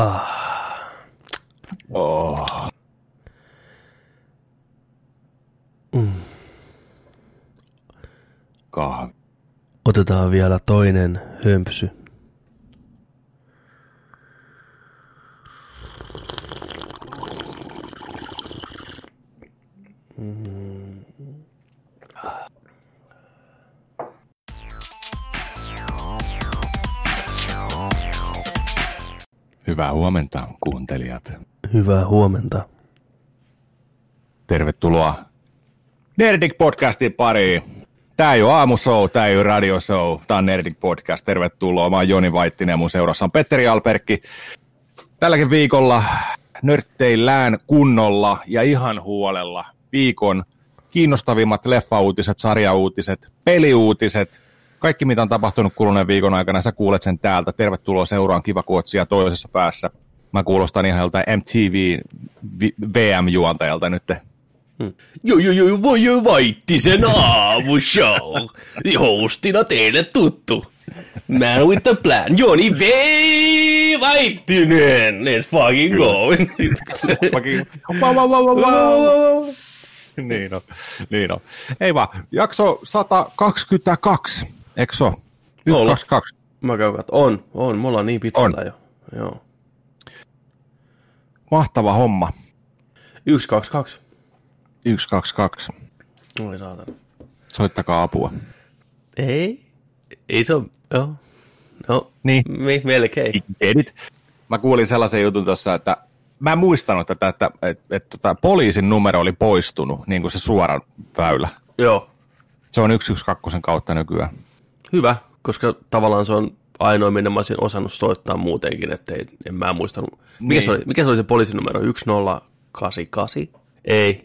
Ah. Oh. Mm. Kahvi. Otetaan vielä toinen hömpsy. Huomenta, kuuntelijat. Hyvää huomenta. Tervetuloa Nerdik podcastin pariin. Tää ei ole aamushow, tää ei ole radioshow, tää on Nerdik podcast. Tervetuloa. Mä oon Joni Vaittinen ja mun seurassa on Petteri Alperkki. Tälläkin viikolla nörtteillään kunnolla ja ihan huolella viikon kiinnostavimmat leffauutiset, sarjauutiset, peliuutiset, kaikki mitä on tapahtunut kuluneen viikon aikana, sä kuulet sen täältä. Tervetuloa seuraan Kiva Kuotsia toisessa päässä. Mä kuulostan ihan joltain MTV VM-juontajalta nyt. Joo, joo, joo, voi jo Vaittisen aamushow. Hostina teille tuttu. Man with the plan, Joni V. Vaittinen. Let's fucking go. Fucking... Wow, wow, wow, wow, wow. niin on, niin on. Ei vaan, jakso 122, eikö se ole? Nyt Olla. 22. Mä käyn On, on, me ollaan niin pitkällä On. jo. Joo. Mahtava homma. 1, 2, 2. 122. Oi saatana. Soittakaa apua. Ei, ei se ole, joo. No, Niin. me, melkein. Edit. Mä kuulin sellaisen jutun tuossa, että mä en muistanut tätä, että, että, että, että tota, poliisin numero oli poistunut, niin kuin se suora väylä. Joo, Se on 112 kautta nykyään. Hyvä, koska tavallaan se on ainoa, minne mä olisin osannut soittaa muutenkin, että ei, en mä muistanut. Mikä, Niin. se oli, mikä se oli se poliisinumero? 1088? Ei.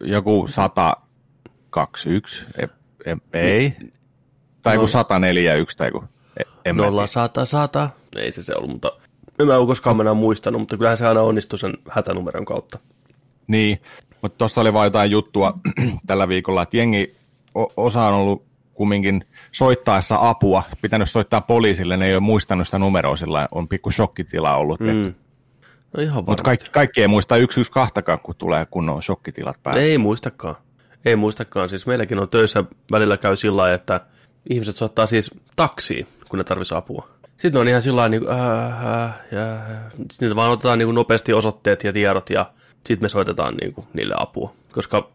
Joku 121, ei, ei, ei. tai joku No. 141 tai joku. e- En mä 0, 100, 100. Ei se se ollut, mutta en mä koskaan enää muistanut, mutta kyllähän se aina onnistui sen hätänumeron kautta. Niin, mutta tuossa oli vain jotain juttua tällä viikolla, että jengi osa on ollut kumminkin soittaessa apua, pitänyt soittaa poliisille, ne ei ole muistanut sitä numeroa, sillä on pikku shokkitila ollut. Mm. No ihan Mutta kaikki, kaikki ei muista 112, kun tulee kunnon shokkitilat päälle. Ei muistakaan. Ei muistakaan. Siis meilläkin on töissä välillä käy sillä lailla, että ihmiset soittaa siis taksiin, kun ne tarvitsisi apua. Sitten on ihan sillä lailla, niin, äh, äh, ja, äh. Sitten niitä vaan otetaan niin kuin nopeasti osoitteet ja tiedot ja sitten me soitetaan niin kuin, niille apua, koska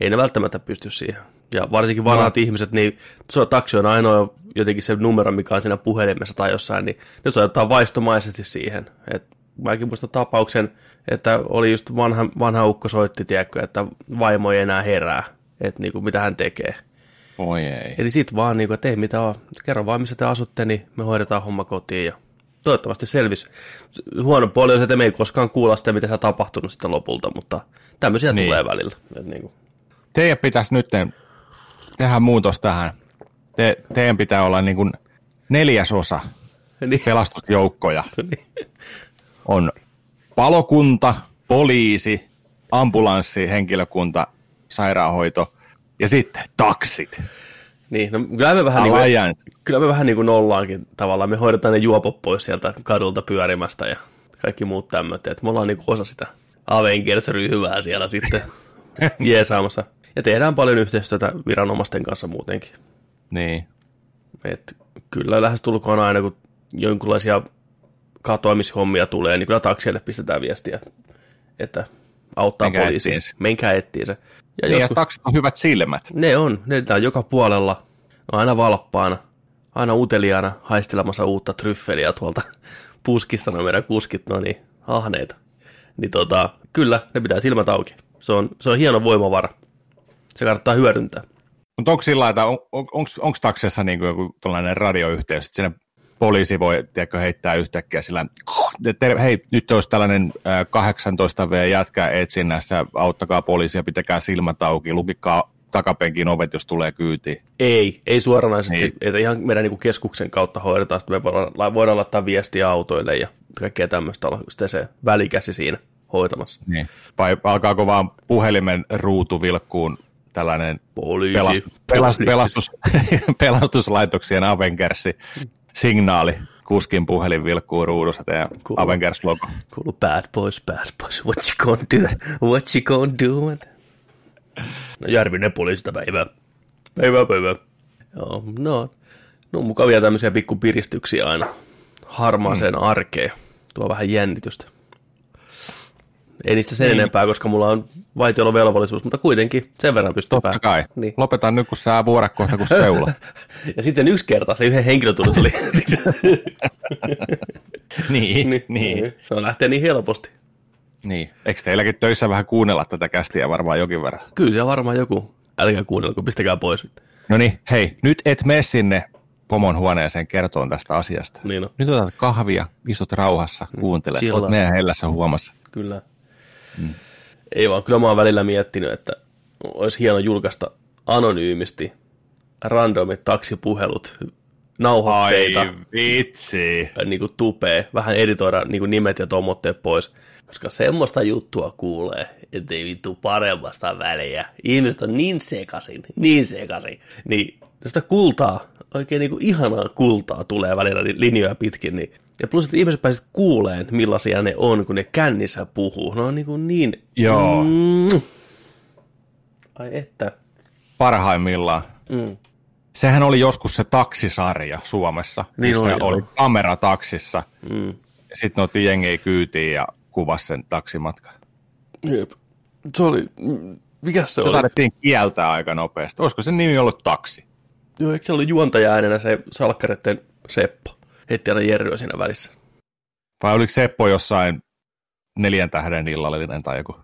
ei ne välttämättä pysty siihen. Ja varsinkin vanhat no. ihmiset, niin se on, taksi on ainoa jotenkin se numero, mikä on siinä puhelimessa tai jossain, niin ne soittaa vaistomaisesti siihen. Et mäkin muistan tapauksen, että oli just vanha, vanha ukko soitti, tiedätkö, että vaimo ei enää herää, että niinku, mitä hän tekee. Oi ei. Eli sit vaan, niinku, että ei mitään ole. kerro vaan missä te asutte, niin me hoidetaan homma kotiin ja toivottavasti selvisi. Huono puoli on se, että me ei koskaan kuulla sitä, mitä se on tapahtunut sitten lopulta, mutta tämmöisiä Niin. niin. tulee välillä. Et niinku. Teidän pitäisi nyt tehdä muutos tähän. Te, teidän pitää olla niin kuin neljäsosa Niin. pelastusjoukkoja. On palokunta, poliisi, ambulanssi, henkilökunta, sairaanhoito ja sitten taksit. Niin, no, kyllä me vähän, niinku, Alliance. kyllä me vähän niin kuin ollaankin tavallaan. Me hoidetaan ne juopot pois sieltä kadulta pyörimästä ja kaikki muut tämmöiset. Et me ollaan niin osa sitä Avengers-ryhmää siellä sitten jeesaamassa. Ja tehdään paljon yhteistyötä viranomaisten kanssa muutenkin. Niin. Et kyllä lähestulkoon aina, kun jonkinlaisia katoamishommia tulee, niin kyllä taksille pistetään viestiä, että auttaa Menkää poliisi. etsiin se. Menkää etsiin se. Ja Niin, ja joskus, taksit on hyvät silmät. ne on, ne on joka puolella, aina valppaana, aina uteliaana haistelemassa uutta tryffeliä tuolta puskista, no meidän kuskit, no niin, ahneita. Niin tota, kyllä, ne pitää silmät auki. Se on, se on hieno voimavara. Se kannattaa hyödyntää. Mutta onko sillä että on, on, onko taksissa niin kuin joku tällainen radioyhteys, että sinne poliisi voi tiedätkö, heittää yhtäkkiä sillä, hei, nyt olisi tällainen äh, 18V jätkä etsinnässä, auttakaa poliisia, pitäkää silmät auki, lukikaa takapenkin ovet, jos tulee kyytiin. Ei, ei suoranaisesti, Niin. että ihan meidän niin keskuksen kautta hoidetaan, sitten me voidaan, voidaan laittaa viestiä autoille ja kaikkea tämmöistä olla sitten se välikäsi siinä hoitamassa. Niin. Vai alkaako vaan puhelimen ruutu vilkkuun tällainen Poliisi. pelastus, pelastus, pelastus, pelastuslaitoksien Avengersi signaali, kuskin puhelin vilkkuu ruudussa teidän Kuuluu. Avengers-logo. Kuuluu bad boys, bad boys, what you gonna do, what you gonna do. No Järvinen poliisista päivää. Päivää, päivää. Joo, no, no mukavia tämmöisiä pikkupiristyksiä aina harmaaseen mm. arkeen. Tuo vähän jännitystä. Ei niistä sen niin. enempää, koska mulla on vaitiolovelvollisuus, mutta kuitenkin sen verran pystyy Totta pää- kai. Niin. Lopetan nyt, kun sä vuoda kohta kuin seula. Ja sitten yksi kerta se yhden henkilötunnus oli. niin, niin. Se on lähtee niin helposti. niin. Eikö teilläkin töissä vähän kuunnella tätä kästiä varmaan jokin verran? Kyllä siellä varmaan joku. Älkää kuunnelko, pistäkää pois. No niin, hei, nyt et mene sinne pomon huoneeseen kertoon tästä asiasta. Niin on, Nyt otat kahvia, istut rauhassa, kuuntelet, Chillaa. oot meidän hellässä huomassa. kyllä. Mm. Ei vaan, kyllä mä oon välillä miettinyt, että olisi hieno julkaista anonyymisti randomit taksipuhelut, nauhoitteita, vitsi. niin kuin tupee, vähän editoida niin kuin nimet ja tomotteet pois, koska semmoista juttua kuulee, ettei vittu paremmasta väliä. Ihmiset on niin sekasin, niin sekasin, niin sitä kultaa, oikein niin kuin ihanaa kultaa tulee välillä li- linjoja pitkin, niin ja plus, että ihmiset pääsivät kuuleen, millaisia ne on, kun ne kännissä puhuu. Ne on niin, kuin niin Joo, Mm. Ai että. parhaimmillaan. Mm. Sehän oli joskus se taksisarja Suomessa, Niin missä oli, oli kamera taksissa. Mm. Sitten ne otti jengiä kyytiin ja kuvasi sen taksimatkan. Jep. Se oli, mikä se, Se oli? taidettiin kieltää aika nopeasti. Olisiko sen nimi ollut taksi? Joo, eikö se ollut juontaja äänenä se salkkareiden Seppo? Heitti aina Jerryä siinä välissä. Vai oliko Seppo jossain neljän tähden illallinen tai joku?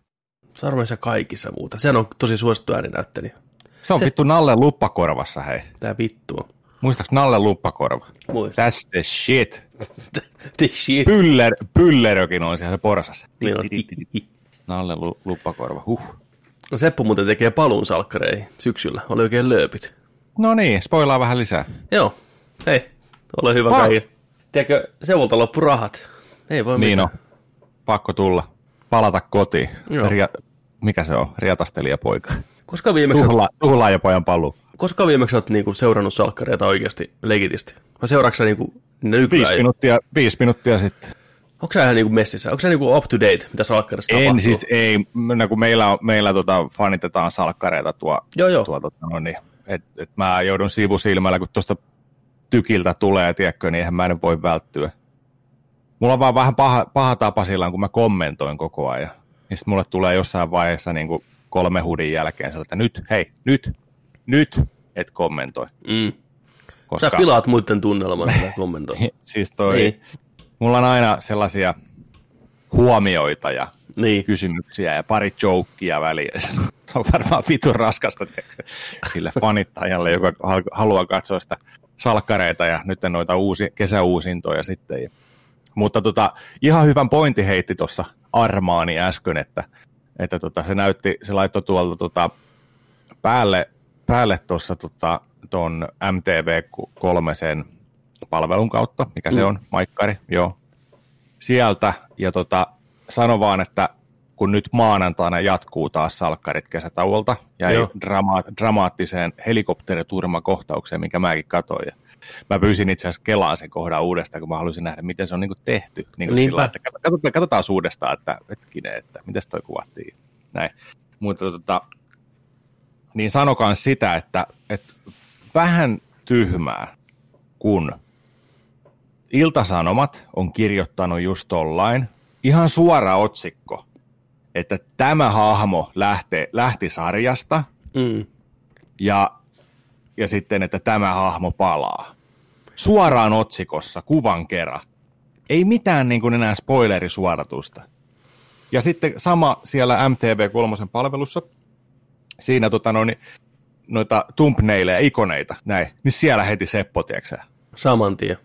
Se se kaikissa muuta. Sehän on tosi suosittu ääninäyttelijä. Se on Se- se... vittu Nalle luppakorvassa, hei. Tää vittu on. Muistaaks Nalle luppakorva? Muista. That's the shit. The shit. Pyller, pyllerökin on siellä porsassa. Niin. Nalle lu, luppakorva, huh. No Seppo muuten tekee paluun salkkareihin syksyllä. Oli oikein lööpit. No niin, spoilaa vähän lisää. Joo. Hei, ole hyvä Ah. kai. Tiedätkö, Sevolta loppu rahat. Ei voi Niin on. mitään. Pakko tulla. Palata kotiin. Joo. Ria, mikä se on? Rietastelija-poika. Koska viimeksi, Tuhla, tuhlaajapojan paluu. koska viimeksi olet niinku seurannut salkkareita oikeasti legitisti? Vai seuraatko niinku ne Viisi nykyään? minuuttia, viisi minuuttia sitten. Onko sä ihan niinku messissä? Onko sä niinku up to date, mitä salkkarissa tapahtuu? En siis, ei, no kun meillä, on- meillä tota, fanitetaan salkkareita tuo, Joo, joo. tuo tota, no niin, et, et mä joudun sivusilmällä, kun tuosta tykiltä tulee, tiedätkö, niin eihän mä en voi välttyä. Mulla on vaan vähän paha, paha tapa silloin, kun mä kommentoin koko ajan. Niin sit mulle tulee jossain vaiheessa niin kuin kolme hudin jälkeen sieltä, että nyt, hei, nyt, nyt, et kommentoi. Mm. Koska, Sä pilaat muiden tunnelman, kun kommentoi. siis toi, Niin. mulla on aina sellaisia huomioita ja niin. kysymyksiä ja pari joukkia väliä. Se on varmaan vitun raskasta sille fanittajalle, joka hal- haluaa katsoa sitä salkkareita ja nyt noita uusi, kesäuusintoja sitten. Ja, mutta tota, ihan hyvän pointti heitti tuossa Armaani äsken, että, että tota, se näytti, se laittoi tuolta tota, päälle, päälle tuossa tota, ton MTV3 sen palvelun kautta, mikä mm. se on, Maikkari, joo, sieltä ja tota, sano vaan, että kun nyt maanantaina jatkuu taas salkkarit kesätauolta ja drama- dramaattiseen helikopteriturmakohtaukseen, minkä mäkin katsoin. Ja mä pyysin itse asiassa Kelaan sen kohdan uudestaan, kun mä halusin nähdä, miten se on niinku tehty. Niinku sillä, että katsotaan, katsotaan uudestaan, että hetkinen, että miten toi kuvattiin. Näin. Mutta tota, niin sanokaan sitä, että, että vähän tyhmää, kun Iltasanomat on kirjoittanut just tollain, ihan suora otsikko, että tämä hahmo lähtee, lähti sarjasta Mm. ja, ja sitten, että tämä hahmo palaa. Suoraan otsikossa, kuvan kerran. Ei mitään niin kuin enää spoilerisuoratusta. Ja sitten sama siellä MTV3 palvelussa, siinä tota, no, niin, noita thumbnaileja, ikoneita, näin, niin siellä heti Seppo, tiedätkö? Saman tien.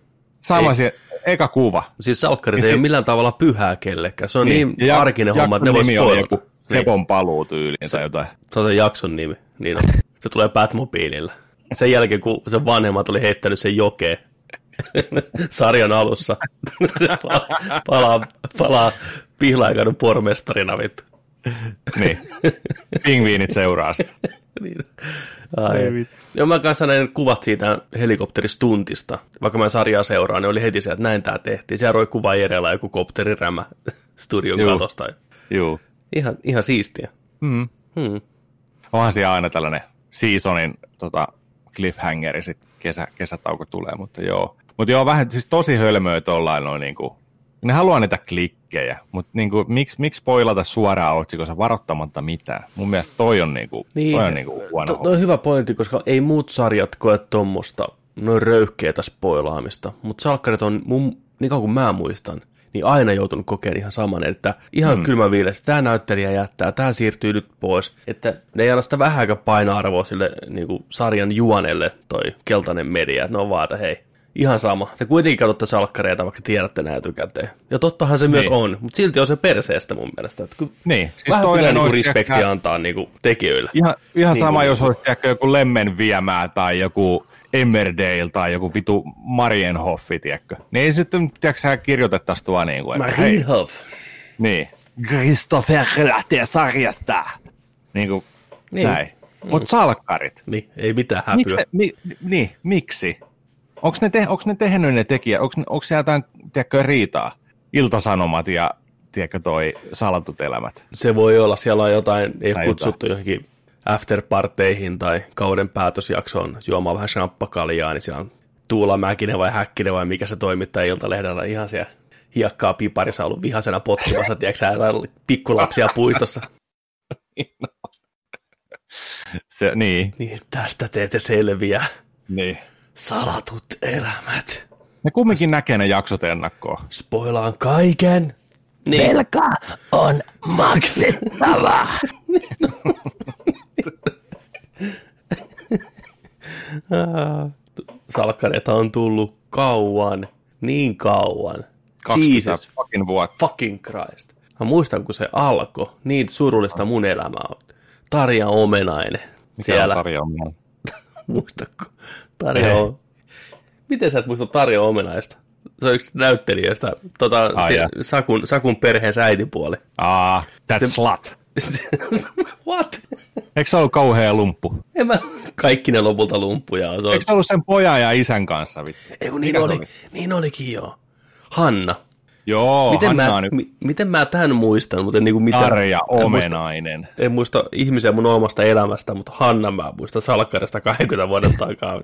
Sama se, eka kuva. Siis salkkarit ei ole millään tavalla pyhää kellekään. Se on niin, niin Ja arkinen homma, että ne voi spoilata. joku Sepon paluu tyyliin tai jotain. Se on se jakson nimi. Niin on. Se tulee Batmobiililla. Sen jälkeen, kun se vanhemmat oli heittänyt sen jokeen sarjan alussa, se palaa, palaa, palaa pihlaikadun pormestarina vittu. Niin. Pingviinit seuraa sitä. niin. Ai. Joo, mä kanssa näin kuvat siitä helikopteristuntista. Vaikka mä sarjaa seuraan, niin oli heti se, että näin tää tehtiin. Siellä roi kuva Jerellä joku kopterirämä studion Juu. katosta. Juu. Ihan, ihan siistiä. Mm. Hmm. Onhan siellä aina tällainen seasonin tota, cliffhangeri, sit kesä, kesätauko tulee, mutta joo. Mutta joo, vähän siis tosi hölmöä tollain noin niinku, ne haluaa niitä klikkejä, mutta niinku, miksi, miksi spoilata suoraan otsikossa varoittamatta mitään? Mun mielestä toi on, niinku, Niin, toi on niinku huono. to, toi on hyvä pointti, koska ei muut sarjat koe tuommoista noin röyhkeätä spoilaamista, mutta salkkarit on, mun, niin kauan kuin mä muistan, niin aina joutunut kokemaan ihan saman, että ihan hmm. kylmä viilestä, tämä näyttelijä jättää, tämä siirtyy nyt pois, että ne ei anna sitä vähänkään painoarvoa sille niin kuin sarjan juonelle toi keltainen media, että ne on vaan, että hei, ihan sama. Te kuitenkin katsotte salkkareita, vaikka tiedätte nämä etukäteen. Ja tottahan se niin. myös on, mutta silti on se perseestä mun mielestä. Että Niin, siis vähän toinen pitää niinku respektiä ehkä- antaa niinku tekijöille. Ihan, ihan Niin sama, kuin- jos olisi tiedätkö, joku Lemmen viemää tai joku Emmerdale tai joku vitu Marienhoffi, tiedätkö? Niin sitten, tiedätkö, sä kirjoitettaisiin tuo niin kuin, että hei, Marienhof. niin. Christopher lähtee sarjasta. Niin kuin, Niin. näin. Mutta salkkarit. Niin, ei mitään Miksi, häpyä. mi, niin, miksi? Onko ne, te, onks ne tehnyt ne tekijät? Onko, onko siellä jotain, tiedätkö, riitaa? Iltasanomat ja, tiedätkö, toi salatut elämät. Se voi olla, siellä on jotain, ei Tai kutsuttu johonkin afterparteihin tai kauden päätösjaksoon juomaan vähän champakkaliaa, niin siellä on Tuula Mäkinen vai Häkkinen vai mikä se toimittaja Iltalehdellä ihan siellä hiekkaa piparissa ollut vihasena potkimassa, tiedätkö sä, jotain pikkulapsia puistossa. Se, niin, Niin tästä te ette selviä. niin. Salatut elämät. Ne kumminkin näkee ne jaksot ennakkoon. Spoilaan kaiken. Niin. Velka on maksettava. Salkkareita on tullut kauan, niin kauan. 20 Jesus fucking vuotta. fucking Christ. Mä muistan, kun se alkoi, niin surullista mun elämää on. Tarja Omenainen Mikä siellä. on tarjoamaan? Muistatko? O... Miten sä et muista Tarja Omenaista? Se on yksi näyttelijöistä, tota, Ai se, jaa. Sakun, Sakun perheen äitipuoli. Ah, that's Sitten- slut. What? Eikö se ollut kauhea lumppu? En mä, kaikki ne lopulta lumppuja on. Se Eikö se ollut sen pojan ja isän kanssa? Vittu? Ei kun niin, Mikä oli, oli? niin olikin joo. Hanna. Joo, Miten Hanna mä, on nyt mi, miten mä tämän muistan, mutta niin kuin miten, Tarja en muista, Omenainen. en muista ihmisiä mun omasta elämästä, mutta Hanna mä muistan salkkarista 20 vuoden takaa.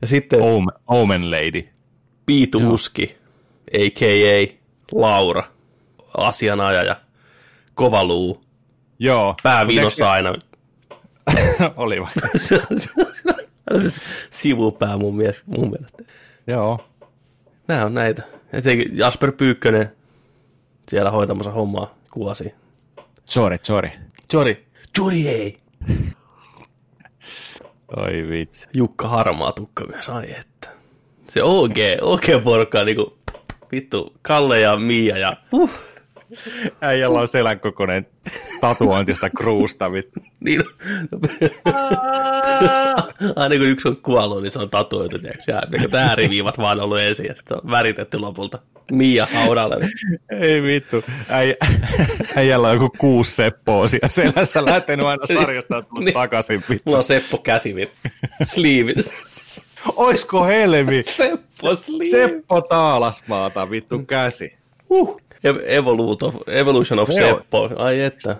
Ja sitten Omen, Omen Lady. Piitu Uski, a.k.a. Laura, asianajaja, kova luu, Joo. pää Mut aina. Oli vai? Se on siis sivupää mun, mies, mun mielestä. Joo. Nämä on näitä. Etenkin Jasper Pyykkönen siellä hoitamassa hommaa kuosi. Sorry, sorry. Jori. Jori hei. Oi vitsi. Jukka Harmaa tukka myös, ai että. Se OG, OG porukka niinku, vittu, Kalle ja Mia ja, uh, Äijällä on selän kokoinen tatuointista kruusta. Vittu. niin, aina kun yksi on kuollut, niin se on tatuoitu, tiedätkö, ja pelkät ääriviivat vaan ollut ensin, ja sitten on väritetty lopulta. Mia haudalle. Ei vittu. Äijä, äijällä on joku kuusi seppoa siellä selässä lähtenyt aina sarjasta ja tullut Niin. takaisin. Vittu. Mulla on Seppo käsivit. Sleevit. Oisko helmi? Seppo sleeve. Seppo Taalasmaata, vittu käsi. Uh. Evolution of, Evolution of Se on- Seppo. Ai että.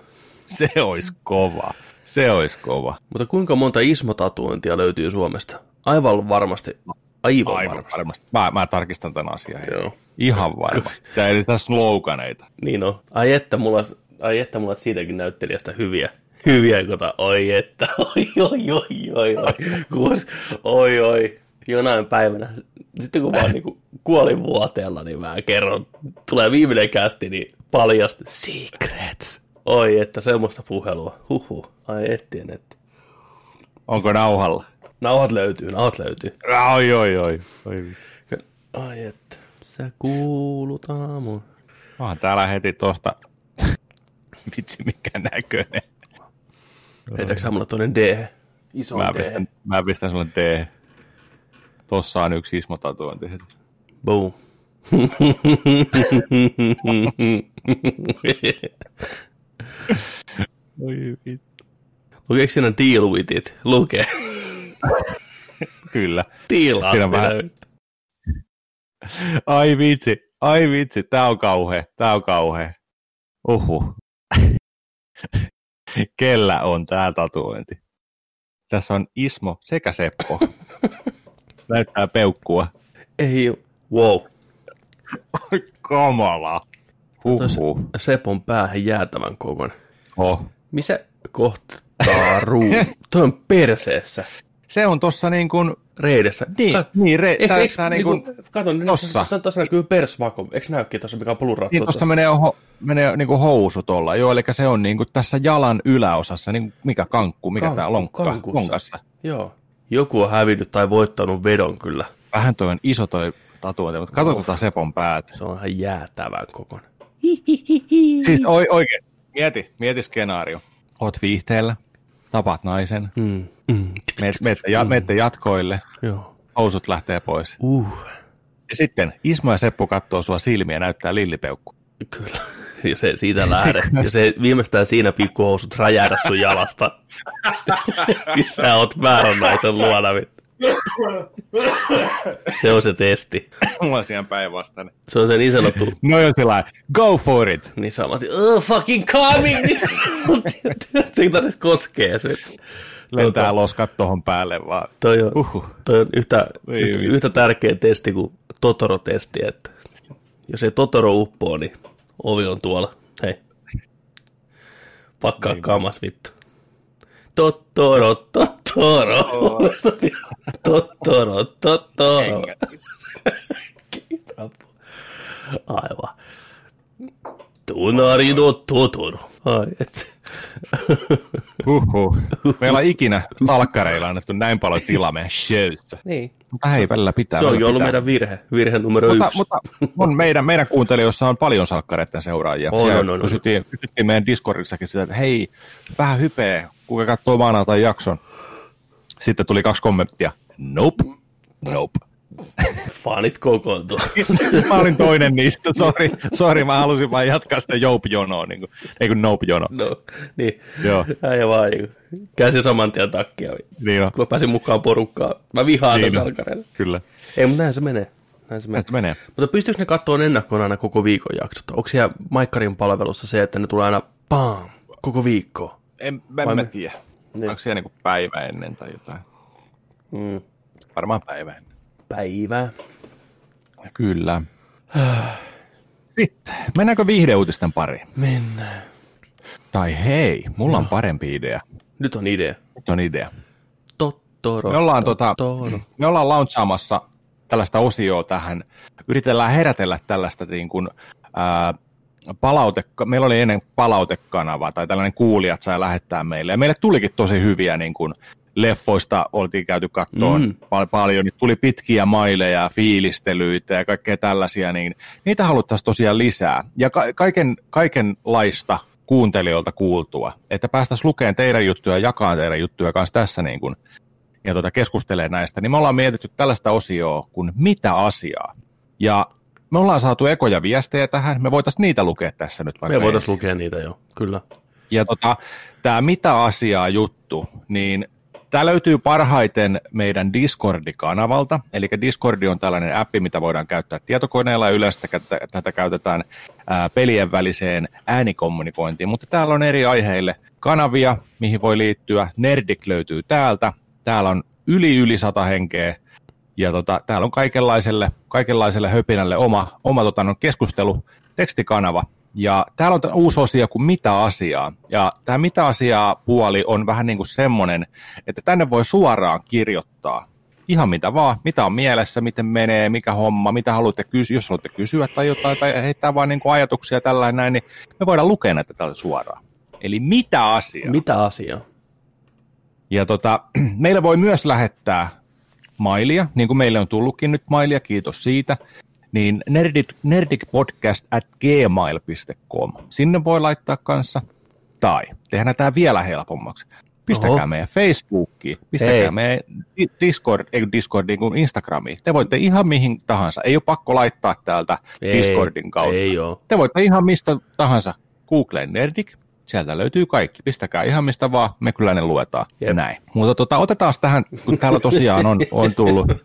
Se olisi kova. Se olisi kova. Mutta kuinka monta ismotatuointia löytyy Suomesta? Aivan varmasti. Aivan, Aivan varmasti. varmasti. Mä, mä tarkistan tämän asian. Joo. Ihan varmasti. Tää ei tässä sloganeita. Niin on. Ai että mulla, ai että mulla siitäkin näyttelijästä hyviä. Hyviä, kota, oi että, oi, oi, oi, oi, oi, Kuos, oi, oi, jonain päivänä, sitten kun vaan niinku kuolin vuoteella, niin mä kerron, tulee viimeinen kästi, niin paljast secrets. Oi, että semmoista puhelua, huhu, ai ettien, että. Onko nauhalla? Nauhat löytyy, nauhat löytyy. Oi, oi, oi. oi. Ai että, sä kuulut aamun. Onhan täällä heti tosta. Vitsi, mikä näköinen. Heitäkö sä mulle toinen D? Iso Mä D. pistän, mä pistän sulle D. Tossa on yksi ismotatuointi heti. Boom. Oi vittu. Lukeeko siinä deal with it? Lukee. Kyllä. Diilaa Siinä vähän- Ai vitsi, ai vitsi, tää on kauhea, tää on kauhea. Uhu. Kellä on tää tatuointi? Tässä on Ismo sekä Seppo. Näyttää peukkua. Ei, wow. Oi kamala. Huhhuh. Sepon päähän jäätävän kokon. Oh. Missä kohtaa ruu? Toi on perseessä. Se on tossa niin kuin, Reidessä. niin, Ka- niin, re, Eikö, eikö, tää niin kuin, kato, niin tossa. Tuossa, tuossa näkyy persvako. Eikö näykin tuossa, mikä on plurattu? niin tossa menee, ho, menee niin kuin housu tuolla. Joo, eli se on niin kuin tässä jalan yläosassa, niin mikä kankku, mikä Kankku, tää lonkka, kankussa. lonkassa. Joo. Joku on hävinnyt tai voittanut vedon kyllä. Vähän toi on iso toi tatuointi, mutta katso tota Sepon päätä. Se on ihan jäätävän kokon. Siis oi, oikein, mieti, mieti skenaario. Oot viihteellä, tapaat naisen, Mm. Mm. meet, meette, ja, meette jatkoille, Joo. housut lähtee pois. Uh. Ja sitten Ismo ja Seppo katsoo sua silmiä ja näyttää lillipeukku. Kyllä. Ja se siitä lähde. Ja se viimeistään siinä pikkuhousut räjähdä sun jalasta. Missä sä oot väärän naisen luona. vittu. Se on se testi. Mulla on siinä päinvastainen. Se on se niin sanottu. No jo sillä go for it. Niin sä oot, oh fucking coming! Ei tarvitse koskea se. Lentää loskat tohon päälle vaan. Toi on, Uhuh. toi on yhtä, Ei yhtä, yhtä tärkeä testi kuin Totoro-testi, että jos ei Totoro uppoo, niin ovi on tuolla. Hei. Pakkaa Niin. kamas vittu. Totoro, Totoro. Totoro, Totoro. Aivan. Tunari no Totoro. Ai, et. Uhuh. Meillä on ikinä salkkareilla annettu näin paljon tilaa meidän showssa. Niin. Mutta hei, välillä pitää. Se on jo ollut pitää. meidän virhe. Virhe numero mutta, yksi. mutta on meidän, meidän kuuntelijoissa on paljon salkkareiden seuraajia. Siellä on, on, on. kysyttiin, kysyttiin meidän Discordissakin sitä, että hei, vähän hypeä, kuka katsoo maanantai jakson. Sitten tuli kaksi kommenttia. Nope. Nope. Fanit kokoontuu. Mä olin toinen niistä, sori, sori, mä halusin vain jatkaa sitä Jope-jonoa, niin kuin, ei kun Nope-jono. No, niin. Joo. Äijä vaan niin käsi saman tien takkia. Niin on, Kun mä pääsin mukaan porukkaan. Mä vihaan Niin alkareilla. kyllä. Ei, mutta näin se menee. Näin se menee. Näistä menee. Mutta pystyykö ne katsoa ennakkoon aina koko viikon jaksot? Onko siellä Maikkarin palvelussa se, että ne tulee aina pam, koko viikko? En, mä, Vai mä me- tiedä. Niin. Onko siellä niin päivä ennen tai jotain? Mm. Varmaan päivä ennen. Päivää. Kyllä. Sitten, mennäänkö viihdeuutisten pariin? Mennään. Tai hei, mulla on parempi idea. Nyt on idea. Nyt on idea. Tottoro. Me ollaan, tota, me ollaan launchaamassa tällaista osioa tähän. Yritellään herätellä tällaista niin kuin, ää, palaute, meillä oli ennen palautekanava tai tällainen kuulijat sai lähettää meille. Ja meille tulikin tosi hyviä niin kuin, leffoista oltiin käyty kattoon Mm. pal- paljon, niin tuli pitkiä maileja, fiilistelyitä ja kaikkea tällaisia, niin niitä haluttaisiin tosiaan lisää. Ja ka- kaiken, kaikenlaista kuuntelijoilta kuultua, että päästäisiin lukemaan teidän juttuja ja jakaa teidän juttuja kanssa tässä niin kuin, ja tota, keskustelee näistä, niin me ollaan mietitty tällaista osioa kuin mitä asiaa. Ja me ollaan saatu ekoja viestejä tähän, me voitaisiin niitä lukea tässä nyt vaikka Me voitaisiin lukea niitä jo, kyllä. Ja tota, tämä mitä asiaa juttu, niin tämä löytyy parhaiten meidän Discordi-kanavalta. Eli Discordi on tällainen appi, mitä voidaan käyttää tietokoneella yleensä tätä, käytetään ää, pelien väliseen äänikommunikointiin. Mutta täällä on eri aiheille kanavia, mihin voi liittyä. Nerdik löytyy täältä. Täällä on yli yli sata henkeä. Ja tota, täällä on kaikenlaiselle, kaikenlaiselle höpinälle oma, oma tota, no, keskustelu, tekstikanava. Ja täällä on uusi osio kuin mitä asiaa. Ja tämä mitä asiaa puoli on vähän niin kuin semmoinen, että tänne voi suoraan kirjoittaa ihan mitä vaan, mitä on mielessä, miten menee, mikä homma, mitä haluatte kysyä, jos haluatte kysyä tai jotain, tai heittää vaan niin kuin ajatuksia tällainen näin, niin me voidaan lukea näitä täältä suoraan. Eli mitä asiaa? Mitä asiaa? Ja tota, meille voi myös lähettää mailia, niin kuin meille on tullutkin nyt mailia, kiitos siitä, niin nerdik, nerdikpodcast at gmail.com. Sinne voi laittaa kanssa, tai tehdään tämä vielä helpommaksi. Pistäkää Oho. Meidän Facebookiin, pistäkää Hei. meidän Di- Discord, ei kun Discord, niin kuin Instagramiin. Te voitte ihan mihin tahansa. Ei ole pakko laittaa täältä Ei, Discordin kautta. Ei oo. Te voitte ihan mistä tahansa Googleen Nerdik, Sieltä löytyy kaikki. Pistäkää ihan mistä vaan, me kyllä ne luetaan. Jep. Näin. Mutta tota, otetaan tähän, kun täällä tosiaan on, on tullut.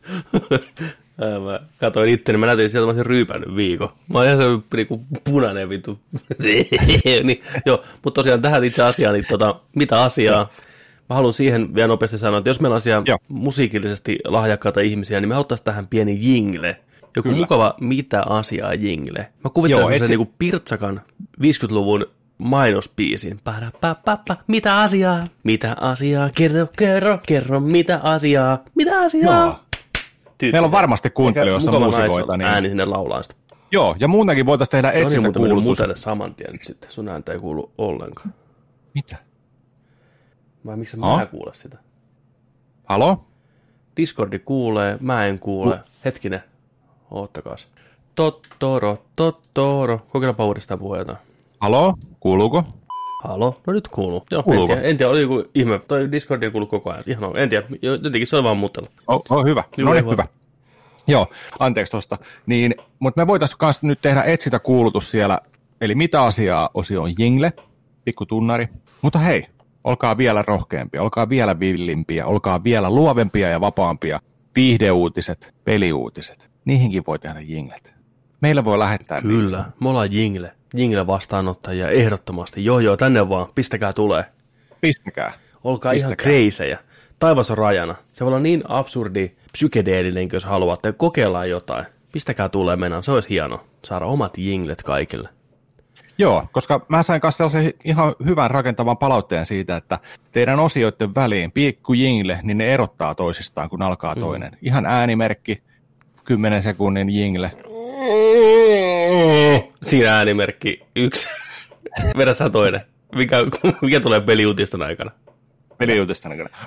Mä katsoin itse, niin mä näytin sieltä, mä olisin ryypännyt viikon. Mä olin ihan se niinku punainen vitu. niin, joo, mutta tosiaan tähän itse asiaan, niin tota, mitä asiaa? Mä haluan siihen vielä nopeasti sanoa, että jos meillä on siellä Joo. musiikillisesti lahjakkaita ihmisiä, niin me ottaisiin tähän pieni jingle. Joku Kyllä. mukava mitä asiaa jingle. Mä kuvittelen sen se- niinku Pirtsakan 50-luvun mainospiisin. Padapapapa, mitä asiaa? Mitä asiaa? Kerro, kerro, kerro, mitä asiaa? Mitä asiaa? Joo. Meillä on varmasti kuuntelijoissa muusikoita. Niin... Ääni sinne laulaa sitä. joo, ja muutenkin voitaisiin tehdä No niin, saman tien nyt sitten. Sun ääntä ei kuulu ollenkaan. Mitä? Vai miksi mä kuule sitä? Halo? Discordi kuulee, mä en kuule. Hetkinen, oottakaas. Tottoro, tottoro. Kokeilepa uudestaan puhua jotain. Halo? Kuuluuko? Halo? No nyt kuuluu. Joo, en Kuuluuko? tiedä, en tiedä, oli joku ihme. Toi Discordi ei kuulu koko ajan. Ihan en tiedä, jotenkin se on vaan mutella. Oh, oh, hyvä. Joo, no niin, hyvä. Joo, anteeksi tosta. Niin, mutta me voitaisiin myös nyt tehdä etsintä kuulutus siellä, eli mitä asiaa osio on jingle, pikku tunnari. Mutta hei, olkaa vielä rohkeampia, olkaa vielä villimpiä, olkaa vielä luovempia ja vapaampia. Viihdeuutiset, peliuutiset, niihinkin voi tehdä jinglet. Meillä voi lähettää niitä. Kyllä, me ollaan Jingle. Jingle vastaanottajia ehdottomasti. Joo, joo, tänne vaan. Pistäkää tulee. Pistäkää. Olkaa ihan Pistäkää. kreisejä. Taivas on rajana. Se voi olla niin absurdi, psykedeellinen, jos haluatte. Kokeillaan jotain. Pistäkää tulee mennään. Se olisi hieno. Saada omat jinglet kaikille. Joo, koska mä sain kanssa sellaisen ihan hyvän rakentavan palautteen siitä, että teidän osioiden väliin pikku jingle, niin ne erottaa toisistaan, kun alkaa toinen. Ihan äänimerkki, 10 sekunnin jingle. Siinä äänimerkki yksi. Vedä sä toinen. Mikä, mikä tulee peliuutisten aikana? Peliuutisten aikana.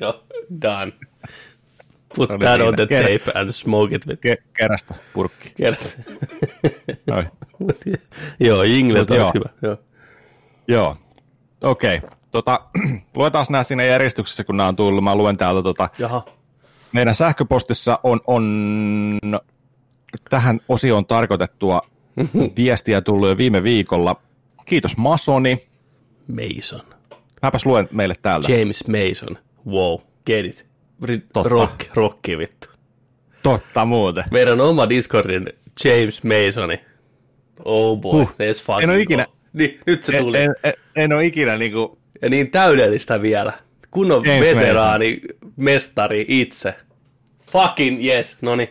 Joo, done. Put that on the Ker- tape and smoke it with Ke- kerästä purkki. Noi. Joo, jingle olisi joo. hyvä. Joo. Joo, okei. Okay. Tota, luetaan nämä siinä järjestyksessä, kun nämä on tullut. Mä luen täältä tota, Jaha. Meidän sähköpostissa on, on tähän osioon tarkoitettua viestiä tullut jo viime viikolla. Kiitos Masoni. Mason. Mäpäs luen meille täältä. James Mason. Wow, get it. Totta. Rock, rocki vittu. Totta muuten. Meidän oma Discordin James Masoni. Oh boy, Huh. let's fucking En oo ikinä- go. Niin, nyt se tuli. En, en, en ole ikinä niinku... Ja niin täydellistä vielä. Kunnon James veteraani, mestari itse. Fucking yes. No niin,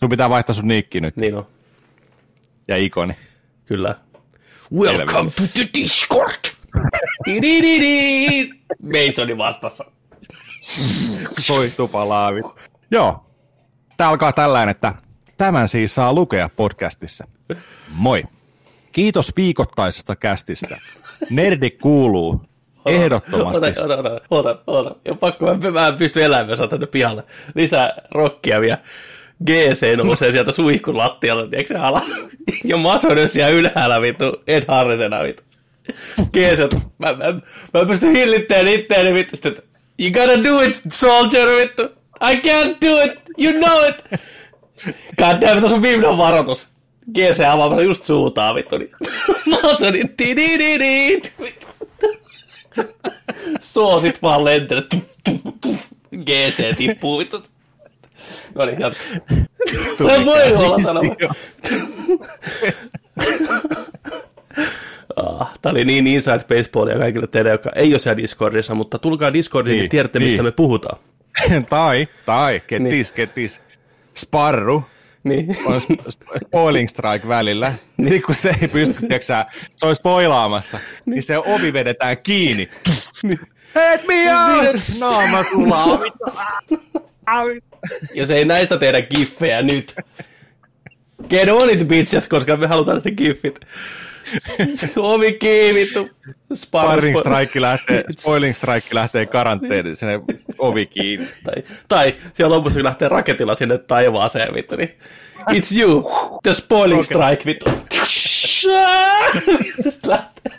Sun pitää vaihtaa sun niikki nyt niin on. ja ikoni. Kyllä. Welcome to the Discord. Masoni vastassa. Soi tupalaavit. Joo. Tää alkaa tällainen, että tämän siis saa lukea podcastissa. Moi. Kiitos viikoittaisesta kästistä. Nerdi kuuluu ehdottomasti. Ota, ota, ota, ota, ota. Ja pakko, mä, mä en pysty elämään, jos tänne pihalle. Lisää rokkia vielä. GC nousee sieltä suihkun lattialta, tiedätkö se alas? Ja Mason on siellä ylhäällä vittu, Ed Harrisena vittu. GC, mä, mä, mä en pysty hillittämään itteeni vittu, sitten, you gotta do it, soldier vittu. I can't do it, you know it. God damn, tässä on viimeinen varoitus. GC avaamassa just suutaa vittu, niin Masonin tidididid. vittu. Soosit vaan tuff. GC tippuu vittu. No niin, jatka. Mä voin olla sanomatta. Ah, Tämä oli niin inside baseballia kaikille teille, jotka ei ole siellä Discordissa, mutta tulkaa Discordiin niin, Niin, ja tiedätte, mistä niin. me puhutaan. tai, tai, kettis, kettis. Sparru Niin. on sp- spoiling strike välillä. Sitten kun se ei pysty, tiedätkö sä, se on spoilaamassa, niin se ovi vedetään kiinni. Let me out! Naama sulaa. Jos ei näistä tehdä giffejä nyt. Get on it, bitches, koska me halutaan näistä giffit. Ovi kiinni, vittu. Sparring strike lähtee, spoiling strike lähtee karanteeniin, sinne ovi kiinni. Tai, tai siellä lopussa, lähtee raketilla sinne taivaaseen, vittu, niin it's you, the spoiling strike, vittu. Sitten lähtee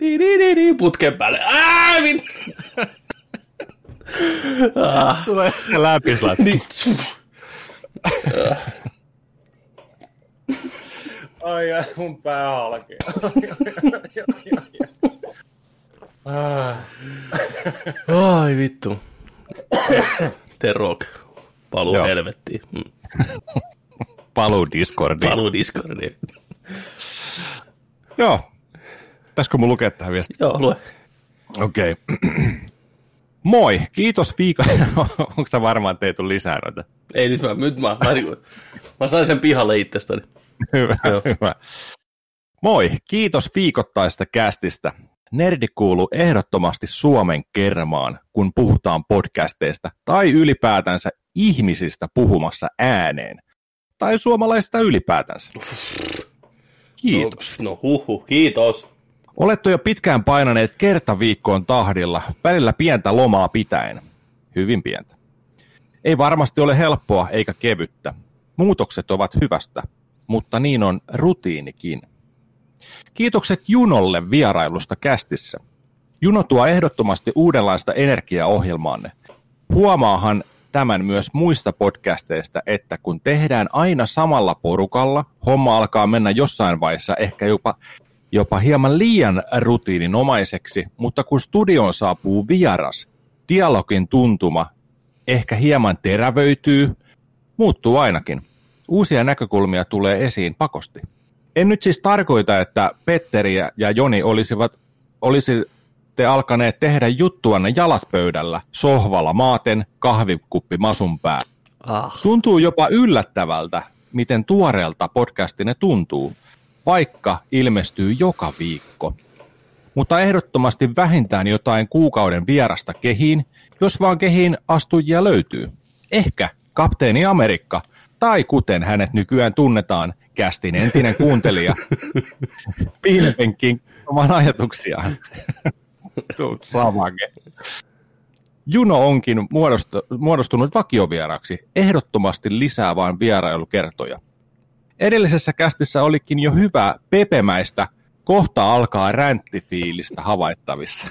Di, di, di, di, putken päälle. Ää, vittu. Ah, Tulee sitten läpi niin. Ai ai, mun pää halkee. Ai vittu. The Rock. Paluu Joo. helvettiin. Mm. Paluu Discordiin. Paluu Discordiin. Joo. Pitäisikö mun lukea tähän viesti? Joo, lue. Okei. Okay. Moi, kiitos viikon. Onko sä varma, että ei tule lisää noita? Ei nyt mä, nyt mä, mä, mä sain sen pihalle itsestäni. Hyvä, Joo. hyvä. Moi, kiitos viikoittaista kästistä. Nerdi kuuluu ehdottomasti Suomen kermaan, kun puhutaan podcasteista tai ylipäätänsä ihmisistä puhumassa ääneen. Tai suomalaisista ylipäätänsä. Kiitos. No, no huhu, kiitos. Olette jo pitkään painaneet kerta viikkoon tahdilla, välillä pientä lomaa pitäen. Hyvin pientä. Ei varmasti ole helppoa eikä kevyttä. Muutokset ovat hyvästä, mutta niin on rutiinikin. Kiitokset Junolle vierailusta kästissä. Juno tuo ehdottomasti uudenlaista energiaohjelmaanne. Huomaahan tämän myös muista podcasteista, että kun tehdään aina samalla porukalla, homma alkaa mennä jossain vaiheessa ehkä jopa, jopa hieman liian rutiininomaiseksi, mutta kun studioon saapuu vieras, dialogin tuntuma ehkä hieman terävöityy, muuttuu ainakin. Uusia näkökulmia tulee esiin pakosti. En nyt siis tarkoita, että Petteri ja- Joni olisivat, olisitte alkaneet tehdä juttuanne jalat pöydällä, sohvalla maaten, kahvikuppi masun pää. Ah. Tuntuu jopa yllättävältä, miten tuoreelta podcastine tuntuu, vaikka ilmestyy joka viikko. Mutta ehdottomasti vähintään jotain kuukauden vierasta kehiin, jos vaan kehiin astujia löytyy. Ehkä kapteeni Amerikka, tai kuten hänet nykyään tunnetaan, kästin entinen kuuntelija, piilepenkin oman ajatuksiaan. Samake. Juno onkin muodostu- muodostunut vakiovieraksi, ehdottomasti lisää vain vierailukertoja. Edellisessä kästissä olikin jo hyvää pepemäistä, kohta alkaa ränttifiilistä havaittavissa.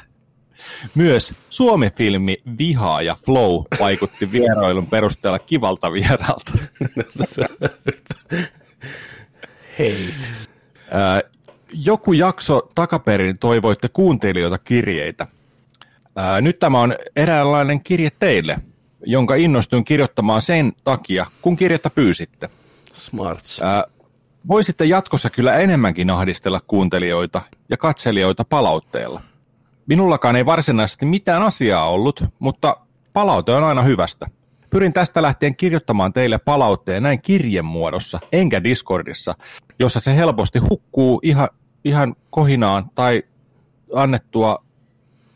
Myös Suomi-filmi Vihaa ja Flow vaikutti vierailun perusteella kivalta vieralta. Hei. Ää, Joku jakso takaperin toivoitte kuuntelijoita kirjeitä. Nyt tämä on eräänlainen kirje teille, jonka innostuin kirjoittamaan sen takia, kun kirjettä pyysitte. Smarts. Ää, Voisitte jatkossa kyllä enemmänkin ahdistella kuuntelijoita ja katselijoita palautteella. Minullakaan ei varsinaisesti mitään asiaa ollut, mutta palaute on aina hyvästä. Pyrin tästä lähtien kirjoittamaan teille palautteen näin kirjen muodossa, enkä Discordissa, jossa se helposti hukkuu ihan, ihan kohinaan tai annettua,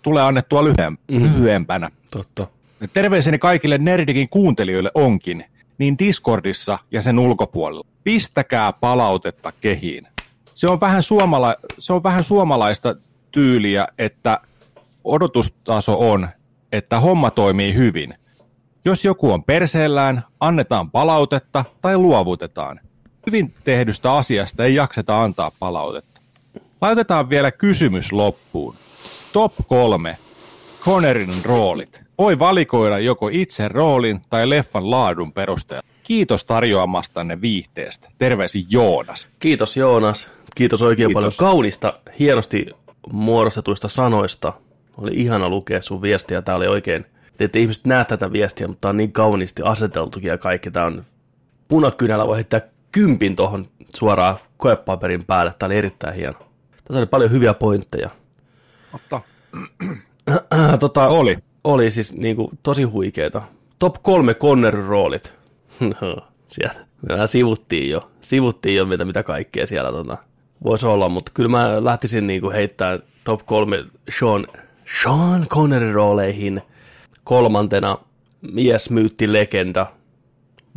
tulee annettua lyhyen, Mhm. lyhyempänä. Totta. Terveiseni kaikille Nerdikin kuuntelijoille onkin, niin Discordissa ja sen ulkopuolella. Pistäkää palautetta kehiin. Se on vähän, suomala- se on vähän suomalaista tyyliä, että odotustaso on, että homma toimii hyvin. Jos joku on perseellään, annetaan palautetta tai luovutetaan. Hyvin tehdystä asiasta ei jakseta antaa palautetta. Laitetaan vielä kysymys loppuun. Top kolme Connerin roolit. Voi valikoida joko itse roolin tai leffan laadun perusteella. Kiitos tarjoamastanne viihteestä. Terveisin Joonas. Kiitos Joonas. Kiitos oikein Kiitos. paljon kaunista, hienosti muodostetuista sanoista. Oli ihana lukea sun viestiä. Tää oli oikein, te ette ihmiset näe tätä viestiä, mutta tää on niin kauniisti aseteltukin ja kaikki. Tää on punakynällä voi heittää kympin tuohon suoraan koepaperin päälle. Tää oli erittäin hieno. Tässä oli paljon hyviä pointteja. Mutta Äh, tota, oli. oli siis niinku tosi huikeeta. Top kolme Connerin roolit. Sieltä. Me sivuttiin jo, sivuttiin jo mitä, mitä kaikkea siellä tota, voisi olla, mutta kyllä mä lähtisin niinku heittämään top kolme Sean, Sean Connerin rooleihin. Kolmantena mies, myytti, legenda.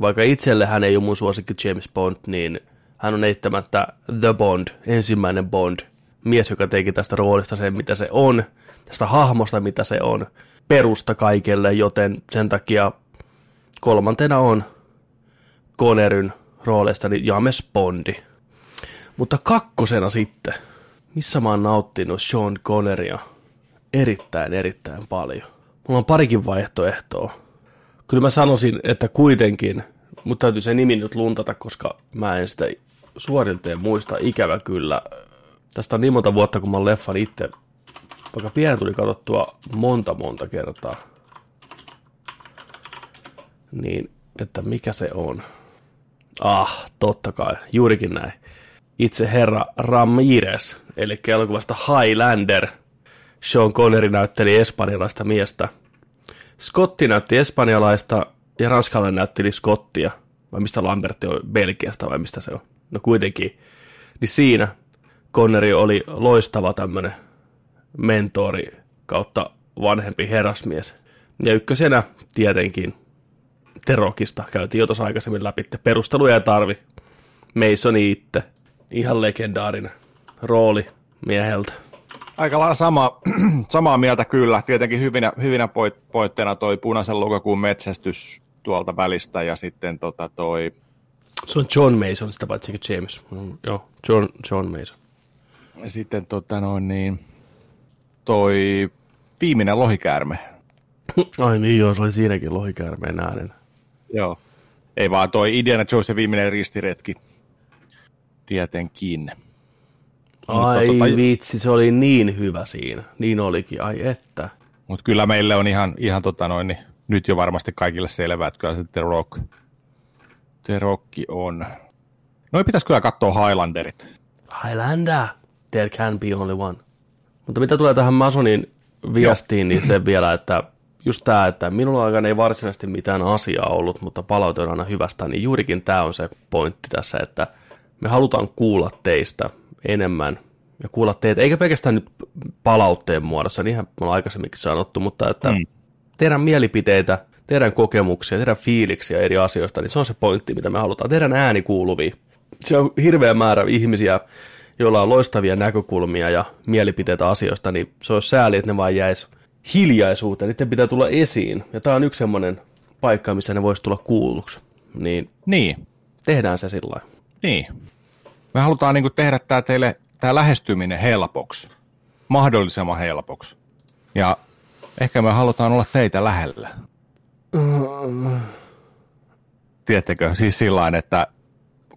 Vaikka itselle hän ei ole mun suosikki James Bond, niin hän on eittämättä The Bond, ensimmäinen Bond. Mies, joka teki tästä roolista sen, mitä se on, tästä hahmosta, mitä se on, perusta kaikelle, joten sen takia kolmantena on Conneryn roolistani James Bondi. Mutta kakkosena sitten, missä mä oon nauttinut Sean Conneria erittäin, erittäin paljon. Mulla on parikin vaihtoehtoa. Kyllä mä sanoisin, että kuitenkin, mutta täytyy se nimi nyt luntata, koska mä en sitä suorilta en muista, ikävä kyllä. Tästä on niin monta vuotta, kun mä oon leffan itse, vaikka pienen tuli katsottua monta monta kertaa. Niin, että mikä se on? Ah, totta kai, juurikin näin. Itse herra Ramirez, eli elokuvasta Highlander. Sean Connery näytteli espanjalaista miestä. Scotti näytti espanjalaista ja ranskalainen näytteli Scottia. Vai mistä Lambertti on, Belgiasta vai mistä se on? No kuitenkin. Niin siinä Connery oli loistava tämmönen mentori kautta vanhempi herrasmies. Ja ykkösenä tietenkin Terokista käytiin jo tuossa aikaisemmin läpi. Perusteluja ei tarvi. Mason itse. Ihan legendaarinen rooli mieheltä. Aika lailla sama, samaa mieltä kyllä. Tietenkin hyvinä, hyvinä poit, poitteena toi punaisen lokakuun metsästys tuolta välistä ja sitten tota toi... Se on John Mason, sitä paitsi James. Mm, joo, John, John Mason. Sitten tota noin niin, toi viimeinen lohikäärme. Ai niin joo, se oli siinäkin lohikäärmeen äänen. Joo. Ei vaan toi Indiana Jones viimeinen ristiretki. Tietenkin. Ai tota, vitsi, se oli niin hyvä siinä. Niin olikin, ai että. Mutta kyllä meille on ihan, ihan tota noin, niin nyt jo varmasti kaikille selvää, että kyllä se The Rock, The Rock on. Noin pitäisi kyllä katsoa Highlanderit. Highlander, there can be only one. Mutta mitä tulee tähän Masonin viestiin, niin se vielä, että just tämä, että minulla aikana ei varsinaisesti mitään asiaa ollut, mutta palaute on aina hyvästä, niin juurikin tämä on se pointti tässä, että me halutaan kuulla teistä enemmän ja kuulla teitä, eikä pelkästään nyt palautteen muodossa, niinhän me ollaan aikaisemminkin sanottu, mutta että mm. teidän mielipiteitä, teidän kokemuksia, teidän fiiliksiä eri asioista, niin se on se pointti, mitä me halutaan. Teidän ääni kuuluvia. Se on hirveä määrä ihmisiä, joilla on loistavia näkökulmia ja mielipiteitä asioista, niin se olisi sääli, että ne vaan jäisi hiljaisuuteen, niiden pitää tulla esiin. Ja tämä on yksi semmoinen paikka, missä ne voisi tulla kuulluksi. Niin, niin. tehdään se sillä Niin. Me halutaan niin tehdä tämä teille tämä lähestyminen helpoksi, mahdollisimman helpoksi. Ja ehkä me halutaan olla teitä lähellä. Tiedättekö, siis sillä että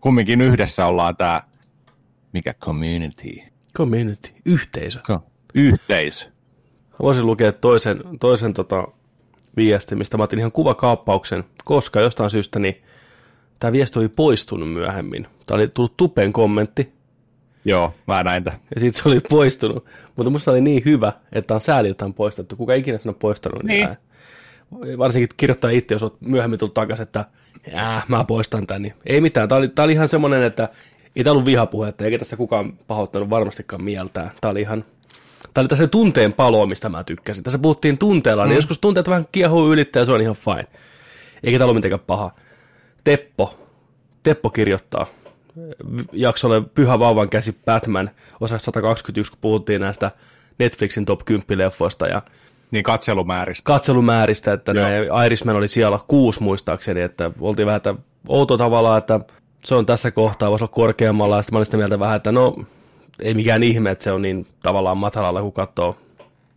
kumminkin yhdessä ollaan tämä, mikä community? Community, yhteisö. Yhteisö. Voisin lukea toisen, toisen tota, viestin, mistä mä otin ihan kuvakaappauksen, koska jostain syystä niin tämä viesti oli poistunut myöhemmin. Tämä oli tullut tupen kommentti. Joo, mä näin tämän. Ja sitten se oli poistunut. Mutta musta oli niin hyvä, että on sääli, että on poistettu. Kuka ikinä sen on poistanut, niin, niin. varsinkin kirjoittaa itse, jos olet myöhemmin tullut takaisin, että äh, mä poistan tämän. Niin ei mitään. Tämä oli, tämä oli ihan semmoinen, että ei tämä ollut vihapuhetta, eikä tästä kukaan pahoittanut varmastikaan mieltään. Tämä oli ihan Tämä oli tässä tunteen palo, mistä mä tykkäsin. Tässä puhuttiin tunteella, niin mm. niin joskus tunteet vähän kiehuu ylittää ja se on ihan fine. Eikä tämä ollut mitenkään paha. Teppo. Teppo kirjoittaa jaksolle Pyhä vauvan käsi Batman osa 121, kun puhuttiin näistä Netflixin top 10 leffoista ja niin katselumääristä. Katselumääristä, että ne Irishman oli siellä kuusi muistaakseni, että oltiin vähän että outo tavalla, että se on tässä kohtaa, voisi olla korkeammalla, ja sitten mä olin sitä mieltä vähän, että no ei mikään ihme, että se on niin tavallaan matalalla, kun katsoo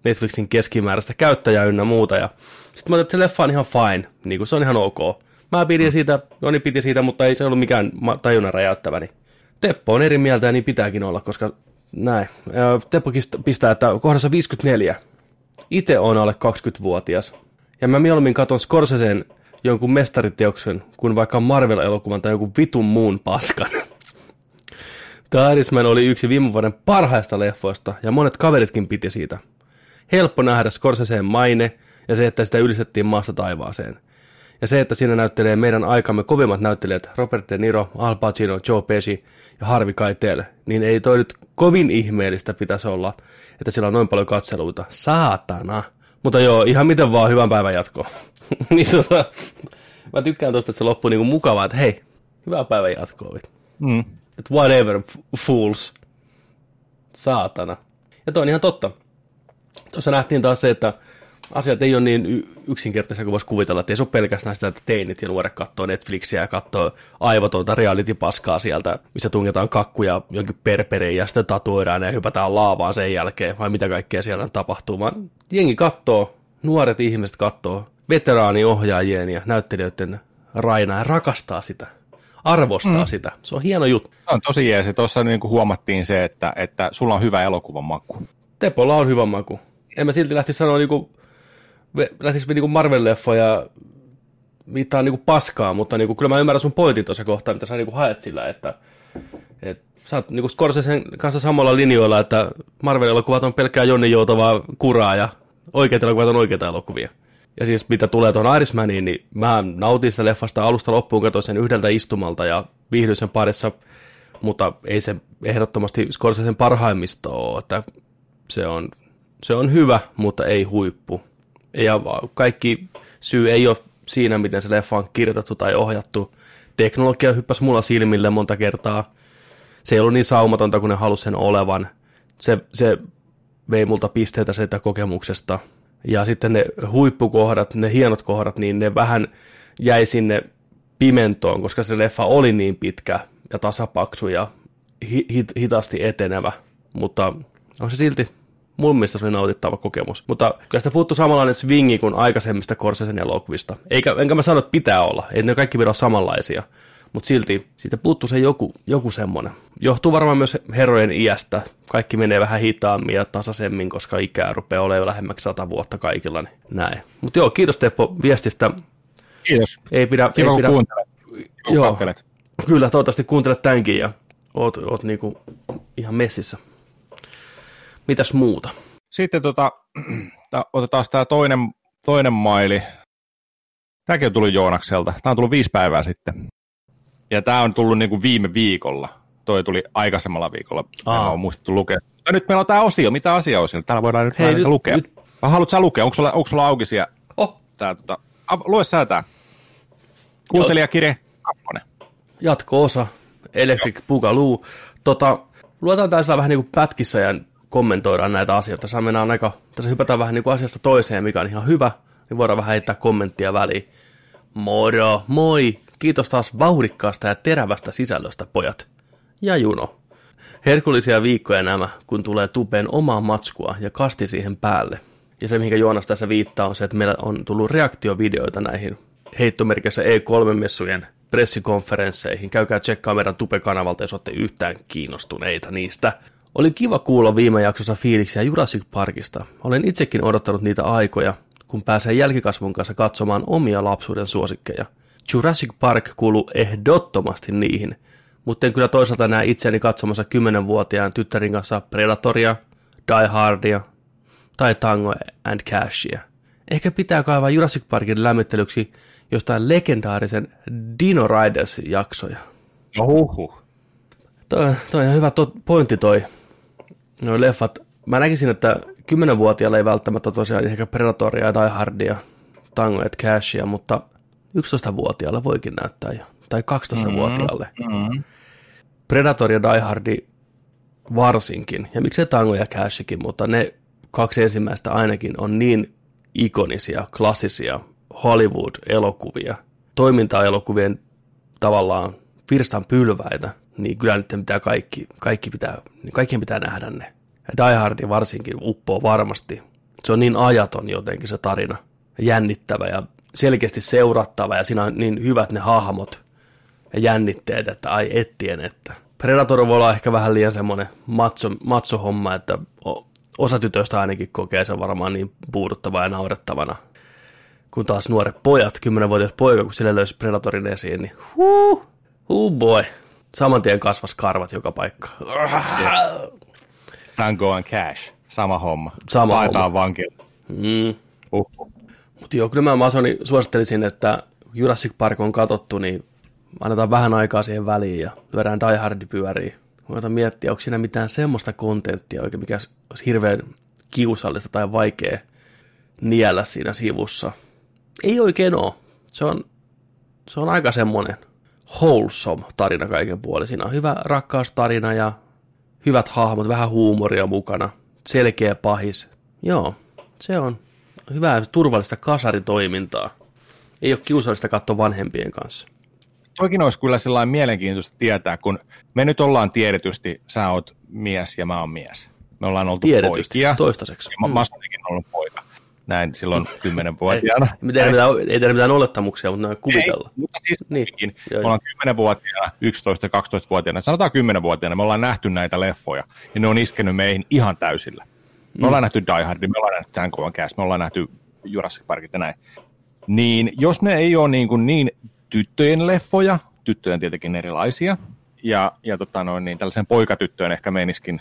Netflixin keskimääräistä käyttäjää ynnä muuta. Ja sitten mä ajattelin, että se leffa on ihan fine, niin kuin se on ihan ok. Mä pidin siitä, Joni piti siitä, mutta ei se ollut mikään tajunnan räjäyttävä. Niin Teppo on eri mieltä ja niin pitääkin olla, koska näin. Teppo pistää, että kohdassa 54. Itse on alle 20-vuotias. Ja mä mieluummin katon Scorseseen jonkun mestariteoksen kuin vaikka Marvel-elokuvan tai jonkun vitun muun paskan. The oli yksi viime vuoden parhaista leffoista, ja monet kaveritkin piti siitä. Helppo nähdä Scorseseen maine, ja se, että sitä ylistettiin maasta taivaaseen. Ja se, että siinä näyttelee meidän aikamme kovimmat näyttelijät Robert De Niro, Al Pacino, Joe Pesci ja Harvey Keitel, niin ei toi nyt kovin ihmeellistä pitäisi olla, että sillä on noin paljon katseluita. Saatana! Mutta joo, ihan miten vaan hyvän päivän jatkoa. niin tota, mä tykkään tosta, että se loppuu niinku mukavaa, että hei, hyvää päivän jatkoa. Mm. Että whatever, fools. Saatana. Ja toi on ihan totta. Tuossa nähtiin taas se, että asiat ei ole niin yksinkertaisia kuin voisi kuvitella, että ei se ole pelkästään sitä, että teinit ja nuoret katsoo Netflixiä ja katsoo aivotonta reality-paskaa sieltä, missä tungetaan kakkuja jonkin perpereen ja sitten tatuoidaan ja hypätään laavaan sen jälkeen, vai mitä kaikkea siellä tapahtuu, vaan jengi katsoo, nuoret ihmiset katsoo veteraaniohjaajien ja näyttelijöiden rainaa ja rakastaa sitä arvostaa mm. sitä. Se on hieno juttu. Se on tosi jees. Tuossa niin huomattiin se, että, että sulla on hyvä elokuvan maku. Tepolla on hyvä maku. En mä silti lähtisi sanoa niinku, lähtisi niinku Marvel-leffoja viittaa niinku paskaa, mutta niinku, kyllä mä ymmärrän sun pointin tuossa kohtaa, mitä sä niinku haet sillä, että et, sä oot niinku Scorsesen kanssa samalla linjoilla, että Marvel-elokuvat on pelkkää Jonni Joutavaa kuraa ja oikeat elokuvat on oikeita elokuvia. Ja siis mitä tulee tuon Irishmaniin, niin mä nautin sitä leffasta alusta loppuun, katsoin sen yhdeltä istumalta ja viihdyin sen parissa, mutta ei se ehdottomasti Scorsesen parhaimmisto ole, että se on, se on hyvä, mutta ei huippu. Ja kaikki syy ei ole siinä, miten se leffa on kirjoitettu tai ohjattu. Teknologia hyppäsi mulla silmille monta kertaa. Se ei ollut niin saumatonta kuin ne halusi sen olevan. Se, se vei multa pisteitä sitä kokemuksesta. Ja sitten ne huippukohdat, ne hienot kohdat, niin ne vähän jäi sinne pimentoon, koska se leffa oli niin pitkä ja tasapaksu ja hit, hitaasti etenevä. Mutta on se silti mun mielestä se oli nautittava kokemus. Mutta kyllä sitä puuttuu samanlainen swingi kuin aikaisemmista Korsesen elokuvista. Eikä, enkä mä sano, että pitää olla, ei ne kaikki pidä samanlaisia. Mutta silti siitä puuttuu se joku, joku semmoinen. Johtuu varmaan myös herrojen iästä. Kaikki menee vähän hitaammin ja tasaisemmin, koska ikää rupeaa olemaan lähemmäksi sata vuotta kaikilla. Niin näin. Mutta joo, kiitos Teppo viestistä. Kiitos. Ei pidä... Kiva, ei pidä... kuuntelet. Joo, kyllä, toivottavasti kuuntelet tämänkin ja oot, oot niinku ihan messissä. Mitäs muuta? Sitten tota, otetaan tämä toinen, toinen maili. Tämäkin on tullut Joonakselta. Tämä on tullut viisi päivää sitten. Ja tämä on tullut niin kuin viime viikolla. Toi tuli aikaisemmalla viikolla. Aa. En muistettu lukea. Ja nyt meillä on tämä osio. Mitä asia on siinä? Täällä voidaan nyt, Hei, nyt lukea. Nyt. Vai haluatko sä lukea? Onko sulla, onko sulla auki siellä? Oh. Tää, tota, lue sä tää. Kuuntelijakirje kakkonen. Jatko-osa. Electric Boogaloo. Tota, luetaan tässä vähän niin kuin pätkissä ja kommentoidaan näitä asioita. Tässä mennään aika, tässä hypätään vähän niin kuin asiasta toiseen, mikä on ihan hyvä, niin voidaan vähän heittää kommenttia väliin. Moro, moi! Kiitos taas vauhdikkaasta ja terävästä sisällöstä, pojat. Ja Juno. Herkullisia viikkoja nämä, kun tulee tupeen omaa matskua ja kasti siihen päälle. Ja se, mihinkä Joonas tässä viittaa, on se, että meillä on tullut reaktiovideoita näihin heittomerkissä E3-messujen pressikonferensseihin. Käykää tsekkaa meidän Tupe-kanavalta, jos olette yhtään kiinnostuneita niistä. Oli kiva kuulla viime jaksossa fiiliksiä Jurassic Parkista. Olen itsekin odottanut niitä aikoja, kun pääsee jälkikasvun kanssa katsomaan omia lapsuuden suosikkeja. Jurassic Park kuuluu ehdottomasti niihin, mutta en kyllä toisaalta näe itseäni katsomassa 10-vuotiaan tyttärin kanssa Predatoria, Die Hardia tai Tango and Cashia. Ehkä pitää kaivaa Jurassic Parkin lämmittelyksi jostain legendaarisen Dino Riders-jaksoja. Ohuhu. Toi, toi on hyvä to, pointti toi no leffat, mä näkisin, että 10-vuotiailla ei välttämättä tosiaan ehkä Predatoria, Die Hardia, Tango et Cashia, mutta 11-vuotiaalla voikin näyttää jo, tai 12-vuotiaalle. Mm-hmm. Predator ja Die Hardi varsinkin, ja miksei Tango ja Cashikin, mutta ne kaksi ensimmäistä ainakin on niin ikonisia, klassisia Hollywood-elokuvia, toimintaelokuvien tavallaan virstan pylväitä, niin kyllä nyt pitää kaikki, kaikki pitää, niin kaikkien pitää nähdä ne. Ja Die Hard varsinkin uppoo varmasti. Se on niin ajaton jotenkin se tarina. Jännittävä ja selkeästi seurattava ja siinä on niin hyvät ne hahmot ja jännitteet, että ai ettien, että Predator voi olla ehkä vähän liian semmoinen matso, matso-homma, että osa tytöistä ainakin kokee sen varmaan niin puuduttavaa ja naurettavana. Kun taas nuoret pojat, 10-vuotias poika, kun sille löysi Predatorin esiin, niin huu, huu boy, Saman tien kasvas karvat joka paikka. Yeah. Tango and cash. Sama homma. Sama Paetaan homma. vankilta. Mm. Uh. Mutta joo, kyllä mä Masoni suosittelisin, että Jurassic Park on katottu, niin annetaan vähän aikaa siihen väliin ja lyödään Die Hardi pyöriin. Voidaan miettiä, onko siinä mitään semmoista kontenttia oikein, mikä olisi hirveän kiusallista tai vaikea niellä siinä sivussa. Ei oikein ole. Se on, se on aika semmoinen wholesome tarina kaiken puolin. Siinä on hyvä rakkaustarina ja hyvät hahmot, vähän huumoria mukana, selkeä pahis. Joo, se on hyvää turvallista kasaritoimintaa. Ei ole kiusallista katsoa vanhempien kanssa. Toikin olisi kyllä sellainen mielenkiintoista tietää, kun me nyt ollaan tiedetysti, sä oot mies ja mä oon mies. Me ollaan oltu Tiedetysti, poikia. toistaiseksi. Ja mä, mm. on ollut poika. Näin silloin kymmenenvuotiaana. Ei, ei, mitään, ei tehdä mitään olettamuksia, mutta näin kuvitella. Ei, mutta siis Niin. Joo, me ollaan 10-vuotiaana, 11-12-vuotiaana, sanotaan 10-vuotiaana, me ollaan nähty näitä leffoja, ja ne on iskenyt meihin ihan täysillä. Me mm. ollaan nähty Die Hardin, me ollaan nähty Tango Cast, me ollaan nähty Jurassic Parkit ja näin. Niin jos ne ei ole niin, kuin niin tyttöjen leffoja, tyttöjen tietenkin erilaisia, ja, ja tota noin, niin tällaisen poikatyttöön ehkä meniskin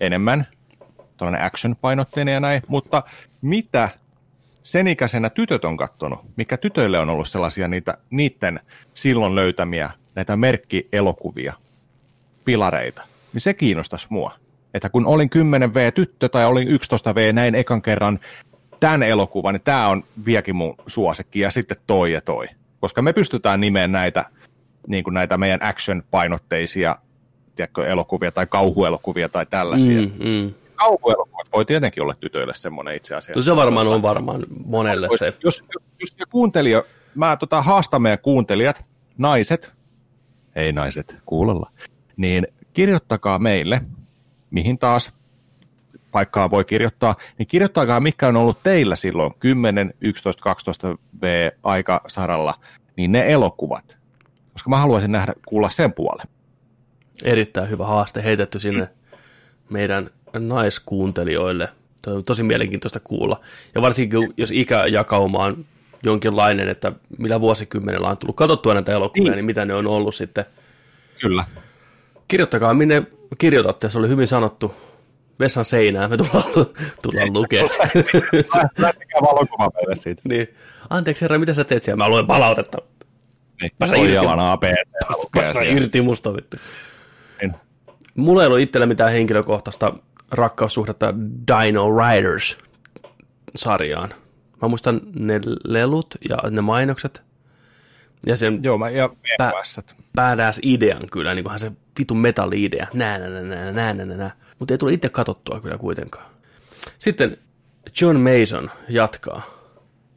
enemmän, tällainen action-painotteinen ja näin, mutta mitä sen ikäisenä tytöt on kattonut, mikä tytöille on ollut sellaisia niitä, niiden silloin löytämiä näitä merkkielokuvia, pilareita, niin se kiinnostaisi mua. Että kun olin 10V tyttö tai olin 11V näin ekan kerran tämän elokuvan, niin tämä on vieläkin mun suosikki ja sitten toi ja toi. Koska me pystytään nimeen näitä, niin kuin näitä meidän action-painotteisia tiedätkö, elokuvia tai kauhuelokuvia tai tällaisia. Mm, mm. Kauhuelokuvat voi tietenkin olla tytöille semmoinen itse asiassa. No se varmaan on varmaan monelle se. Jos, jos, jos ja kuuntelija, mä tota, haastan meidän kuuntelijat, naiset, ei naiset, kuulolla, niin kirjoittakaa meille, mihin taas paikkaa voi kirjoittaa, niin kirjoittakaa, mikä on ollut teillä silloin 10, 11, 12 V aikasaralla, niin ne elokuvat. Koska mä haluaisin nähdä, kuulla sen puolen. Erittäin hyvä haaste heitetty sinne meidän naiskuuntelijoille. Toi on tosi mielenkiintoista kuulla. Ja varsinkin, jos ikäjakauma on jonkinlainen, että millä vuosikymmenellä on tullut katsottua näitä elokuvia, niin, niin mitä ne on ollut sitten. Kyllä. Kirjoittakaa, minne kirjoitatte, se oli hyvin sanottu. Vessan seinään, me tullaan, tullaan lukemaan. Lähtekää valokuva meille siitä. niin. Anteeksi herra, mitä sä teet siellä? Mä luen palautetta. Niin, Pääsä APT lukee Pääsä irti musta vittu. Niin. Mulla ei ollut itsellä mitään henkilökohtaista rakkaussuhdetta Dino Riders-sarjaan. Mä muistan ne lelut ja ne mainokset ja sen Joo, mä, ja pä, päädäs idean kyllä, niin kuin se vitun metalli-idea. Nää, nää, nää, nää, nää, nää. Mutta ei tule itse katottua kyllä kuitenkaan. Sitten John Mason jatkaa.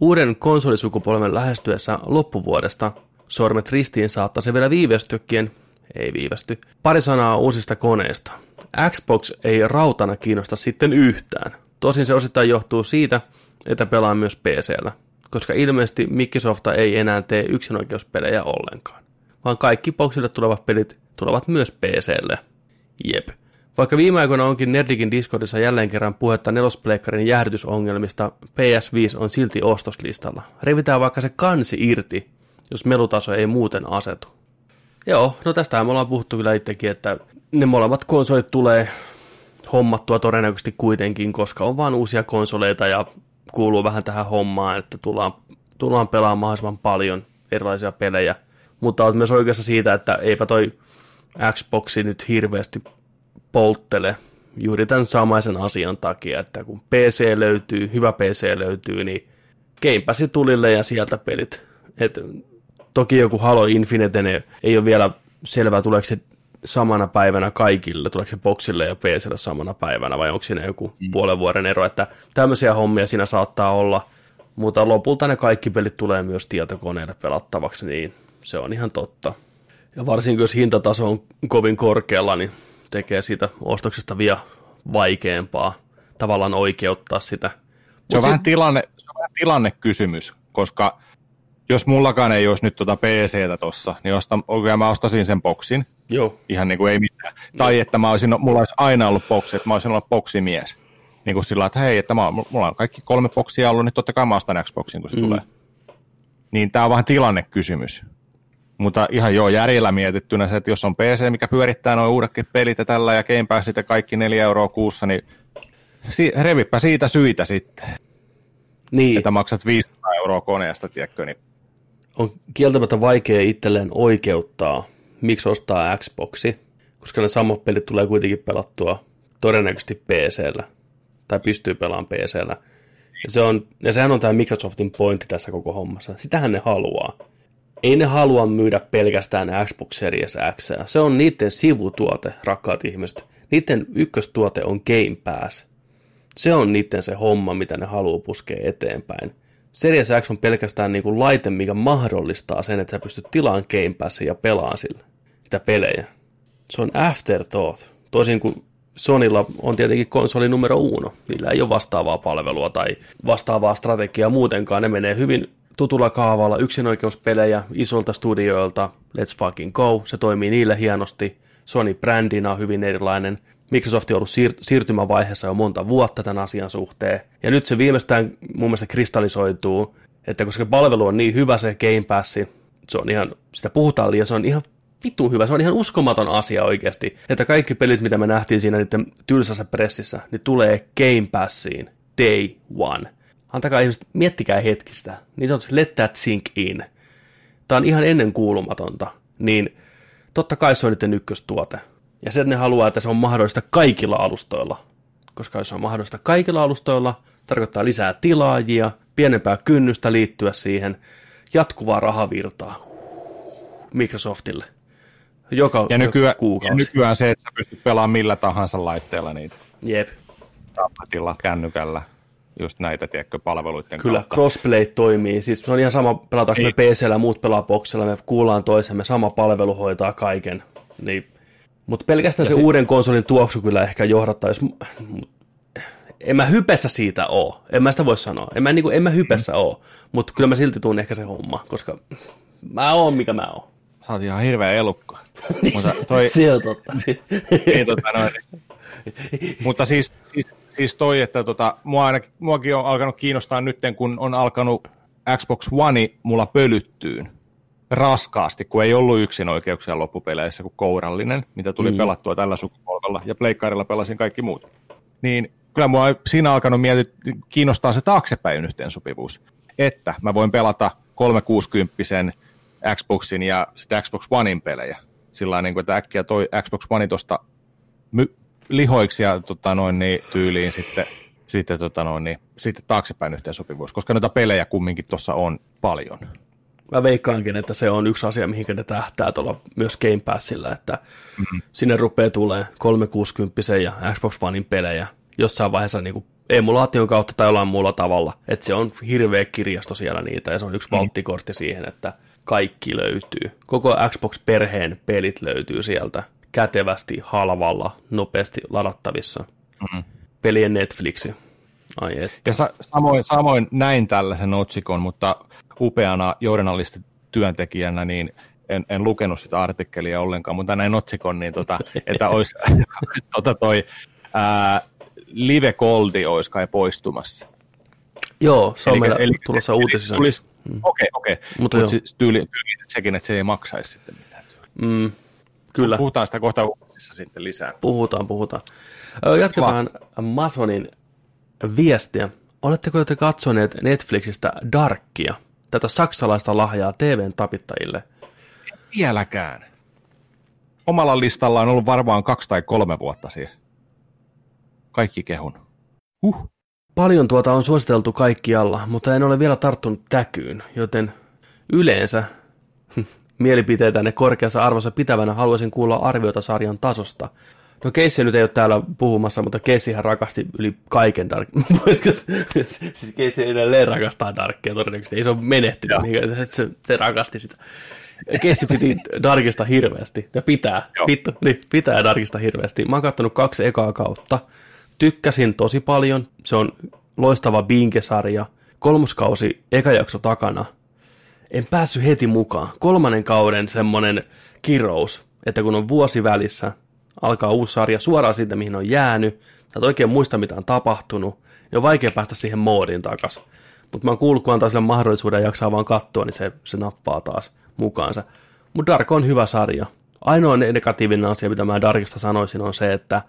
Uuden konsolisukupolven lähestyessä loppuvuodesta sormet ristiin saattaa se vielä viivästykin, ei viivästy, pari sanaa uusista koneista – Xbox ei rautana kiinnosta sitten yhtään. Tosin se osittain johtuu siitä, että pelaa myös PCllä, koska ilmeisesti Microsoft ei enää tee yksinoikeuspelejä ollenkaan, vaan kaikki boxille tulevat pelit tulevat myös PClle. Jep. Vaikka viime aikoina onkin Nerdikin Discordissa jälleen kerran puhetta nelospleikkarin jäähdytysongelmista, PS5 on silti ostoslistalla. Revitään vaikka se kansi irti, jos melutaso ei muuten asetu. Joo, no tästähän me ollaan puhuttu kyllä itsekin, että ne molemmat konsolit tulee hommattua todennäköisesti kuitenkin, koska on vaan uusia konsoleita ja kuuluu vähän tähän hommaan, että tullaan, tullaan pelaamaan mahdollisimman paljon erilaisia pelejä. Mutta olet myös oikeassa siitä, että eipä toi Xboxi nyt hirveästi polttele juuri tämän samaisen asian takia, että kun PC löytyy, hyvä PC löytyy, niin Game Passi tulille ja sieltä pelit. Et toki joku Halo Infinite ei ole vielä selvää, tuleeko se samana päivänä kaikille, tuleeko se boxille ja PClle samana päivänä vai onko siinä joku mm. puolen vuoden ero, että tämmöisiä hommia siinä saattaa olla, mutta lopulta ne kaikki pelit tulee myös tietokoneelle pelattavaksi, niin se on ihan totta. Ja varsinkin jos hintataso on kovin korkealla, niin tekee siitä ostoksesta vielä vaikeampaa tavallaan oikeuttaa sitä. Se on, Mut vähän tilanne, se on vähän tilannekysymys, koska jos mullakaan ei olisi nyt tuota PCtä tossa, niin ostan, oikein mä ostasin sen boksin, Joo, ihan niin kuin ei mitään. Tai että mä olisin, mulla olisi aina ollut boksi, että mä olisin ollut boksimies. Niin kuin sillä että hei, että mä, mulla on kaikki kolme boksia ollut, niin totta kai mä ostan Xboxin, kun se mm. tulee. Niin tää on vähän tilannekysymys. Mutta ihan joo, järjellä mietittynä se, että jos on PC, mikä pyörittää noin uudetkin pelit ja tällä ja Game ja kaikki 4 euroa kuussa, niin si- revipä siitä syitä sitten, niin. että maksat 500 euroa koneesta, tiedätkö, niin on kieltämättä vaikea itselleen oikeuttaa, miksi ostaa Xboxi, koska ne samat pelit tulee kuitenkin pelattua todennäköisesti PCllä, tai pystyy pelaamaan PCllä. Ja, se on, ja sehän on tämä Microsoftin pointti tässä koko hommassa. Sitähän ne haluaa. Ei ne halua myydä pelkästään Xbox Series X. Se on niiden sivutuote, rakkaat ihmiset. Niiden ykköstuote on Game Pass. Se on niiden se homma, mitä ne haluaa puskea eteenpäin. Series X on pelkästään niin kuin laite, mikä mahdollistaa sen, että sä pystyt tilaan Game Passin ja pelaan sillä sitä pelejä. Se on afterthought. Toisin kuin Sonilla on tietenkin konsoli numero uno. Niillä ei ole vastaavaa palvelua tai vastaavaa strategiaa muutenkaan. Ne menee hyvin tutulla kaavalla, yksinoikeuspelejä isolta studioilta, let's fucking go, se toimii niille hienosti. Sony brändinä on hyvin erilainen. Microsoft on ollut siir- siirtymävaiheessa jo monta vuotta tämän asian suhteen. Ja nyt se viimeistään mun mielestä kristallisoituu, että koska palvelu on niin hyvä se Game Pass, se on ihan, sitä puhutaan liian, se on ihan vittu hyvä. Se on ihan uskomaton asia oikeasti, että kaikki pelit, mitä me nähtiin siinä niiden tylsässä pressissä, niin tulee Game Passiin day one. Antakaa ihmiset, miettikää hetkistä. Niin sanotusti let that sink in. Tämä on ihan ennen kuulumatonta. Niin totta kai se on niiden ykköstuote. Ja sen ne haluaa, että se on mahdollista kaikilla alustoilla. Koska jos se on mahdollista kaikilla alustoilla, tarkoittaa lisää tilaajia, pienempää kynnystä liittyä siihen, jatkuvaa rahavirtaa Microsoftille. Joka, Ja nykyään, joka kuukausi. ja nykyään se, että sä pystyt pelaamaan millä tahansa laitteella niitä Jep. tabletilla, kännykällä, just näitä, tiedätkö, palveluiden Kyllä, kautta. crossplay toimii. Siis se on ihan sama, pelataanko me Niin. PCllä, muut pelaa boxilla, me kuullaan toisemme, sama palvelu hoitaa kaiken. Niin. Mutta pelkästään se, se- uuden konsolin tuoksu kyllä ehkä mut- En mä hypessä siitä oo, en mä sitä voi sanoa. En mä, niinku, en mä hypessä Mm. oo, mutta kyllä mä silti tuun ehkä se homma, koska mä oon mikä mä oon. Sä oot ihan hirveä elukka. Mutta, toi, Se on totta. niin, tota, noin, mutta siis, siis, siis toi, että tota, mua ainakin, muakin on alkanut kiinnostaa nyt, kun on alkanut Xbox One mulla pölyttyyn raskaasti, kun ei ollut yksin oikeuksia loppupeleissä kuin kourallinen, mitä tuli mm. pelattua tällä sukupolvella, ja pleikkarilla pelasin kaikki muut. Niin kyllä mua siinä alkanut mietit, kiinnostaa se taaksepäin yhteensopivuus, että mä voin pelata 360 Xboxin ja sitten Xbox Onein pelejä. Sillä niin kuin, että äkkiä toi Xbox One tuosta my- lihoiksi ja tota, noin, niin, tyyliin sitten, sitten, tota, noin, niin, sitten taaksepäin yhteensopivuus, koska noita pelejä kumminkin tuossa on paljon. Mä veikkaankin, että se on yksi asia, mihin ne tähtää tuolla myös Game Passilla, että mm-hmm. sinne rupeaa tulee 360 ja Xbox Onein pelejä jossain vaiheessa niin emulaation kautta tai jollain muulla tavalla. Että se on hirveä kirjasto siellä niitä ja se on yksi mm-hmm. valttikortti siihen, että kaikki löytyy. Koko Xbox-perheen pelit löytyy sieltä kätevästi, halvalla, nopeasti ladattavissa. Mm-hmm. Pelien Netflixi. Ai. Ja sa- samoin, samoin näin tällaisen otsikon, mutta upeana journalistityöntekijänä niin en, en lukenut sitä artikkelia ollenkaan, mutta näin otsikon, niin tota, että olisi tota toi, ää, Live Goldi olisi kai poistumassa. Joo, se on meillä elikkä- tulossa eli uutisissa. tulisi- Okei, okei. Mutta Mutta joo. siis tyyli, tyyli, sekin, että se ei maksaisi sitten mitään. Mm, kyllä. Puhutaan sitä kohta uutisissa sitten lisää. Puhutaan, puhutaan. Jatketaan Masonin viestiä. Oletteko te katsoneet Netflixistä Darkia, tätä saksalaista lahjaa TVn tapittajille? Vieläkään. Omalla listalla on ollut varmaan kaksi tai kolme vuotta siihen. Kaikki kehun. Huh. Paljon tuota on suositeltu kaikkialla, mutta en ole vielä tarttunut täkyyn, joten yleensä mielipiteitä ne korkeassa arvossa pitävänä haluaisin kuulla arviota sarjan tasosta. No Keissi nyt ei ole täällä puhumassa, mutta Keissihän rakasti yli kaiken Dark. siis Keissi edelleen rakastaa Darkia todennäköisesti. Ei se ole menehtynyt, mihinkään. se, se rakasti sitä. Keissi piti Darkista hirveästi. Ja pitää. Joo. Vittu, niin pitää Darkista hirveästi. Mä oon kattonut kaksi ekaa kautta. Tykkäsin tosi paljon. Se on loistava Binke-sarja. Kolmoskausi, eka jakso takana. En päässyt heti mukaan. Kolmannen kauden semmonen kirous, että kun on vuosi välissä, alkaa uusi sarja suoraan siitä, mihin on jäänyt, sä et oikein muista, mitä on tapahtunut, niin on vaikea päästä siihen moodiin takas. Mutta mä oon kuullut, kun antaa sille mahdollisuuden ja jaksaa vaan katsoa, niin se, se nappaa taas mukaansa. Mutta Dark on hyvä sarja. Ainoa negatiivinen asia, mitä mä Darkista sanoisin, on se, että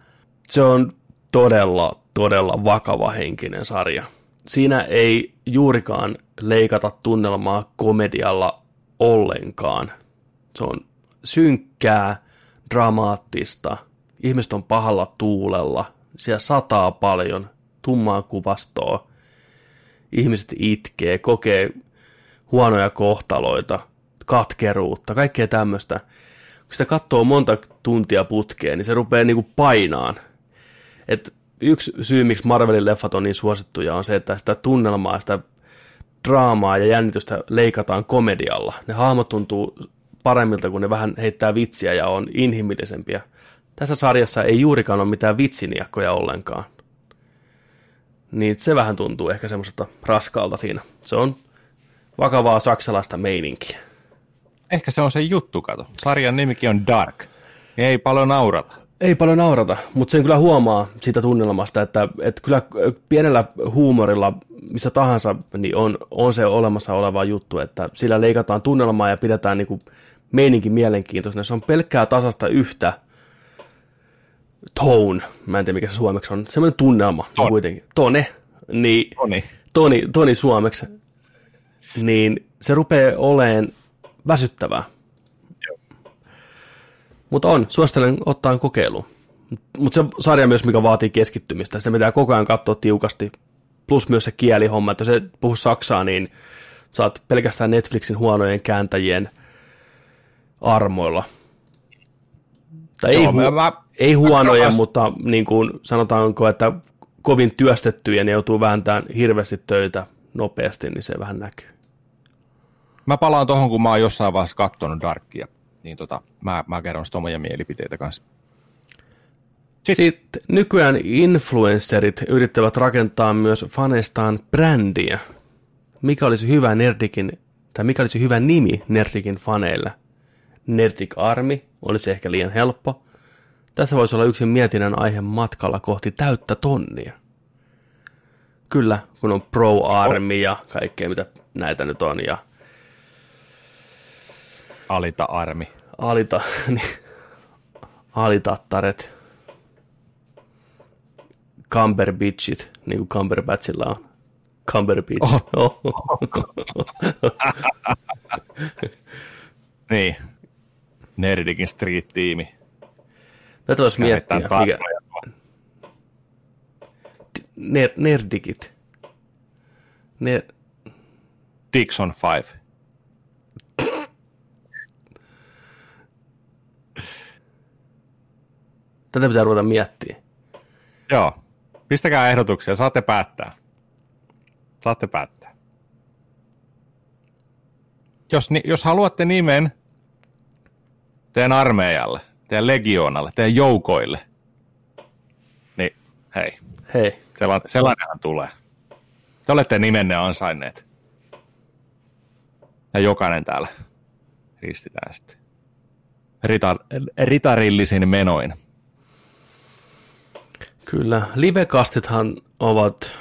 se on todella, todella vakava henkinen sarja. Siinä ei juurikaan leikata tunnelmaa komedialla ollenkaan. Se on synkkää, dramaattista, ihmiset on pahalla tuulella, siellä sataa paljon, tummaa kuvastoa, ihmiset itkee, kokee huonoja kohtaloita, katkeruutta, kaikkea tämmöistä. Kun sitä katsoo monta tuntia putkeen, niin se rupeaa niinku painaan. Et yksi syy, miksi Marvelin leffat on niin suosittuja, on se, että sitä tunnelmaa, sitä draamaa ja jännitystä leikataan komedialla. Ne hahmot tuntuu paremmilta, kun ne vähän heittää vitsiä ja on inhimillisempiä. tässä sarjassa ei juurikaan ole mitään vitsiniakkoja ollenkaan. Niin se vähän tuntuu ehkä semmoiselta raskaalta siinä. Se on vakavaa saksalaista meininkiä. Ehkä se on se juttu, kato. Sarjan nimikin on Dark. Ei paljon naurata. Ei paljon naurata, mutta sen kyllä huomaa siitä tunnelmasta, että, että kyllä pienellä huumorilla, missä tahansa, niin on, on se olemassa oleva juttu, että sillä leikataan tunnelmaa ja pidetään niin kuin meininki mielenkiintoisena. Se on pelkkää tasasta yhtä tone, mä en tiedä mikä se suomeksi on, semmoinen tunnelma Ton. kuitenkin, tone, niin, Toni. toni, toni suomeksi, niin se rupeaa oleen väsyttävää. Mutta on, suosittelen ottaa kokeiluun. Mutta se sarja myös, mikä vaatii keskittymistä, sitä pitää koko ajan katsoa tiukasti, plus myös se kielihomma, että jos et puhu saksaa, niin saat pelkästään Netflixin huonojen kääntäjien armoilla. Tai ei, Joo, hu- mä- mä- ei huonoja, vast- mutta niin kuin sanotaanko, että kovin työstettyjä, ne joutuu vääntämään hirveästi töitä nopeasti, niin se vähän näkyy. Mä palaan tuohon, kun mä oon jossain vaiheessa katsonut Darkia. Niin tota, mä, mä kerron sitä omia mielipiteitä kanssa. Sitten, Sitten nykyään influencerit yrittävät rakentaa myös faneistaan brändiä. Mikä olisi hyvä Nerdikin, tai mikä olisi hyvä nimi Nerdikin faneille? Nerdik Army olisi ehkä liian helppo. Tässä voisi olla yksi mietinnän aihe matkalla kohti täyttä tonnia. Kyllä, kun on Pro Army ja kaikkea, mitä näitä nyt on, ja Alita Armi. alita, niin, alitattaret, Cumberbitchit, niin kuin Cumberbatchilla on. Cumberbitch. Oh. Oh. Niin. Nerdikin Street-tiimi. Tätä voisi miettiä. Mikä, ner, nerdikit. Ner, Dixon 5. tätä pitää ruveta miettimään. Joo. Pistäkää ehdotuksia, saatte päättää. Saatte päättää. Jos, ni, jos haluatte nimen teidän armeijalle, teidän legionalle, teidän joukoille, niin hei, Hei, sellainen, sellainenhan tulee. Te olette nimenne ansainneet. Ja jokainen täällä ristitään sitten. Rita, ritarillisin menoin. Kyllä, livekastithan ovat,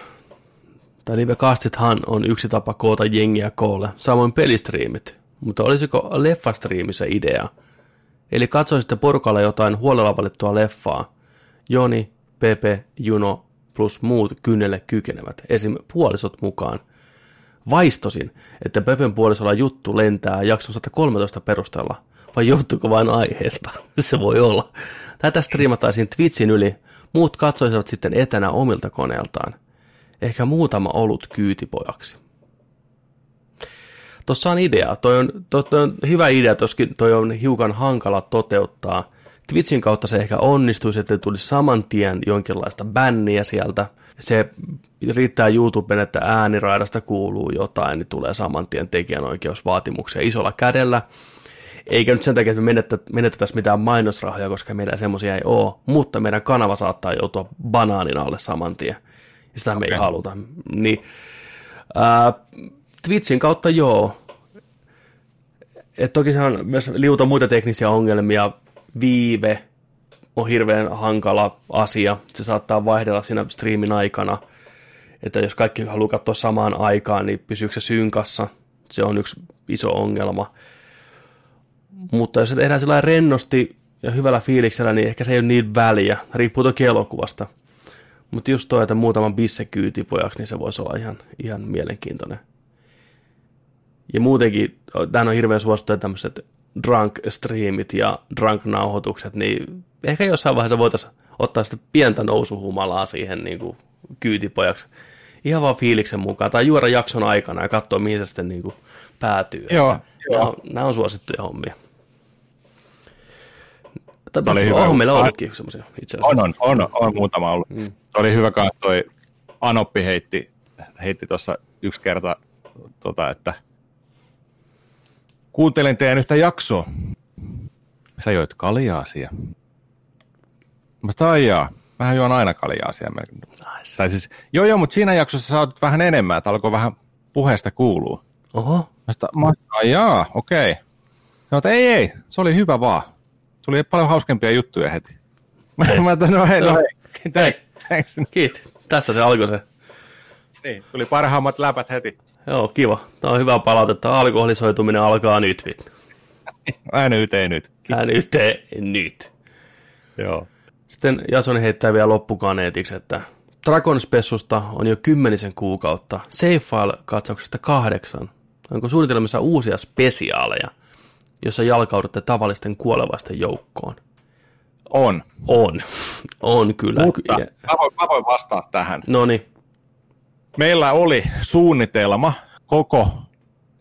tai livekastithan on yksi tapa koota jengiä koolle, samoin pelistriimit. Mutta olisiko leffastriimissä idea? Eli katsoisitte porukalla jotain huolella valittua leffaa. Joni, Pepe, Juno plus muut kynnelle kykenevät, esim. puolisot mukaan. Vaistosin, että Pepen puolisolla juttu lentää jakson 113 perusteella, vai johtuuko vain aiheesta? Se voi olla. Tätä striimattaisiin Twitchin yli, muut katsoisivat sitten etänä omilta koneeltaan. Ehkä muutama olut kyytipojaksi. Tuossa on idea. Toi on, toi, toi on hyvä idea, toskin toi on hiukan hankala toteuttaa. Twitchin kautta se ehkä onnistuisi, että tulisi saman tien jonkinlaista bänniä sieltä. Se riittää YouTuben, että ääniraidasta kuuluu jotain, niin tulee saman tien tekijänoikeusvaatimuksia isolla kädellä. Eikä nyt sen takia, että me menettä- menetettäisiin mitään mainosrahoja, koska meidän semmoisia ei ole, mutta meidän kanava saattaa joutua banaanin alle saman tien. Ja sitä me ei haluta. Niin, ää, Twitchin kautta joo. Et toki se on myös liuta muita teknisiä ongelmia. Viive on hirveän hankala asia. Se saattaa vaihdella siinä striimin aikana. Että jos kaikki haluaa katsoa samaan aikaan, niin pysyykö se synkassa? Se on yksi iso ongelma. Mutta jos se tehdään sillä rennosti ja hyvällä fiiliksellä, niin ehkä se ei ole niin väliä. Riippuu toki elokuvasta. Mutta just toi, että muutaman bissekyytipojaksi, niin se voisi olla ihan, ihan mielenkiintoinen. Ja muutenkin, tämähän on hirveän suosittu tämmöiset drunk-striimit ja drunk-nauhoitukset, niin ehkä jossain vaiheessa voitaisiin ottaa sitä pientä nousuhumalaa siihen niin kuin kyytipojaksi. Ihan vaan fiiliksen mukaan, tai juoda jakson aikana ja katsoa, mihin se sitten niin kuin päätyy. Joo, Että joo. Nämä, on, nämä on suosittuja hommia. Tai oli hyvä. onhan meillä ollutkin semmoisia itse asiassa. On, on, on, on muutama ollut. Mm. Se oli hyvä kanssa toi Anoppi heitti, heitti tuossa yksi kerta, tota, että kuuntelin teidän yhtä jaksoa. Sä joit kaljaa siellä. Mä taijaa. Mähän juon aina kaljaa siellä. Nice. Tai siis, joo joo, mutta siinä jaksossa sä oot vähän enemmän, että alkoi vähän puheesta kuuluu. Oho, Mä sitä, mä jaa, okei. Sanoin, että ei, ei, se oli hyvä vaan. Tuli paljon hauskempia juttuja heti. Mä, mä ajattelin, no hei, no hei. Thanks. Thanks. kiitos. Tästä se alkoi se. Niin, tuli parhaimmat läpät heti. Joo, kiva. Tämä on hyvä palautetta. Alkoholisoituminen alkaa nyt. vittu. Ää nyt, ei nyt. Ää nyt. Joo. Sitten Jason heittää vielä loppukaneetiksi, että Dragon Spessusta on jo kymmenisen kuukautta, Safe File-katsauksesta kahdeksan. Onko suunnitelmissa uusia spesiaaleja, jossa jalkaudutte tavallisten kuolevaisten joukkoon? On. On. On kyllä. Mutta mä voin, mä voin vastaa tähän. No niin, Meillä oli suunnitelma koko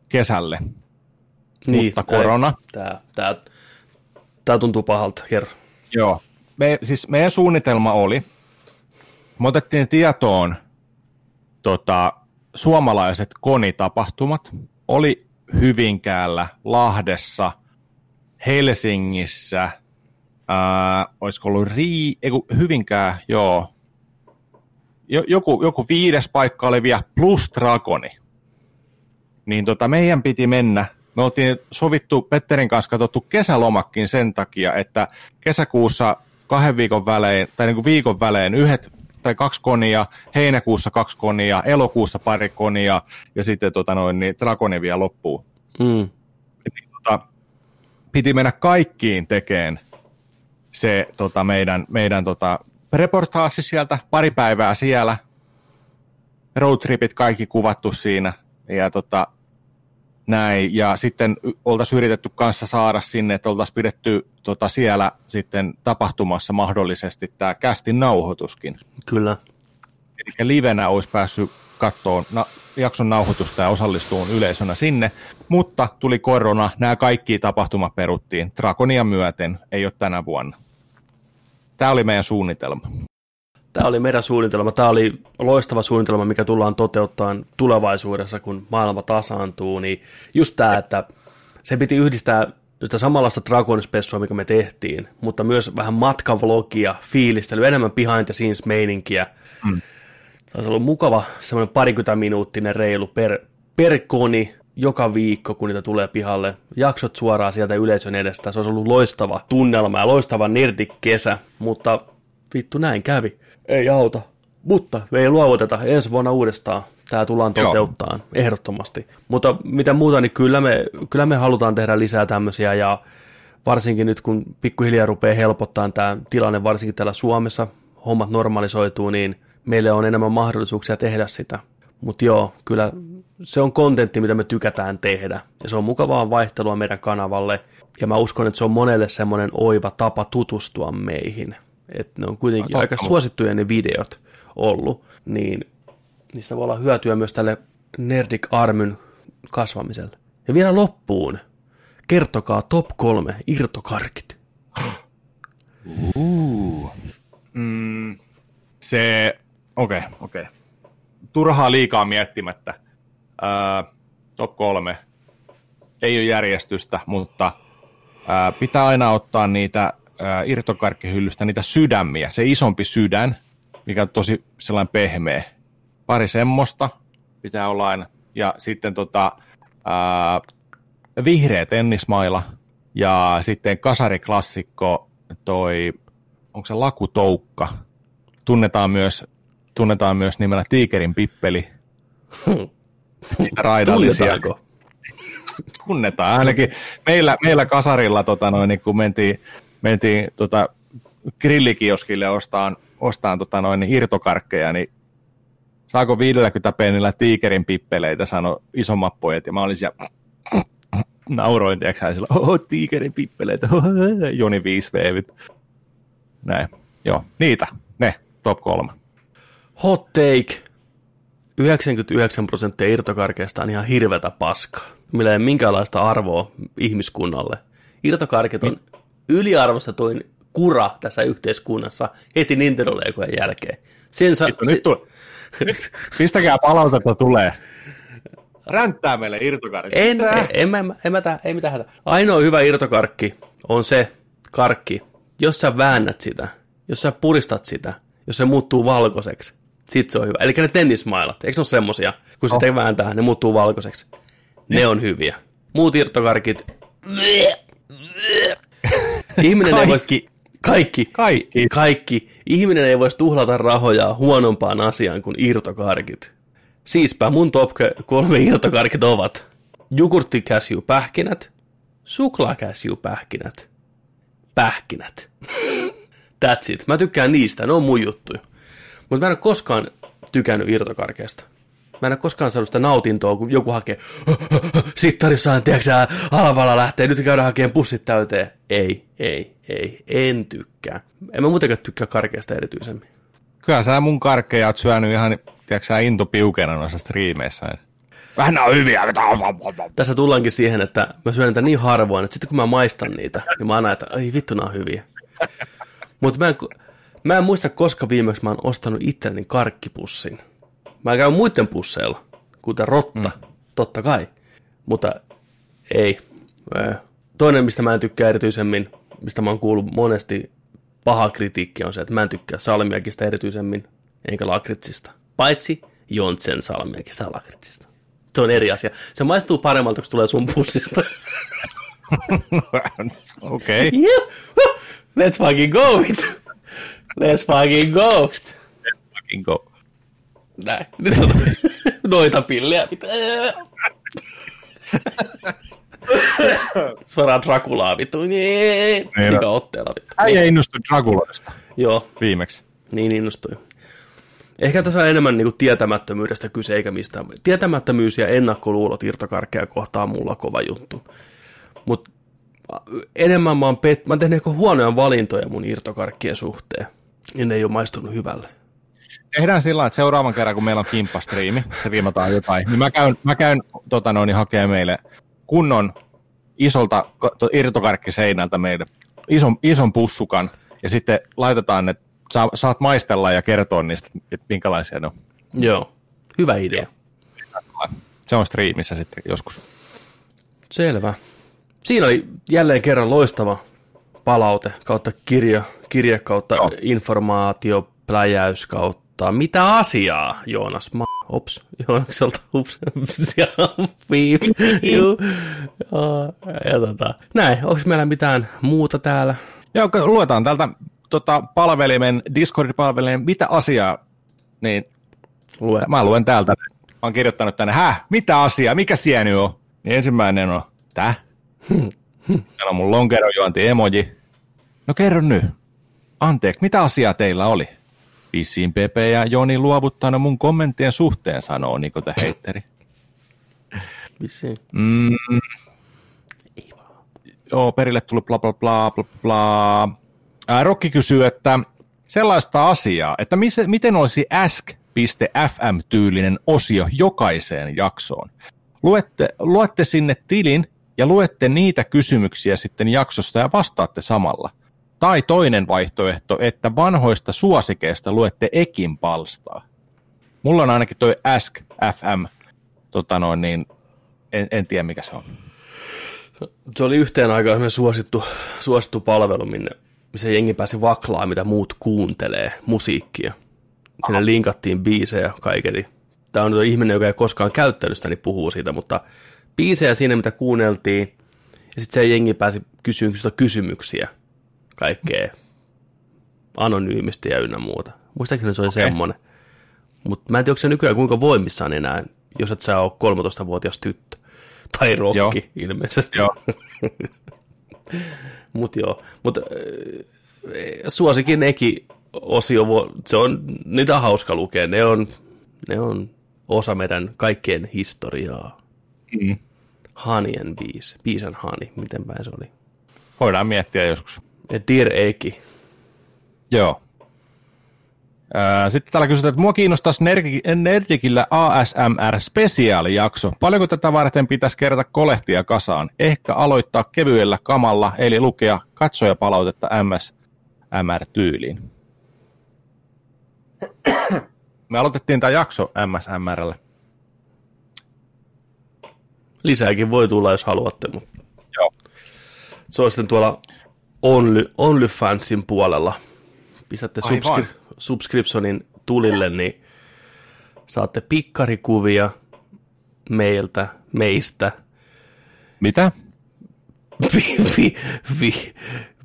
kesälle, niin mutta korona. Tämä, tämä, tämä tuntuu pahalta, kerro. Joo. Me, siis meidän suunnitelma oli, me otettiin tietoon tota, suomalaiset konitapahtumat. Oli Hyvinkäällä, Lahdessa, Helsingissä, ää, olisiko ollut Rii, ei Hyvinkää, joo. Jo, joku, joku viides paikka oli vielä plus Dragoni. Niin tota, meidän piti mennä. Me oltiin sovittu Petterin kanssa katsottu kesälomakkin sen takia, että kesäkuussa kahden viikon välein, tai niin kuin viikon välein yhdet tai kaksi konia, heinäkuussa kaksi konia, elokuussa pari konia, ja sitten tota noin, niin Dragoni vielä loppuu. Mm. Tota, piti mennä kaikkiin tekeen se tota, meidän, meidän tota, reportaasi sieltä, pari päivää siellä, roadtripit kaikki kuvattu siinä, ja tota, näin, ja sitten oltaisiin yritetty kanssa saada sinne, että oltaisiin pidetty tota, siellä sitten tapahtumassa mahdollisesti tämä kästin nauhoituskin. Kyllä. Eli livenä olisi päässyt kattoon na- jakson nauhoitusta ja osallistuun yleisönä sinne, mutta tuli korona, nämä kaikki tapahtumat peruttiin. Dragonia myöten, ei ole tänä vuonna. Tämä oli meidän suunnitelma. Tämä oli meidän suunnitelma. Tämä oli loistava suunnitelma, mikä tullaan toteuttamaan tulevaisuudessa, kun maailma tasaantuu. Niin just tämä, että se piti yhdistää sitä samanlaista Dragon Spessua, mikä me tehtiin, mutta myös vähän matkavlogia, fiilistelyä, enemmän behind the scenes meininkiä. Mm. Se olisi ollut mukava semmoinen parikymmentä minuuttinen reilu per, per koni joka viikko, kun niitä tulee pihalle. Jaksot suoraan sieltä yleisön edestä. Se olisi ollut loistava tunnelma ja loistava nerdik-kesä, mutta vittu näin kävi. Ei auta. Mutta me ei luovuteta ensi vuonna uudestaan. Tämä tullaan toteuttaa ehdottomasti. Mutta mitä muuta, niin kyllä me, kyllä me halutaan tehdä lisää tämmöisiä ja varsinkin nyt kun pikkuhiljaa rupeaa helpottaa tämä tilanne, varsinkin täällä Suomessa, hommat normalisoituu, niin meille on enemmän mahdollisuuksia tehdä sitä. Mutta joo, kyllä se on kontentti, mitä me tykätään tehdä. Ja se on mukavaa vaihtelua meidän kanavalle. Ja mä uskon, että se on monelle semmoinen oiva tapa tutustua meihin. Että ne on kuitenkin aika suosittuja ne videot ollut. Niin niistä voi olla hyötyä myös tälle Nerdik Armyn kasvamiselle. Ja vielä loppuun, kertokaa top kolme irtokarkit. Uh. Mm, se, okei, okay, okei. Okay. Turhaa liikaa miettimättä. Ää, top kolme. Ei ole järjestystä, mutta ää, pitää aina ottaa niitä ää, irtokarkkihyllystä, niitä sydämiä. Se isompi sydän, mikä on tosi sellainen pehmeä. Pari semmoista pitää olla aina. Ja sitten tota, ää, vihreä tennismaila ja sitten kasariklassikko toi, onko se lakutoukka, tunnetaan myös, tunnetaan myös nimellä Tiikerin pippeli. Niitä raidallisia. Tunnetaanko? Tunnetaan. Ainakin meillä, meillä kasarilla, tota noin, niin kun mentiin, mentiin tota, grillikioskille ostaan, ostaan tota noin, niin irtokarkkeja, niin saako 50 pennillä tiikerin pippeleitä, sano isommat pojat, ja mä olin siellä nauroin, tiedätkö sillä, oh, tiikerin pippeleitä, oh, Joni 5 veevit. Näin, joo, niitä, ne, top kolme. Hot take. 99 prosenttia irtokarkeista on ihan hirvetä paskaa, millä ei ole minkäänlaista arvoa ihmiskunnalle. Irtokarkit on yliarvostetuin kura tässä yhteiskunnassa heti nintendo jälkeen. Sen sa- Vittu, nyt, tule. nyt pistäkää palautetta tulee. Ränttää meille irtokarkki. En, en, en, en, en, mä, ei mitään hätä. Ainoa hyvä irtokarkki on se karkki, jos sä väännät sitä jos sä puristat sitä, jos se muuttuu valkoiseksi, sit se on hyvä. Eli ne tennismailat, eikö ne ole semmosia? Kun Oh. sitä vääntää, ne muuttuu valkoiseksi. Ne on hyviä. Muut irtokarkit. Ihminen ei voisi... Kaikki. Kaikki. Kaikki. Kaikki. Ihminen ei voisi tuhlata rahoja huonompaan asiaan kuin irtokarkit. Siispä mun top kolme irtokarkit ovat jogurttikäsiupähkinät, suklaakäsiupähkinät, pähkinät. That's it. Mä tykkään niistä, ne on mun juttuja. Mutta mä en ole koskaan tykännyt irtokarkeasta. Mä en ole koskaan saanut sitä nautintoa, kun joku hakee, sittarissaan, tiedätkö halvalla lähtee, nyt käydään hakemaan pussit täyteen. Ei, ei, ei, en tykkää. En mä muutenkaan tykkää karkeasta erityisemmin. Kyllä sä mun karkkeja oot syönyt ihan, tiedätkö sä, into piukena noissa striimeissä. Vähän nää on hyviä. Tässä tullaankin siihen, että mä syön niitä niin harvoin, että sitten kun mä maistan niitä, niin mä aina, että ai vittu, nää on hyviä. Mutta mä, en, mä en muista, koska viimeksi mä oon ostanut itselleni karkkipussin. Mä käyn muiden pusseilla, kuten rotta, mm. totta kai. Mutta ei. Ää. Toinen, mistä mä en tykkää erityisemmin, mistä mä oon kuullut monesti paha kritiikki on se, että mä en tykkää salmiakista erityisemmin, eikä lakritsista. Paitsi Jontsen salmiakista ja lakritsista. Se on eri asia. Se maistuu paremmalta, kun tulee sun pussista. Okei. Okay. Juhu! Let's fucking go it. Let's fucking go it. Fucking go. Näin. Nyt on noita pillejä. Mitä? Suoraan Drakulaa vittu. Niin. Sika otteella vittu. Äijä innostui Draguloista Joo, viimeksi. niin innostui. Ehkä tässä on enemmän niinku tietämättömyydestä kyse eikä mistään. Tietämättömyys ja ennakkoluulot irtokarkkeja kohtaan mulla kova juttu. Mutta enemmän mä oon, pet- mä oon tehnyt ehkä huonoja valintoja mun irtokarkkien suhteen. Ja ne ei ole maistunut hyvälle. Tehdään sillä että seuraavan kerran, kun meillä on kimppastriimi, striimataan jotain, niin mä käyn, mä käyn tota noin, hakemaan meille kunnon isolta irtokarkkiseinältä meille ison, ison pussukan, ja sitten laitetaan ne, saa, saat maistella ja kertoa niistä, että minkälaisia ne on. Joo, hyvä idea. Se on striimissä sitten joskus. Selvä. Siinä oli jälleen kerran loistava palaute kautta kirja, kirja kautta Joo. informaatio, pläjäys kautta mitä asiaa, Joonas Ma... Ops, Joonakselta, ups, ja juu. Ja tota, näin, onko meillä mitään muuta täällä? Joo, luetaan täältä tota, palvelimen, Discord-palvelimen, mitä asiaa, niin Lue. mä luen täältä. Mä oon kirjoittanut tänne, häh, mitä asiaa, mikä sieni on? Niin ensimmäinen on, tää? Täällä on mun lonkerojuonti emoji. No kerro nyt. Anteeksi, mitä asiaa teillä oli? Vissiin Pepe ja Joni luovuttanut mun kommenttien suhteen, sanoo Niko the Heitteri. Vissiin. Mm. Joo, perille tuli bla bla bla bla bla. Ää, Rokki kysyy, että sellaista asiaa, että missä, miten olisi ask.fm-tyylinen osio jokaiseen jaksoon. Luette, luette sinne tilin ja luette niitä kysymyksiä sitten jaksosta ja vastaatte samalla. Tai toinen vaihtoehto, että vanhoista suosikeista luette Ekin palstaa. Mulla on ainakin toi Ask FM, tota noin, niin en, en tiedä mikä se on. Se oli yhteen aikaan suosittu, suosittu palvelu, minne, missä jengi pääsi vaklaa, mitä muut kuuntelee, musiikkia. Sinne linkattiin biisejä kaiketi. Tämä on nyt ihminen, joka ei koskaan käyttänyt sitä, niin puhuu siitä, mutta biisejä siinä, mitä kuunneltiin, ja sitten se jengi pääsi kysymään kysymyksiä kaikkea anonyymisti ja ynnä muuta. Muistaakseni se oli okay. semmoinen. Mutta mä en tiedä, onko se nykyään kuinka voimissaan enää, jos et sä ole 13-vuotias tyttö. Tai rokki Joo. ilmeisesti. Joo. Mut joo, mutta suosikin eki osio, se on, niitä on hauska lukea, ne on, ne on osa meidän kaikkien historiaa. Mm. Hanien biisi, biisan hani, miten päin se oli. Voidaan miettiä joskus. Ja Dear Eki, Joo. Sitten täällä kysytään, että mua kiinnostaisi Nerdi- Nerdikillä ASMR-spesiaalijakso. Paljonko tätä varten pitäisi kerätä kolehtia kasaan? Ehkä aloittaa kevyellä kamalla, eli lukea katsojapalautetta MSMR-tyyliin. Me aloitettiin tämä jakso MSMRlle. lisääkin voi tulla, jos haluatte, mutta Joo. se on sitten tuolla Only, OnlyFansin puolella pistätte subskri- subscriptionin tulille, niin saatte pikkarikuvia meiltä, meistä, Mitä? vi, vi, vi,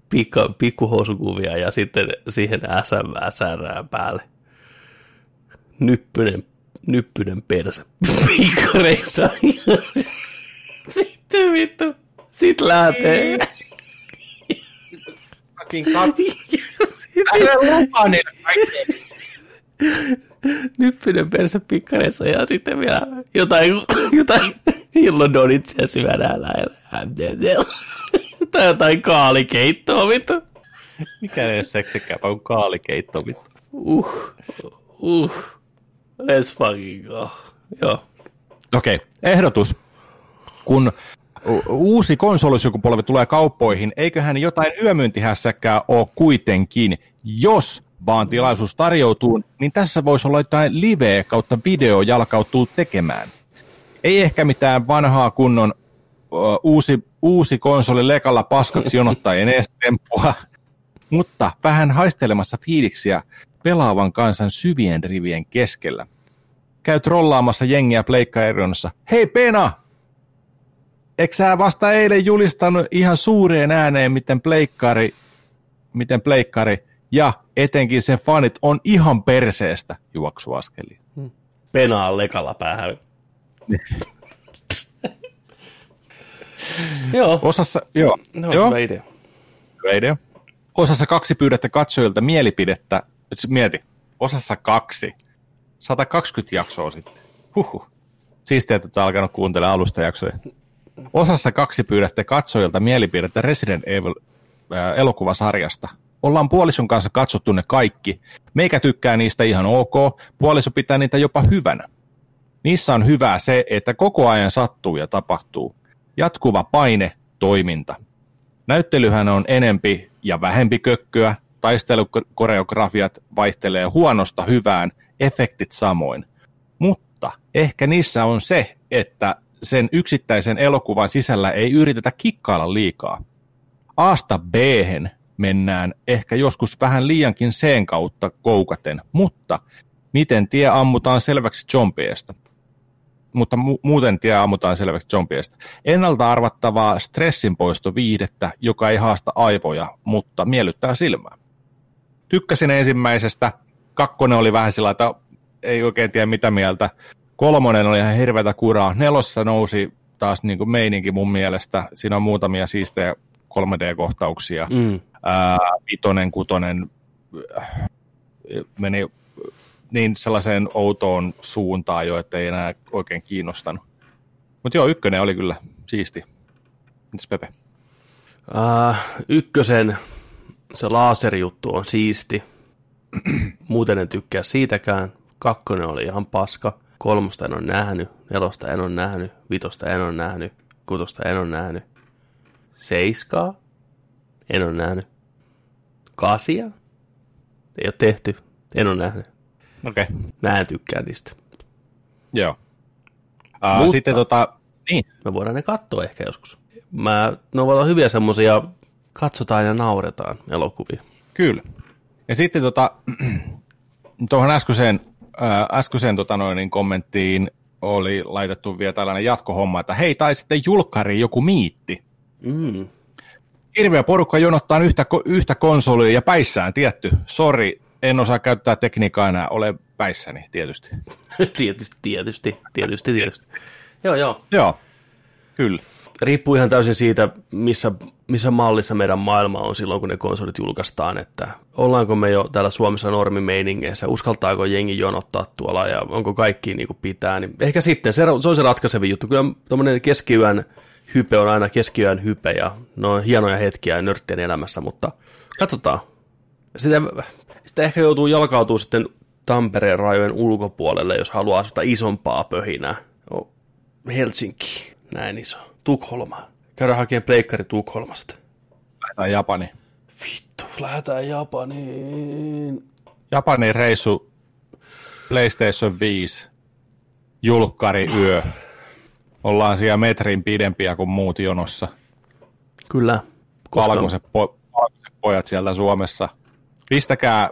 pikka, pikkuhousukuvia ja sitten siihen SM särää päälle. Nyppynen, nyppynen persä pikkareissa. sitten vittu, sit lähtee. Nyppynen persä pikkareissa ja sitten vielä jotain, jotain hillodonitsia syödään lähellä. Tai jotain kaalikeittoa, vittu. Mikä ei ole seksikääpä kuin kaalikeitto, vittu. Uh, uh. Let's fucking go. Joo. Okei, okay. ehdotus. Kun uusi konsolisukupolvi tulee kauppoihin, eiköhän jotain yömyyntihässäkään ole kuitenkin, jos vaan tilaisuus tarjoutuu, niin tässä voisi olla jotain live kautta video jalkautuu tekemään. Ei ehkä mitään vanhaa kunnon ö, uusi, uusi konsoli lekalla paskaksi jonottajien estempua, mutta vähän haistelemassa fiiliksiä pelaavan kansan syvien rivien keskellä käy trollaamassa jengiä pleikkaerionossa. Hei Pena! Eikö sä vasta eilen julistanut ihan suureen ääneen, miten pleikkari, miten pleikkari ja etenkin sen fanit on ihan perseestä juoksuaskeliin? Penaa lekalla päähän. Joo, Osassa, joo, no, joo hyvä idea. hyvä idea. Osassa kaksi pyydettä katsojilta mielipidettä. Nyt mieti, osassa kaksi. 120 jaksoa sitten. Huhhuh. Siistiä, että olette alkanut kuuntelemaan alusta jaksoja. Osassa kaksi pyydätte katsojilta mielipidettä Resident Evil äh, elokuvasarjasta. Ollaan puolison kanssa katsottu ne kaikki. Meikä tykkää niistä ihan ok, puoliso pitää niitä jopa hyvänä. Niissä on hyvää se, että koko ajan sattuu ja tapahtuu. Jatkuva paine, toiminta. Näyttelyhän on enempi ja vähempi kökköä, taistelukoreografiat vaihtelee huonosta hyvään, efektit samoin. Mutta ehkä niissä on se, että sen yksittäisen elokuvan sisällä ei yritetä kikkailla liikaa. Aasta b mennään ehkä joskus vähän liiankin sen kautta koukaten, mutta miten tie ammutaan selväksi zombieista? mutta mu- muuten tie ammutaan selväksi zombieista. Ennalta arvattavaa stressinpoisto viihdettä, joka ei haasta aivoja, mutta miellyttää silmää. Tykkäsin ensimmäisestä. Kakkonen oli vähän sillä, että ei oikein tiedä mitä mieltä. Kolmonen oli ihan hirveätä kuraa. Nelossa nousi taas niin kuin meininki mun mielestä. Siinä on muutamia siistejä 3D-kohtauksia. Mm. Ää, vitonen, kutonen äh, meni niin sellaiseen outoon suuntaan jo, että ei enää oikein kiinnostanut. Mutta joo, ykkönen oli kyllä siisti. Mitäs Pepe? Uh, ykkösen se laserijuttu on siisti. Muuten en tykkää siitäkään. Kakkonen oli ihan paska. Kolmosta en ole nähnyt. Nelosta en ole nähnyt. Vitosta en ole nähnyt. Kutosta en ole nähnyt. Seiskaa. En ole nähnyt. Kasia. Ei ole tehty. En ole nähnyt. Okei, okay. Mä en tykkää niistä. joo. Uh, Mutta- Sitten tota, niin, Me voidaan ne katsoa ehkä joskus. Mä, ne ovat hyviä semmosia, katsotaan ja nauretaan elokuvia. kyllä. Ja sitten tota, tuohon äskeiseen, äh, äskeiseen tota noin, niin kommenttiin oli laitettu vielä tällainen jatkohomma, että hei, tai sitten julkkari joku miitti. Mm. Hirveä porukka jonottaa yhtä, yhtä konsolia ja päissään, tietty. Sori, en osaa käyttää tekniikkaa enää, ole päissäni, tietysti. tietysti, tietysti, tietysti, tietysti. Joo, joo. Joo, kyllä. Riippuu ihan täysin siitä, missä, missä mallissa meidän maailma on silloin, kun ne konsolit julkaistaan, että ollaanko me jo täällä Suomessa normimeiningeissä, uskaltaako jengi jonottaa tuolla ja onko kaikki niin kuin pitää, niin ehkä sitten, se, se on se ratkaisevin juttu. Kyllä tuommoinen keskiyön hype on aina keskiyön hype ja ne on hienoja hetkiä nörttien elämässä, mutta katsotaan. Sitä, sitä ehkä joutuu jalkautumaan sitten Tampereen rajojen ulkopuolelle, jos haluaa sitä isompaa pöhinää. Oh, Helsinki, näin iso. Tukholma. Käydään hakemaan pleikkari Tukholmasta. Tai Japani. Vittu, lähdetään Japaniin. Japanin reissu PlayStation 5, julkkari yö. Ollaan siellä metrin pidempiä kuin muut jonossa. Kyllä. Koska, Valkoiset, po- valkoiset pojat sieltä Suomessa pistäkää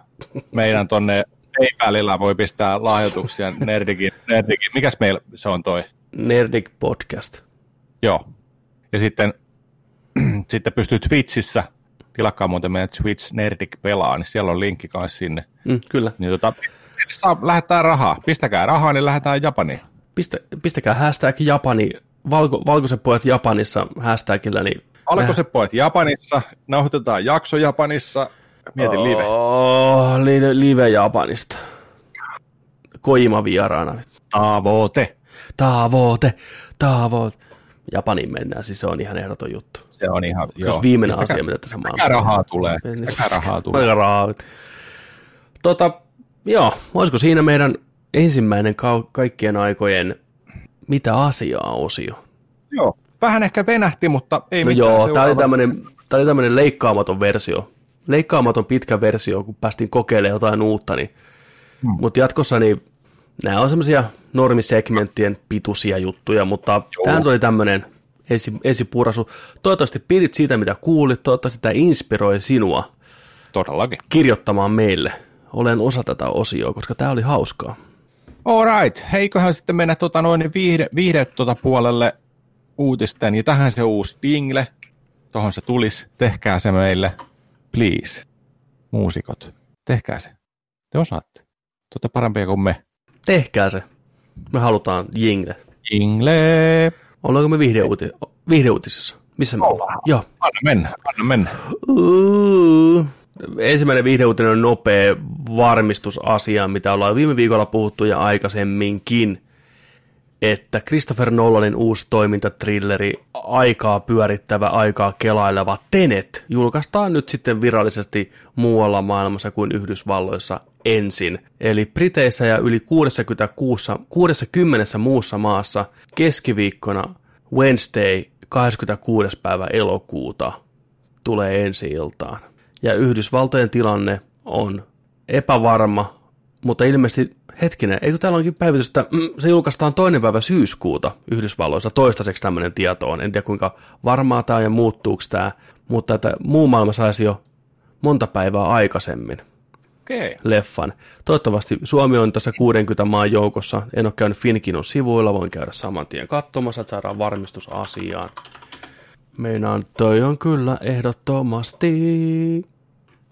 meidän tonne PayPalilla voi pistää lahjoituksia Nerdikin. Nerdikin. Mikäs meillä se on toi? Nerdik Podcast. Joo. Ja sitten, sitten pystyy Twitchissä, tilakkaa muuten meidän Twitch Nerdik pelaa, niin siellä on linkki kanssa sinne. Mm, kyllä. Niin tota, saa, lähettää rahaa. Pistäkää rahaa, niin lähdetään Japaniin. Pistä, pistäkää hashtag Japani, valko, valkoiset pojat Japanissa hashtagillä, niin Valkoiset pojat Japanissa, nauhoitetaan jakso Japanissa, mietin live. Oh, live, live Japanista. Koima vieraana. Tavoite. Tavoite, tavoite. Japaniin mennään, siis se on ihan ehdoton juttu. Se on ihan, Se on viimeinen Pistäkää, asia, mitä tässä maailmassa rahaa tulee. Mikä rahaa tulee. Rahaa. Tota, joo, olisiko siinä meidän ensimmäinen ka- kaikkien aikojen mitä asiaa osio? Joo, vähän ehkä venähti, mutta ei no mitään. joo, tämä oli tämmöinen, tämä oli tämmöinen leikkaamaton versio. Leikkaamaton pitkä versio, kun päästiin kokeilemaan jotain uutta, niin hmm. mutta jatkossa niin nämä on semmoisia normisegmenttien pituisia juttuja, mutta tämä oli tämmöinen ensi, ensipurasu. Toivottavasti pidit siitä, mitä kuulit, toivottavasti tämä inspiroi sinua Todellakin. kirjoittamaan meille. Olen osa tätä osioa, koska tämä oli hauskaa. Alright, heiköhän sitten mennä tota noin viihde, viihde tota puolelle uutisten, ja tähän se uusi dingle, tohon se tulisi, tehkää se meille, please, muusikot, tehkää se, te osaatte, tuota parempia kuin me. Tehkää se, me halutaan jingle. Jingle. Ollaanko me viihdeuuti- viihdeuutisissa? Missä me ollaan? Joo. Anna mennä, anna mennä. Uh. Ensimmäinen viihdeuutinen on nopea varmistusasia, mitä ollaan viime viikolla puhuttu ja aikaisemminkin, että Christopher Nolanin uusi toimintatrilleri, aikaa pyörittävä, aikaa kelaileva Tenet, julkaistaan nyt sitten virallisesti muualla maailmassa kuin Yhdysvalloissa ensin. Eli Briteissä ja yli 66, 60 muussa maassa keskiviikkona Wednesday 26. päivä elokuuta tulee ensi iltaan ja Yhdysvaltojen tilanne on epävarma, mutta ilmeisesti hetkinen, eikö täällä onkin päivitys, että mm, se julkaistaan toinen päivä syyskuuta Yhdysvalloissa, toistaiseksi tämmöinen tieto on, en tiedä kuinka varmaa tämä on ja muuttuuko tämä, mutta että muu maailma saisi jo monta päivää aikaisemmin okay. leffan. Toivottavasti Suomi on tässä 60 maan joukossa, en ole käynyt Finkinon sivuilla, voin käydä saman tien katsomassa, että saadaan varmistus asiaan. Meinaan toi on kyllä ehdottomasti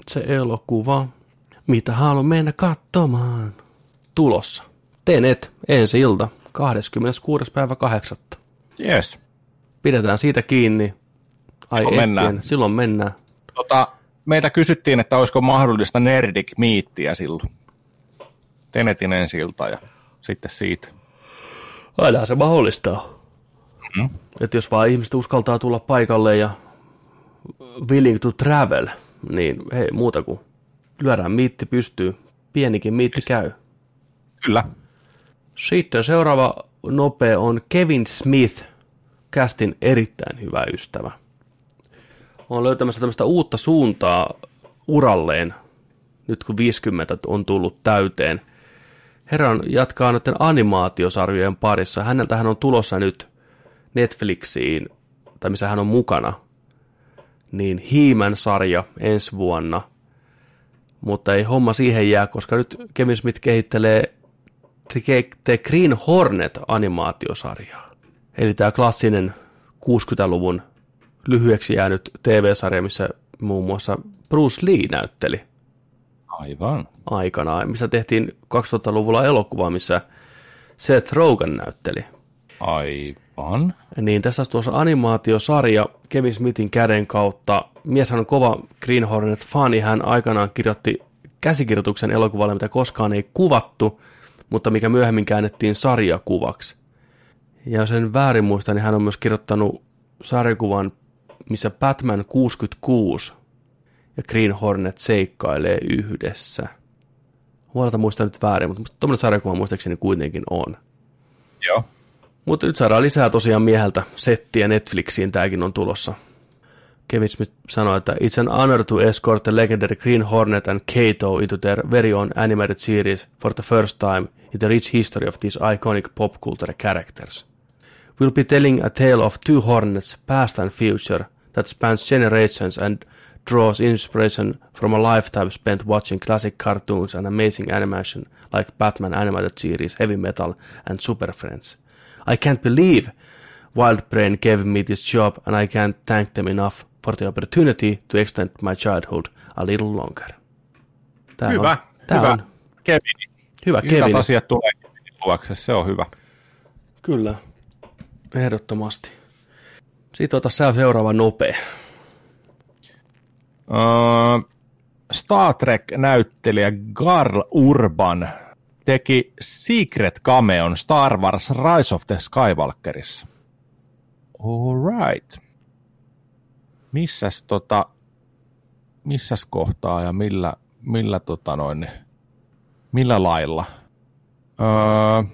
se elokuva, mitä haluan mennä katsomaan. Tulossa. Tenet ensi ilta, 26. päivä 8. Yes. Pidetään siitä kiinni. Ai Silloin ettien. mennään. Silloin mennään. Tota, meitä kysyttiin, että olisiko mahdollista Nerdik miittiä silloin. Tenetin ensi ilta ja sitten siitä. Ainahan se mahdollistaa. Mm. Että jos vaan ihmiset uskaltaa tulla paikalle ja willing to travel, niin hei muuta kuin lyödään miitti pystyy. Pienikin miitti käy. Kyllä. Sitten seuraava nopea on Kevin Smith, kästin erittäin hyvä ystävä. On löytämässä tämmöistä uutta suuntaa uralleen, nyt kun 50 on tullut täyteen. Herran jatkaa noiden animaatiosarjojen parissa. Häneltähän on tulossa nyt Netflixiin, tai missä hän on mukana, niin He sarja ensi vuonna. Mutta ei homma siihen jää, koska nyt Kevin Smith kehittelee The, The Green Hornet animaatiosarjaa. Eli tämä klassinen 60-luvun lyhyeksi jäänyt TV-sarja, missä muun muassa Bruce Lee näytteli Aivan. aikanaan, missä tehtiin 2000-luvulla elokuva, missä Seth Rogen näytteli. Aivan. Niin tässä tuossa animaatiosarja Kevin Smithin käden kautta. Mieshän on kova Green Hornet-fani. Hän aikanaan kirjoitti käsikirjoituksen elokuvalle, mitä koskaan ei kuvattu, mutta mikä myöhemmin käännettiin sarjakuvaksi. Ja jos en väärin muista, niin hän on myös kirjoittanut sarjakuvan, missä Batman 66 ja Green Hornet seikkailee yhdessä. Huolta muista nyt väärin, mutta tuommoinen sarjakuva muistaakseni kuitenkin on. Joo. Mutta nyt saadaan lisää tosiaan mieheltä settiä Netflixiin, tämäkin on tulossa. Kevin Smith sanoi, että it's an honor to escort the legendary Green Hornet and Kato into their very own animated series for the first time in the rich history of these iconic pop culture characters. We'll be telling a tale of two Hornets, past and future, that spans generations and draws inspiration from a lifetime spent watching classic cartoons and amazing animation like Batman animated series, Heavy Metal, and Super Friends. I can't believe Wildbrain gave me this job, and I can't thank them enough for the opportunity to extend my childhood a little longer. Tää Hyvä, on, tää hyvä. on Kevin. hyvä Hyvät Kevin. asiat tulee luokse, se on hyvä. Kyllä, ehdottomasti. Sitten ota sä seuraava nopea. Uh, Star Trek-näyttelijä Garl Urban teki Secret Cameon Star Wars Rise of the Skywalkerissa. Alright. Missäs tota, missäs kohtaa ja millä, millä tota noin, millä lailla? Uh,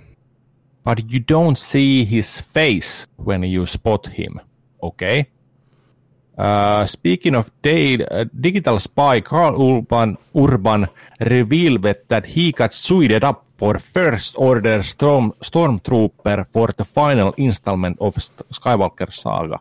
but you don't see his face when you spot him. Okay. Uh, speaking of day, uh, digital spy Carl Urban, Urban revealed that he got suited up for First Order storm, Stormtrooper for the final installment of Skywalker Saga.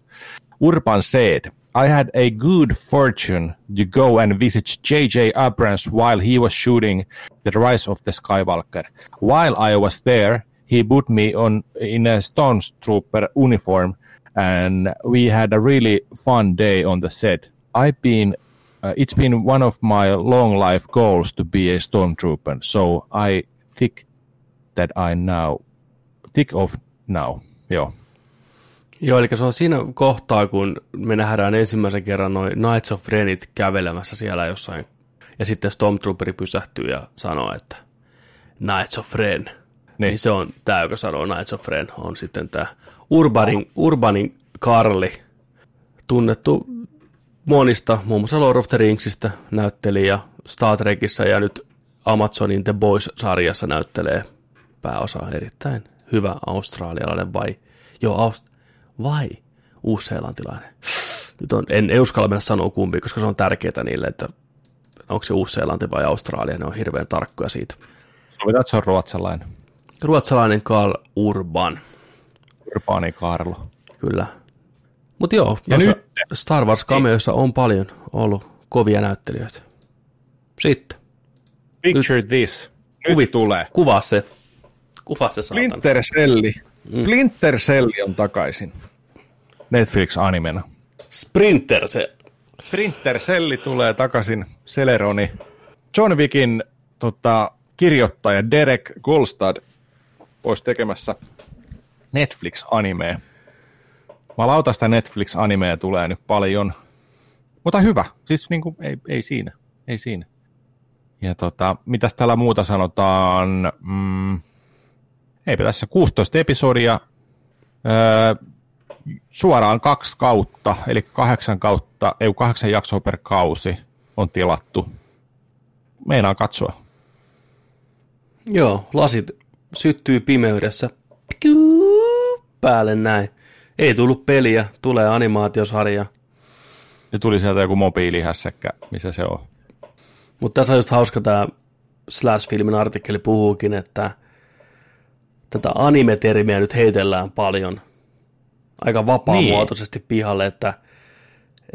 Urban said, I had a good fortune to go and visit J.J. Abrams while he was shooting The Rise of the Skywalker. While I was there, he put me on in a Stormtrooper uniform and we had a really fun day on the set. I've been, uh, it's been one of my long life goals to be a stormtrooper, so I think that I now, think of now, joo. Joo, eli se on siinä kohtaa, kun me nähdään ensimmäisen kerran noin Knights of Renit kävelemässä siellä jossain, ja sitten Stormtrooperi pysähtyy ja sanoo, että Knights of Ren. Niin. niin se on tämä, joka sanoo Knights of Ren, on sitten tämä Urbanin, Urbanin Karli, tunnettu monista, muun muassa Lord of the Ringsistä näyttelijä Star Trekissa ja nyt Amazonin The Boys-sarjassa näyttelee pääosaa erittäin hyvä australialainen vai, joo, Aust- vai uusseelantilainen. Nyt on, en, en uskalla mennä sanoa kumpi, koska se on tärkeää niille, että onko se Uus-Seelanti vai Australia, ne on hirveän tarkkoja siitä. Sovitaan, että se on ruotsalainen. Ruotsalainen Carl Urban, Urbani Karlo. kyllä. Mutta joo, Ja nyt- Star Wars cameoissa on paljon ollut kovia näyttelijöitä. Sitten, Picture this. Nyt Kuvit- tulee. kuvaa se. Kuvaa se saatana. Splinter Celli. Mm. Splinter Celli on takaisin. Netflix-animena. Sprinter se. Sprinter Celli tulee takaisin Celeroni. John Wickin tota, kirjoittaja Derek Golstad olisi tekemässä Netflix-animea. Malauta sitä Netflix-animea tulee nyt paljon. Mutta hyvä. Siis niin kuin, ei, ei siinä. Ei siinä. Ja tota, mitäs täällä muuta sanotaan? Mm, eipä tässä 16 episodia. Öö, suoraan kaksi kautta, eli kahdeksan kautta, ei kahdeksan jaksoa per kausi on tilattu. Meinaan katsoa. Joo, lasit syttyy pimeydessä. Päälle näin. Ei tullut peliä, tulee animaatiosarja. Ja tuli sieltä joku mobiilihässäkkä, missä se on. Mutta tässä on just hauska tämä Slash-filmin artikkeli puhuukin, että tätä anime-termiä nyt heitellään paljon aika vapaamuotoisesti niin. pihalle, että,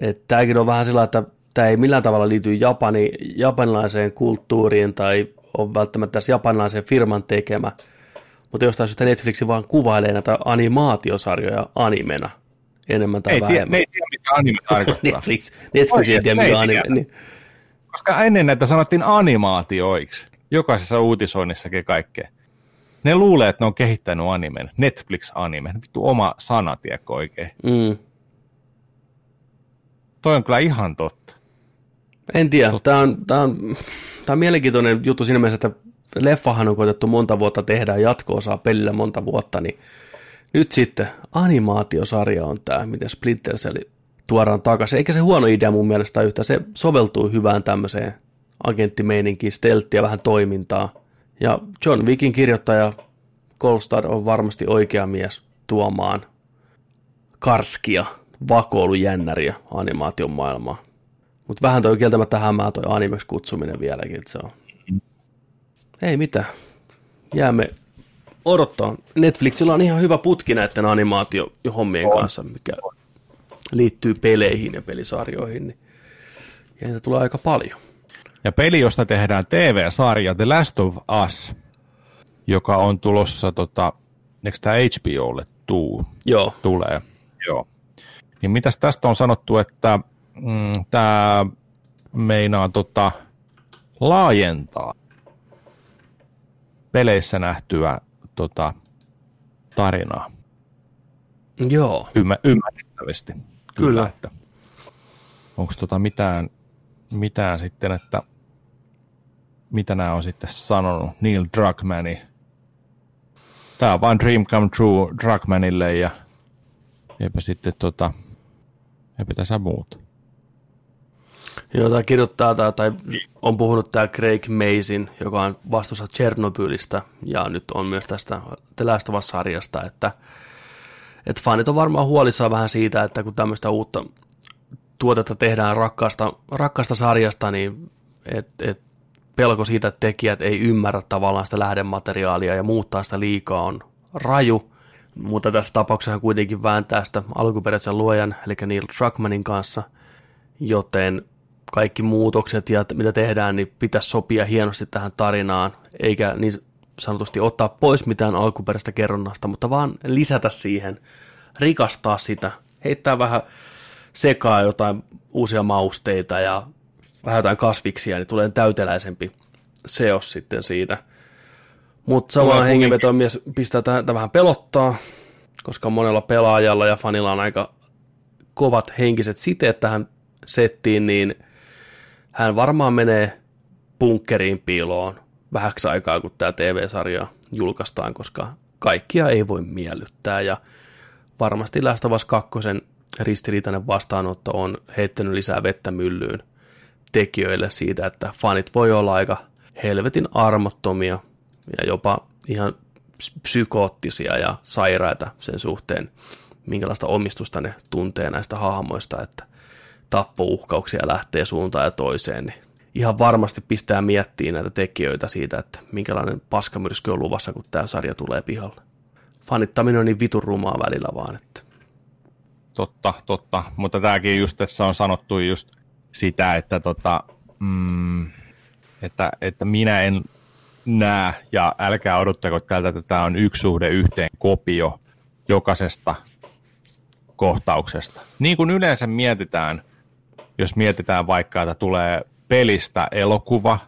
että tämäkin on vähän sillä, että tämä ei millään tavalla liity Japani, japanilaiseen kulttuuriin tai on välttämättä tässä japanilaisen firman tekemä, mutta jostain syystä Netflix vaan kuvailee näitä animaatiosarjoja animena enemmän tai Ei tiedä, vähemmän. ne ei tiedä, mitä anime tarkoittaa. Netflix, Netflix ei tiedä, mikä anime. tiedä. Niin. Koska ennen näitä sanottiin animaatioiksi. Jokaisessa uutisoinnissakin kaikkea. Ne luulee, että ne on kehittänyt animen. Netflix-anime. Vittu oma sana, tiedätkö oikein. Mm. Toi on kyllä ihan totta. En tiedä. Tämä on, tämä, on, tämä on mielenkiintoinen juttu siinä mielessä, että leffahan on koetettu monta vuotta tehdä ja jatko-osaa pelillä monta vuotta, niin nyt sitten animaatiosarja on tämä, miten Splinter Cell tuodaan takaisin. Eikä se huono idea mun mielestä yhtä. Se soveltuu hyvään tämmöiseen agenttimeininkiin, stelttiä, vähän toimintaa. Ja John Wickin kirjoittaja Kolstad on varmasti oikea mies tuomaan karskia, vakoilujännäriä animaation maailmaan. Mutta vähän toi kieltämättä hämää toi animeksi kutsuminen vieläkin, se on. Ei mitään. Jäämme odottaa. Netflixillä on ihan hyvä putki näiden animaatiohommien kanssa, mikä liittyy peleihin ja pelisarjoihin. Niin Ja niitä tulee aika paljon. Ja peli, josta tehdään TV-sarja The Last of Us, joka on tulossa, tota, eikö tämä HBOlle tuu, Joo. tulee? Joo. Niin mitäs tästä on sanottu, että mm, tämä meinaa tota, laajentaa peleissä nähtyä tota, tarinaa Joo. ymmär- ymmärrettävästi. Kyllä. että onko tota mitään, mitään sitten, että mitä nämä on sitten sanonut Neil Druckmanni. Tämä on vain Dream Come True Druckmannille ja eipä sitten tota, eipä tässä muuta. Joo, tämä kirjoittaa tai, tai on puhunut tämä Craig Mason, joka on vastuussa Chernobylistä ja nyt on myös tästä Us-sarjasta, että, että fanit on varmaan huolissaan vähän siitä, että kun tämmöistä uutta tuotetta tehdään rakkaasta, rakkaasta sarjasta, niin et, et pelko siitä, että tekijät ei ymmärrä tavallaan sitä lähdemateriaalia ja muuttaa sitä liikaa on raju, mutta tässä tapauksessa kuitenkin vääntää sitä alkuperäisen luojan, eli Neil Druckmannin kanssa, joten kaikki muutokset ja mitä tehdään, niin pitäisi sopia hienosti tähän tarinaan, eikä niin sanotusti ottaa pois mitään alkuperäistä kerronnasta, mutta vaan lisätä siihen, rikastaa sitä, heittää vähän sekaa jotain uusia mausteita ja vähän jotain kasviksia, niin tulee täyteläisempi seos sitten siitä. Mutta samaan hengenvetoon mies pistää tähän vähän pelottaa, koska monella pelaajalla ja fanilla on aika kovat henkiset siteet tähän settiin, niin hän varmaan menee bunkkeriin piiloon vähäksi aikaa, kun tämä TV-sarja julkaistaan, koska kaikkia ei voi miellyttää. Ja varmasti Last of Us 2 ristiriitainen vastaanotto on heittänyt lisää vettä myllyyn tekijöille siitä, että fanit voi olla aika helvetin armottomia ja jopa ihan psykoottisia ja sairaita sen suhteen, minkälaista omistusta ne tuntee näistä hahmoista, että tappouhkauksia lähtee suuntaan ja toiseen, niin ihan varmasti pistää miettiä näitä tekijöitä siitä, että minkälainen paskamyrsky on luvassa, kun tämä sarja tulee pihalle. Fanittaminen on niin vitun rumaa välillä vaan, että Totta, totta. Mutta tämäkin just tässä on sanottu just sitä, että, tota, mm, että, että minä en näe, ja älkää odottako täältä, että tämä on yksi suhde yhteen kopio jokaisesta kohtauksesta. Niin kuin yleensä mietitään, jos mietitään vaikka, että tulee pelistä elokuva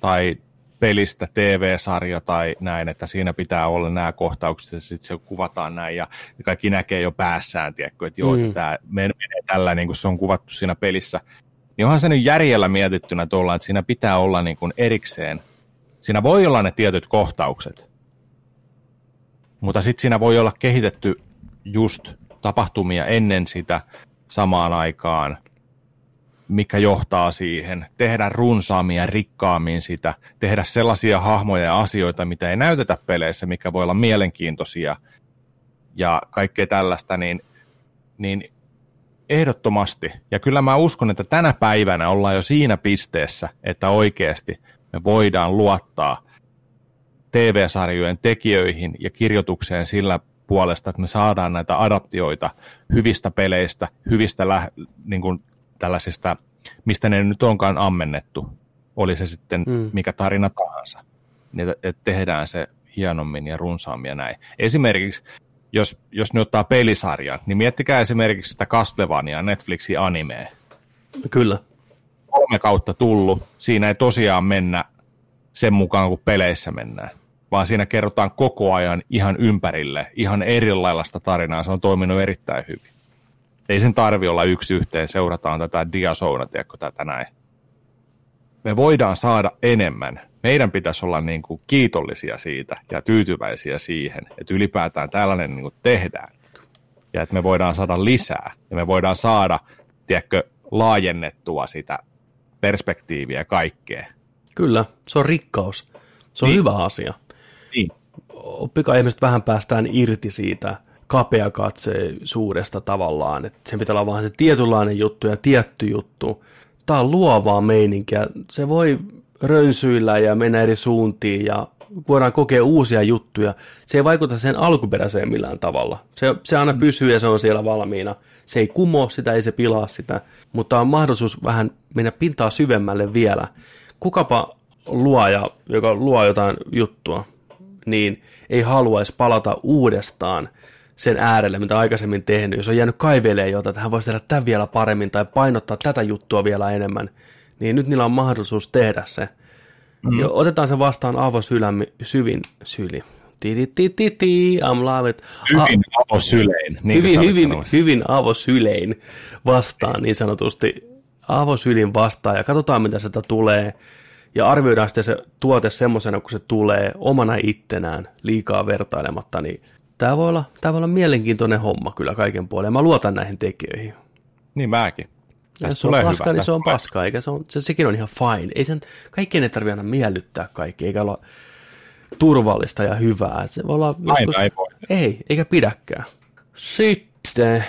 tai pelistä TV-sarja tai näin, että siinä pitää olla nämä kohtaukset ja sitten se kuvataan näin ja kaikki näkee jo päässään, tiedätkö, että joo, mm. tämä menee tällä niin kuin se on kuvattu siinä pelissä. Niin onhan se nyt järjellä mietittynä tuolla, että siinä pitää olla niin kuin erikseen. Siinä voi olla ne tietyt kohtaukset, mutta sitten siinä voi olla kehitetty just tapahtumia ennen sitä samaan aikaan, mikä johtaa siihen, tehdä runsaammin ja rikkaammin sitä, tehdä sellaisia hahmoja ja asioita, mitä ei näytetä peleissä, mikä voi olla mielenkiintoisia ja kaikkea tällaista, niin, niin ehdottomasti. Ja kyllä mä uskon, että tänä päivänä ollaan jo siinä pisteessä, että oikeasti me voidaan luottaa TV-sarjojen tekijöihin ja kirjoitukseen sillä puolesta, että me saadaan näitä adaptioita hyvistä peleistä, hyvistä lä- niin kuin tällaisista, mistä ne nyt onkaan ammennettu, oli se sitten mm. mikä tarina tahansa, niin että, tehdään se hienommin ja runsaammin ja näin. Esimerkiksi, jos, jos ne ottaa pelisarjan, niin miettikää esimerkiksi sitä Castlevania Netflixin animea. kyllä. Kolme kautta tullut, siinä ei tosiaan mennä sen mukaan, kuin peleissä mennään, vaan siinä kerrotaan koko ajan ihan ympärille, ihan erilaista tarinaa. Se on toiminut erittäin hyvin. Ei sen tarvi olla yksi yhteen, seurataan tätä diasouna, tiedätkö, tätä näin. Me voidaan saada enemmän. Meidän pitäisi olla niin kuin kiitollisia siitä ja tyytyväisiä siihen, että ylipäätään tällainen niin kuin tehdään. Ja että me voidaan saada lisää ja me voidaan saada, tiedätkö, laajennettua sitä perspektiiviä kaikkea. Kyllä, se on rikkaus. Se on Niin. hyvä asia. Niin. Oppikaa ihmiset vähän päästään irti siitä kapeakatseisuudesta tavallaan, että sen pitää olla vaan se tietynlainen juttu ja tietty juttu. Tämä on luovaa meininkiä. Se voi rönsyillä ja mennä eri suuntiin ja voidaan kokea uusia juttuja. Se ei vaikuta sen alkuperäiseen millään tavalla. Se, se aina pysyy ja se on siellä valmiina. Se ei kumo sitä, ei se pilaa sitä, mutta on mahdollisuus vähän mennä pintaa syvemmälle vielä. Kukapa luoja, joka luo jotain juttua, niin ei haluaisi palata uudestaan sen äärelle, mitä aikaisemmin tehnyt. Jos on jäänyt kaivelee jotain, että hän voisi tehdä tämän vielä paremmin tai painottaa tätä juttua vielä enemmän, niin nyt niillä on mahdollisuus tehdä se. Mm. Ja otetaan se vastaan avosylän syvin syli. Ti-ti-ti-ti, I'm love it. Hyvin avosylein. Niin hyvin, hyvin, hyvin avosylein vastaan niin sanotusti. Avosylin vastaan ja katsotaan mitä sieltä tulee. Ja arvioidaan sitten se tuote semmoisena, kun se tulee omana ittenään liikaa vertailematta, niin tämä voi olla, tämä voi olla mielenkiintoinen homma kyllä kaiken puolen. Mä luotan näihin tekijöihin. Niin mäkin. Ja se on paska, hyvä. niin se on paska, eikä se, on, se, sekin on ihan fine. Ei sen, kaikkien ei tarvitse aina miellyttää kaikki, eikä olla turvallista ja hyvää. Se voi olla joskus, Aina ei voi. Ei, eikä pidäkään. Sitten...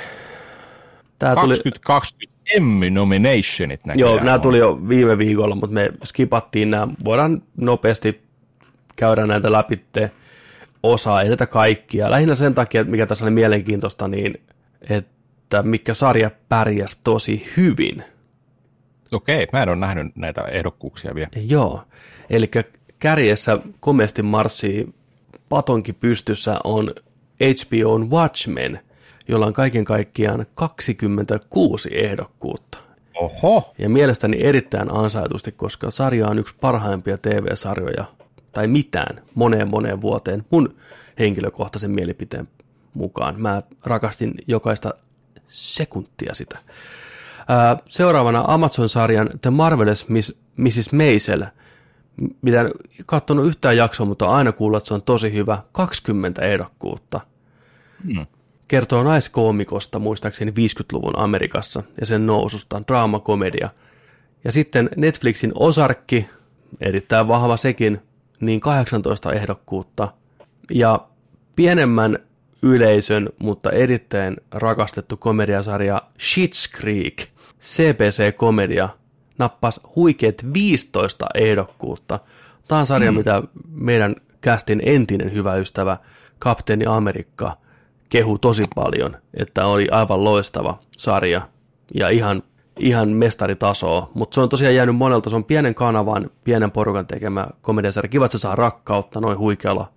Tää 2020 tuli, Emmy nominationit Joo, nämä tuli jo viime viikolla, mutta me skipattiin nämä. Voidaan nopeasti käydä näitä läpi osaa, ei näitä kaikkia. Lähinnä sen takia, mikä tässä oli mielenkiintoista, niin että mikä sarja pärjäsi tosi hyvin. Okei, mä en ole nähnyt näitä ehdokkuuksia vielä. Joo, eli kärjessä komeasti marssii patonki pystyssä on HBOn Watchmen, jolla on kaiken kaikkiaan 26 ehdokkuutta. Oho. Ja mielestäni erittäin ansaitusti, koska sarja on yksi parhaimpia TV-sarjoja, tai mitään, moneen moneen vuoteen, mun henkilökohtaisen mielipiteen mukaan. Mä rakastin jokaista sekuntia sitä. Seuraavana Amazon-sarjan The Marvelous Miss, Mrs. Maisel – mitä en katsonut yhtään jaksoa, mutta aina kuullut, että se on tosi hyvä. 20 ehdokkuutta. Hmm. Kertoo naiskoomikosta muistaakseni 50-luvun Amerikassa ja sen noususta, draamakomedia. Ja sitten Netflixin Osarkki, erittäin vahva sekin, niin 18 ehdokkuutta. Ja pienemmän yleisön, mutta erittäin rakastettu komediasarja Schitt's Creek, CPC-komedia, nappasi huikeat 15 ehdokkuutta. Tämä on sarja, mm. mitä meidän kästin entinen hyvä ystävä Kapteeni Amerikka kehu tosi paljon, että oli aivan loistava sarja ja ihan, ihan mestaritasoa, mutta se on tosiaan jäänyt monelta, se on pienen kanavan, pienen porukan tekemä komediasarja. Kiva, että se saa rakkautta noin huikealla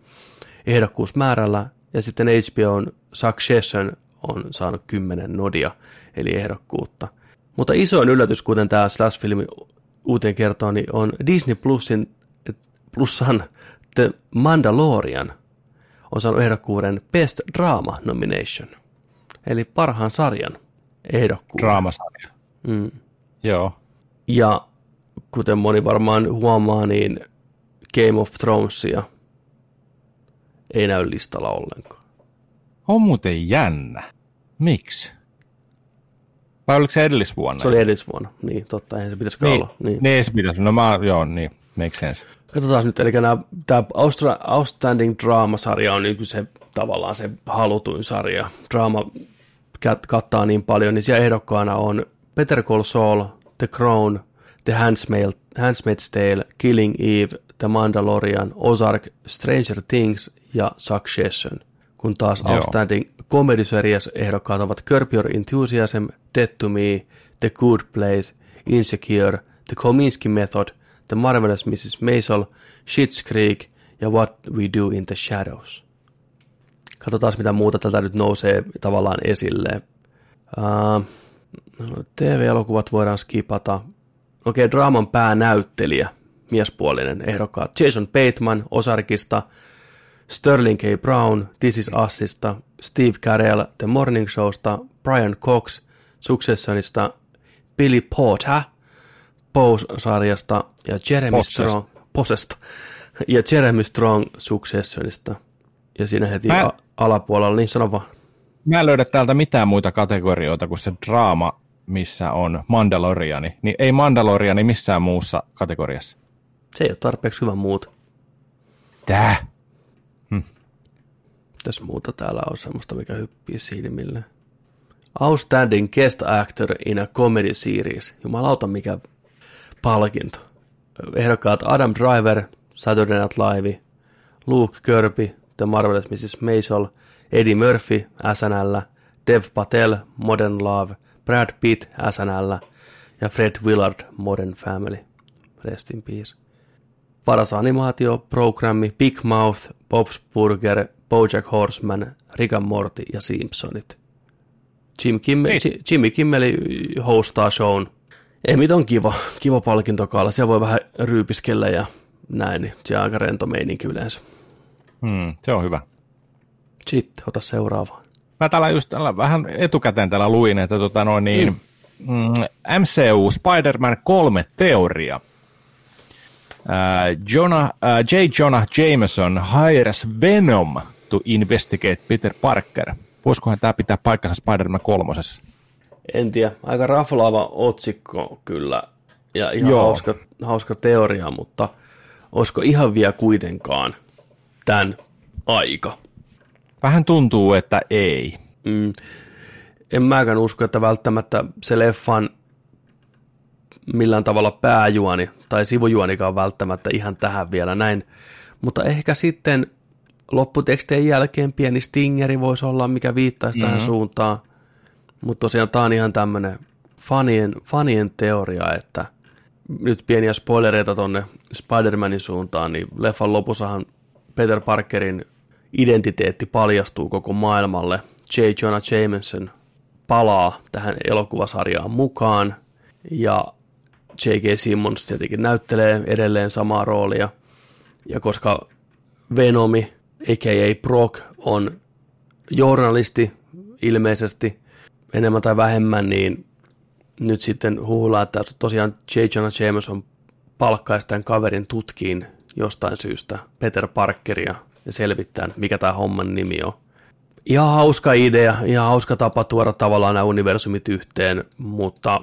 ehdokkuusmäärällä, ja sitten HBOn Succession on saanut kymmenen nodia, eli ehdokkuutta – mutta isoin yllätys, kuten tämä Slash-filmi uuteen kertoo, niin on Disney Plusin, Plusan The Mandalorian on saanut ehdokkuuden Best Drama Nomination. Eli parhaan sarjan ehdokkuuden. Draamasarja. Mm. Joo. Ja kuten moni varmaan huomaa, niin Game of Thronesia ei näy listalla ollenkaan. On muuten jännä. Miksi? Vai oliko se edellisvuonna? Se oli edellisvuonna, niin totta, eihän se pitäisi niin, olla. Niin. niin, se pitäisi, no mä, joo, niin, makes sense. Katsotaan nyt, eli tämä Outstanding Drama-sarja on niin se tavallaan se halutuin sarja. Drama kattaa niin paljon, niin siellä ehdokkaana on Peter Call Saul, The Crown, The Handmaid's Tale, Killing Eve, The Mandalorian, Ozark, Stranger Things ja Succession. Kun taas Joo. Outstanding Comedy Series ehdokkaat ovat Curb Your Enthusiasm, Dead to Me, The Good Place, Insecure, The Kominsky Method, The Marvelous Mrs. Maisel, Schitt's Creek ja What We Do in the Shadows. Katsotaan, mitä muuta tätä nyt nousee tavallaan esille. Uh, TV-elokuvat voidaan skipata. Okei, okay, draaman päänäyttelijä, miespuolinen ehdokkaat. Jason Bateman Osarkista, Sterling K. Brown This Is Usista, Steve Carell The Morning Showsta, Brian Cox Successionista, Billy Porter Pose-sarjasta ja Jeremy Possest. Strong Posesta ja Jeremy Strong Successionista. Ja siinä heti Mä... a- alapuolella, niin sano vaan. Mä en löydä täältä mitään muita kategorioita kuin se draama, missä on Mandaloriani. Niin ei Mandaloriani missään muussa kategoriassa. Se ei ole tarpeeksi hyvä muuta. Tää? Tässä muuta täällä on semmoista, mikä hyppii silmille. Outstanding Guest Actor in a Comedy Series. Jumalauta, mikä palkinto. Ehdokkaat Adam Driver, Saturday Night Live, Luke Kirby, The Marvelous Mrs. Maisel, Eddie Murphy, SNL, Dev Patel, Modern Love, Brad Pitt, SNL ja Fred Willard, Modern Family. Rest in peace. Paras animaatioprogrammi Big Mouth, Bob's Burger, Bojack Horseman, Rick and Morty ja Simpsonit. Jim Kimmel, Siis- Jimmy Kimmeli hostaa shown. Emit on kiva, kiva palkintokaala. Siellä voi vähän ryypiskellä ja näin, niin se on aika rento meininki yleensä. Hmm, se on hyvä. Sitten, ota seuraava. Mä täällä just täällä vähän etukäteen täällä luin, että tota noin niin, mm. MCU Spider-Man 3 teoria. Uh, Jonah, uh, J. Jonah Jameson hires Venom to investigate Peter Parker. Voisikohan tämä pitää paikkansa Spider-Man kolmosessa? En tiedä, aika raflaava otsikko kyllä ja ihan Joo. hauska, hauska teoria, mutta olisiko ihan vielä kuitenkaan tämän aika? Vähän tuntuu, että ei. Mm. En mäkään usko, että välttämättä se leffan millään tavalla pääjuoni tai sivujuonikaan välttämättä ihan tähän vielä näin. Mutta ehkä sitten lopputekstien jälkeen pieni stingeri voisi olla, mikä viittaisi mm-hmm. tähän suuntaan. Mutta tosiaan tämä on ihan tämmöinen fanien, fanien teoria, että nyt pieniä spoilereita tonne Spider-Manin suuntaan, niin leffan lopussahan Peter Parkerin identiteetti paljastuu koko maailmalle. J. Jonah Jameson palaa tähän elokuvasarjaan mukaan ja J.K. Simmons tietenkin näyttelee edelleen samaa roolia. Ja koska Venomi, a.k.a. Brock, on journalisti ilmeisesti enemmän tai vähemmän, niin nyt sitten huhulaan, että tosiaan J. Jonah Jameson palkkaisi tämän kaverin tutkiin jostain syystä Peter Parkeria ja selvittää, mikä tämä homman nimi on. Ihan hauska idea, ihan hauska tapa tuoda tavallaan nämä universumit yhteen, mutta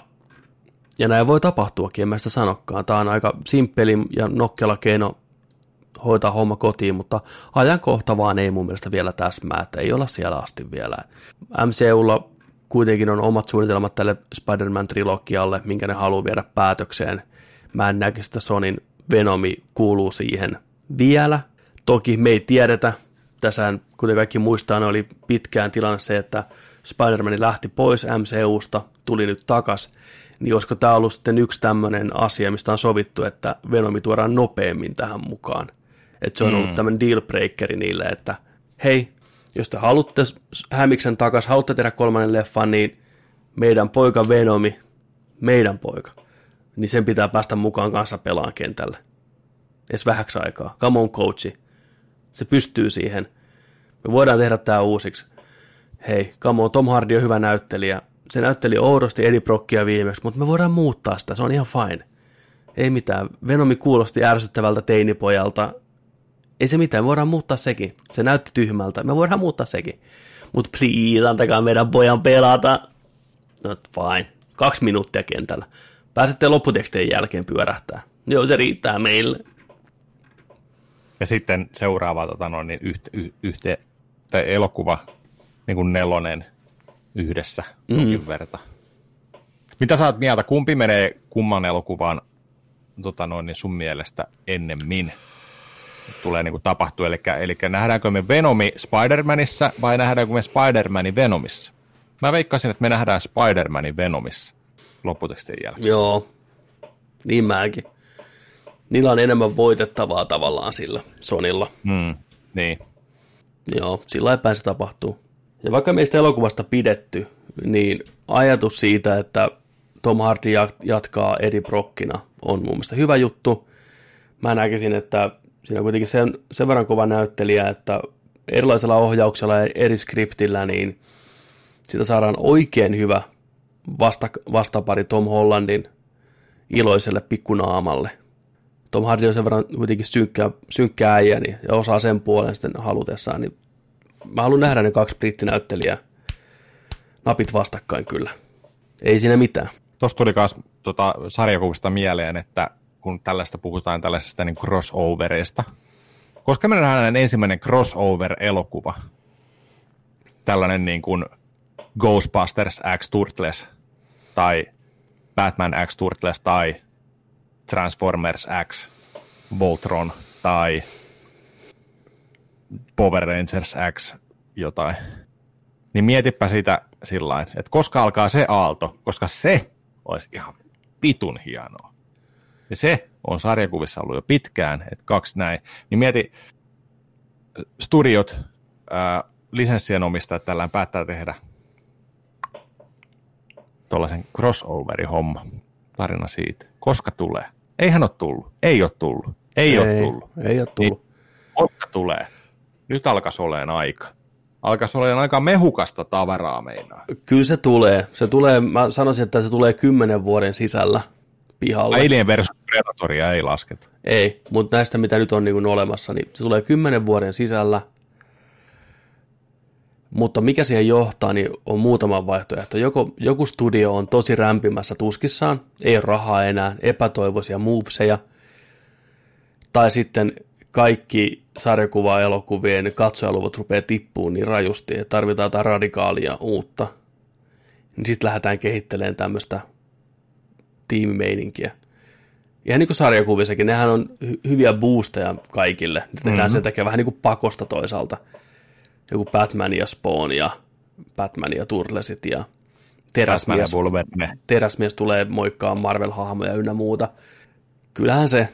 ja näin voi tapahtuakin, en mä sitä sanokaan. Tämä on aika simppeli ja nokkela keino hoitaa homma kotiin, mutta ajankohta vaan ei mun mielestä vielä täsmää, että ei olla siellä asti vielä. MCUlla kuitenkin on omat suunnitelmat tälle Spider-Man-trilogialle, minkä ne haluaa viedä päätökseen. Mä en näkisi, että Sonin Venomi kuuluu siihen vielä. Toki me ei tiedetä. Tässä, kuten kaikki muistaa, oli pitkään tilanne se, että Spider-Man lähti pois MCUsta, tuli nyt takas, niin olisiko tämä ollut sitten yksi tämmöinen asia, mistä on sovittu, että Venomi tuodaan nopeammin tähän mukaan. Että se on ollut tämmöinen deal breakeri niille, että hei, jos te haluatte Hämiksen takas, haluatte tehdä kolmannen leffan, niin meidän poika Venomi, meidän poika, niin sen pitää päästä mukaan kanssa pelaan kentälle. Edes vähäksi aikaa. Come on, coachi. Se pystyy siihen. Me voidaan tehdä tämä uusiksi. Hei, come on, Tom Hardy on hyvä näyttelijä. Se näytteli oudosti Eddie Brockia viimeksi, mutta me voidaan muuttaa sitä. Se on ihan fine. Ei mitään. Venomi kuulosti ärsyttävältä teinipojalta. Ei se mitään, me voidaan muuttaa sekin. Se näytti tyhmältä, me voidaan muuttaa sekin. Mutta please, antakaa meidän pojan pelata. No fine, kaksi minuuttia kentällä. Pääsette lopputekstien jälkeen pyörähtää. Joo, se riittää meille. Ja sitten seuraava tota noin, niin yhte, yhte, tai elokuva, niin kuin nelonen yhdessä mm. jokin verta. Mitä sä oot mieltä, kumpi menee kumman elokuvan tota noin, niin sun mielestä ennemmin tulee niin kuin tapahtua? Eli, eli nähdäänkö me Venomi Spider-Manissa vai nähdäänkö me Spider-Manin Venomissa? Mä veikkasin, että me nähdään Spider-Manin Venomissa lopputekstien jälkeen. Joo, niin mäkin. Niillä on enemmän voitettavaa tavallaan sillä Sonilla. Mm, niin. Joo, sillä ei se tapahtuu. Ja vaikka meistä elokuvasta pidetty, niin ajatus siitä, että Tom Hardy ja- jatkaa Eddie Brockina on mun mielestä hyvä juttu. Mä näkisin, että siinä on kuitenkin sen, sen verran kova näyttelijä, että erilaisella ohjauksella ja eri skriptillä, niin siitä saadaan oikein hyvä vasta, vastapari Tom Hollandin iloiselle pikkunaamalle. Tom Hardy on sen verran kuitenkin synkkää, synkkää äijä niin, ja osaa sen puolen sitten halutessaan, niin mä haluan nähdä ne kaksi brittinäyttelijää napit vastakkain kyllä. Ei siinä mitään. Tuossa tuli myös tota, sarjakuvista mieleen, että kun tällaista puhutaan tällaisesta niin crossoverista, koska me nähdään ensimmäinen crossover-elokuva, tällainen niin kuin Ghostbusters X Turtles tai Batman X Turtles tai Transformers X Voltron tai Power Rangers X jotain. Niin mietipä sitä sillä että koska alkaa se aalto, koska se olisi ihan pitun hienoa. Ja se on sarjakuvissa ollut jo pitkään, että kaksi näin. Niin mieti, studiot, ää, lisenssien omistajat tällään päättää tehdä tuollaisen crossoverin homma, tarina siitä. Koska tulee? Eihän ole tullut. Ei ole tullut. Ei, ei ole tullut. Ei ole tullut. Niin, koska tulee? Nyt alkaisi olemaan aika. Alkaisi olemaan aika mehukasta tavaraa meinaa. Kyllä se tulee. Se tulee, mä sanoisin, että se tulee kymmenen vuoden sisällä pihalle. Alien versus Predatoria ei lasketa. Ei, mutta näistä mitä nyt on niin olemassa, niin se tulee kymmenen vuoden sisällä. Mutta mikä siihen johtaa, niin on muutama vaihtoehto. Joko, joku studio on tosi rämpimässä tuskissaan, ei ole rahaa enää, epätoivoisia moveseja, tai sitten kaikki sarjakuva-elokuvien katsojaluvut rupeaa tippuun niin rajusti, että tarvitaan jotain radikaalia uutta. Niin sitten lähdetään kehittelemään tämmöistä tiimimeininkiä. Ihan niin kuin sarjakuvissakin, nehän on hy- hyviä boosteja kaikille. Ne tehdään mm-hmm. sen takia vähän niin kuin pakosta toisaalta. Joku Batman ja Spawn ja Batman ja Turtlesit ja Teräsmies, teräsmies tulee moikkaa Marvel-hahmoja ynnä muuta. Kyllähän se,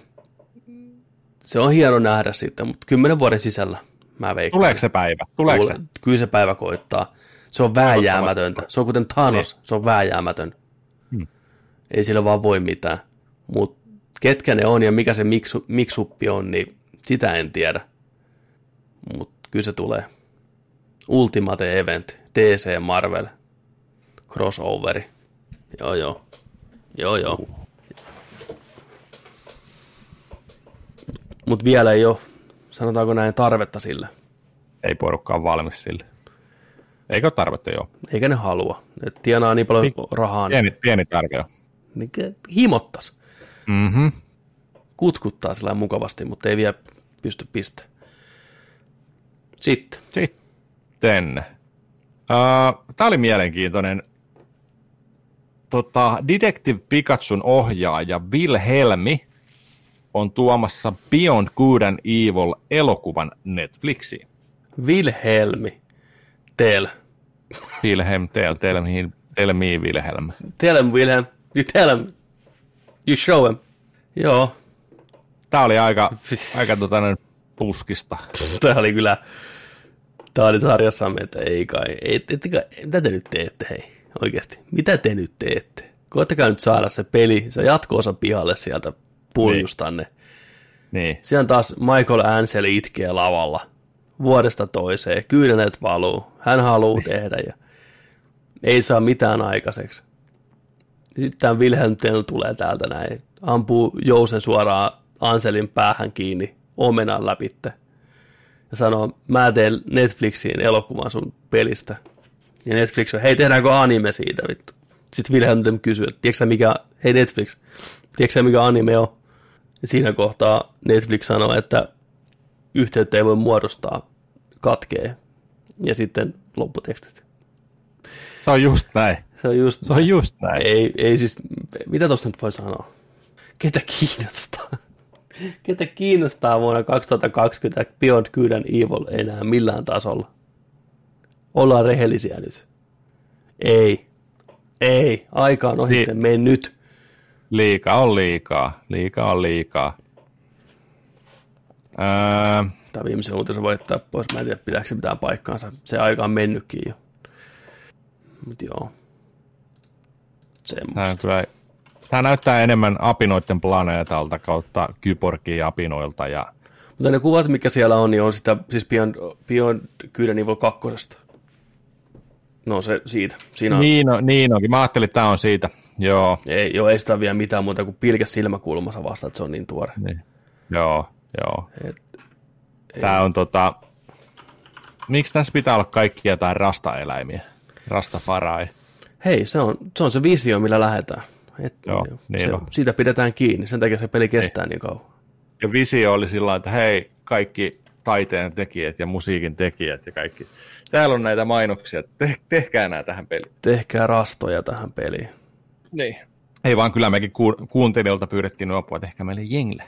se on hieno nähdä sitten, mutta kymmenen vuoden sisällä mä veikkaan. Tuleeko se päivä? Tuleeko Tule, se? Kyllä se päivä koittaa. Se on vääjäämätöntä. Se on kuten Thanos, niin. se on vääjäämätön. Hmm. Ei sillä vaan voi mitään. Mutta ketkä ne on ja mikä se miksu, miksuppi on, niin sitä en tiedä. Mutta kyllä se tulee. Ultimate Event, DC Marvel, crossoveri. Joo, joo. Joo, joo. Mutta vielä ei ole, sanotaanko näin, tarvetta sille. Ei porukka ole valmis sille. Eikö ole tarvetta joo? Eikä ne halua. Ne tienaa niin paljon Pik- rahaa. Pieni, pieni tarve Niin himottas. Mm-hmm. Kutkuttaa sillä mukavasti, mutta ei vielä pysty piste. Sitten. Sitten. Uh, Tämä oli mielenkiintoinen. Tota, Detective Pikachun ohjaaja Wilhelmi on tuomassa Beyond Good and Evil elokuvan Netflixiin. Wilhelmi. Tell. Wilhelm, tell, tell, me, tell me Wilhelm. Tell him, Wilhelm. You tell him. You show him. Joo. Tämä oli aika, aika tota, puskista. Tämä oli kyllä, tämä oli sarjassamme, että ei kai, ei, ette, kai, mitä te nyt teette, hei, oikeasti, mitä te nyt teette? Koittakaa nyt saada se peli, se jatko-osa pihalle sieltä puljustanne. Niin. niin. Siellä taas Michael Ansel itkee lavalla vuodesta toiseen, kyyneleet valuu, hän haluaa tehdä ja ei saa mitään aikaiseksi. Sitten tämä Wilhelm Tell tulee täältä näin, ampuu Jousen suoraan Anselin päähän kiinni omenan läpitte ja sanoo, mä teen Netflixiin elokuvan sun pelistä. Ja Netflix on, hei tehdäänkö anime siitä vittu. Sitten Wilhelm Tell kysyy, että tiedätkö mikä, hei Netflix, tiedätkö mikä anime on? Siinä kohtaa Netflix sanoo, että yhteyttä ei voi muodostaa, katkee. Ja sitten lopputekstit. Se on just näin. Se on just, se on just näin. Ei, ei siis, mitä tuosta nyt voi sanoa? Ketä kiinnostaa? Ketä kiinnostaa vuonna 2020 Beyond Good and Evil enää millään tasolla? Ollaan rehellisiä nyt. Ei. Ei. Aika on ohi, niin. mene nyt. Liikaa on liikaa. Liikaa on liikaa. Öö. Tämä viimeisen uutisen voi jättää pois. Mä en tiedä, pitääkö se mitään paikkaansa. Se aika on mennytkin jo. Mutta joo. Tämä, kyllä, tämä näyttää enemmän apinoiden planeetalta kautta kyborgia apinoilta. Ja... Mutta ne kuvat, mikä siellä on, niin on sitä siis Beyond, Beyond Good Evil 2. No se siitä. Siinä on... Niin, on, niin onkin. Mä ajattelin, että tämä on siitä. Joo. Ei, joo, ei sitä vielä mitään muuta kuin pilkäs silmäkulmassa vasta, että se on niin tuore. Niin. Joo, joo. Et, Tämä on tota... Miksi tässä pitää olla kaikki jotain rastaeläimiä? Rastafarai. Hei, se on, se on se visio, millä lähdetään. Et, Joo, niin se, on. Siitä pidetään kiinni, sen takia se peli kestää niin, niin kauan. Ja visio oli sillä että hei, kaikki taiteen tekijät ja musiikin tekijät ja kaikki. Täällä on näitä mainoksia, Te, tehkää nämä tähän peliin. Tehkää rastoja tähän peliin. Niin. Ei vaan kyllä mekin ku, kuuntelijoilta pyydettiin apua, tehkää meille jengle.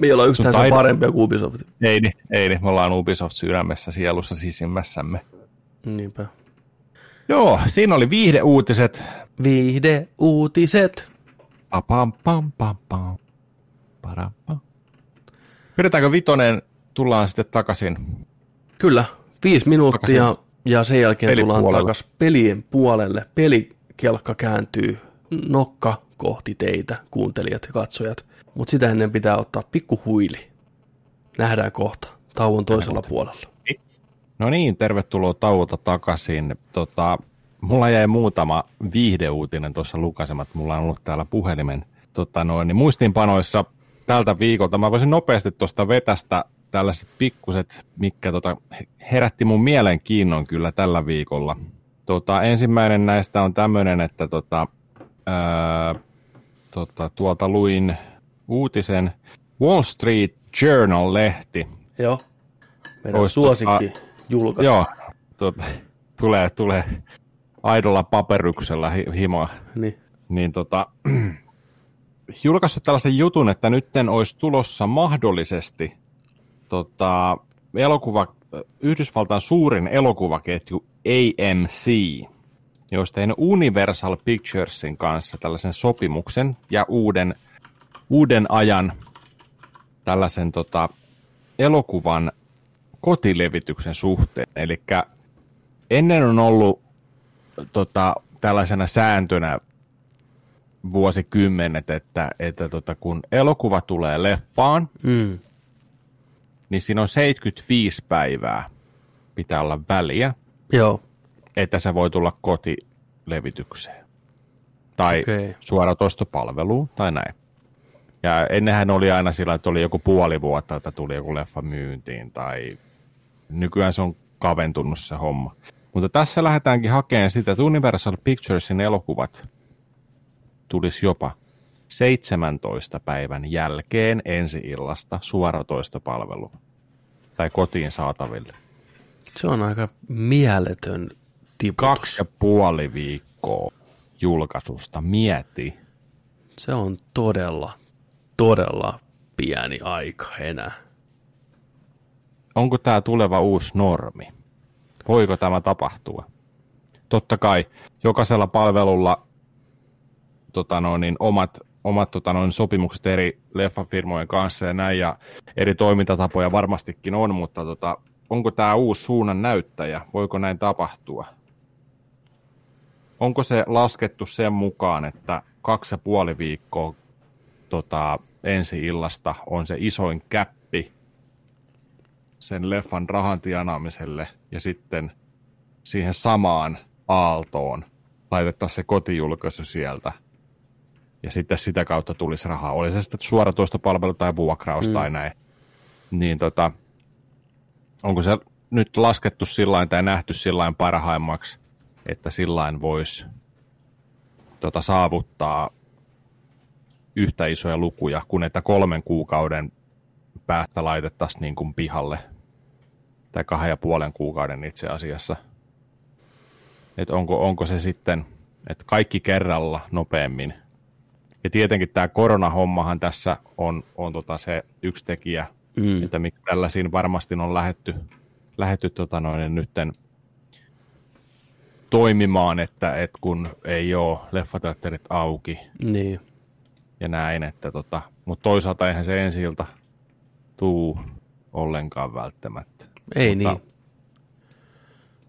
Me ei olla yhtään taid- parempia kuin Ubisoft. Ei niin, ei niin. Me ollaan Ubisoft sydämessä, sielussa, sisimmässämme. Niinpä. Joo, siinä oli viihdeuutiset. Viihde, uutiset. Pam, pam, pam, pam. Param, pam. Pidetäänkö vitonen, tullaan sitten takaisin. Kyllä, viisi minuuttia ja sen jälkeen tullaan takaisin pelien puolelle. Pelikelkka kääntyy nokka kohti teitä, kuuntelijat ja katsojat. Mutta sitä ennen pitää ottaa pikku huili. Nähdään kohta tauon toisella puolella. No niin, tervetuloa tauolta takaisin. Tota, mulla jäi muutama viihdeuutinen tuossa lukaisemat. Mulla on ollut täällä puhelimen tota noin, niin muistiinpanoissa tältä viikolta. Mä voisin nopeasti tuosta vetästä tällaiset pikkuset, mikä tota, herätti mun mielenkiinnon kyllä tällä viikolla. Tota, ensimmäinen näistä on tämmöinen, että tota, ää, tota, tuolta luin uutisen Wall Street Journal-lehti Joo. Meidän Ois suosikki julkaisu. Joo, tuota, tulee, tulee aidolla paperyksellä hi- himoa. Niin. Niin tota, julkaissut tällaisen jutun, että nytten olisi tulossa mahdollisesti tota, elokuva, Yhdysvaltain suurin elokuvaketju AMC, joista tehnyt Universal Picturesin kanssa tällaisen sopimuksen ja uuden, uuden ajan tällaisen tota, elokuvan kotilevityksen suhteen. Eli ennen on ollut tota, tällaisena sääntönä vuosikymmenet, että, että tota, kun elokuva tulee leffaan, Mm. niin siinä on 75 päivää pitää olla väliä, Joo. Että se voi tulla kotilevitykseen. Tai okay. suoratoistopalveluun tai näin. Ja ennenhän oli aina sillä, että oli joku puoli vuotta, että tuli joku leffa myyntiin, tai nykyään se on kaventunut se homma. Mutta tässä lähdetäänkin hakemaan sitä, että Universal Picturesin elokuvat tulisi jopa 17 päivän jälkeen ensi illasta suoratoistopalveluun tai kotiin saataville. Se on aika mieletön tiputus. Kaksi ja puoli viikkoa julkaisusta. Mieti. Se on todella, todella pieni aika enää. Onko tämä tuleva uusi normi? Voiko tämä tapahtua? Totta kai jokaisella palvelulla tota noin, niin omat, omat tota noin, sopimukset eri leffafirmojen kanssa ja näin, ja eri toimintatapoja varmastikin on, mutta tota, onko tämä uusi suunnan näyttäjä? Voiko näin tapahtua? Onko se laskettu sen mukaan, että kaksi ja puoli viikkoa tota, ensi illasta on se isoin käppi sen leffan rahan tienaamiselle ja sitten siihen samaan aaltoon laitettaisiin se kotijulkaisu sieltä ja sitten sitä kautta tulisi rahaa. Oli se sitten suoratoistopalvelu tai vuokraus mm. tai näin. Niin tota, onko se nyt laskettu sillä tai nähty sillä parhaimmaksi, että sillä voisi tota, saavuttaa yhtä isoja lukuja, kun että kolmen kuukauden päästä laitettaisiin niin kuin pihalle. Tai kahden ja puolen kuukauden itse asiassa. Että onko, onko se sitten, että kaikki kerralla nopeammin. Ja tietenkin tämä koronahommahan tässä on, on tota se yksi tekijä, mm. että miksi tällaisiin varmasti on lähetty, lähetty tota noin, nytten toimimaan, että, että kun ei ole leffateatterit auki Niin. ja näin, että tota, mutta toisaalta eihän se ensi ilta tuu ollenkaan välttämättä. Ei Mutta- niin.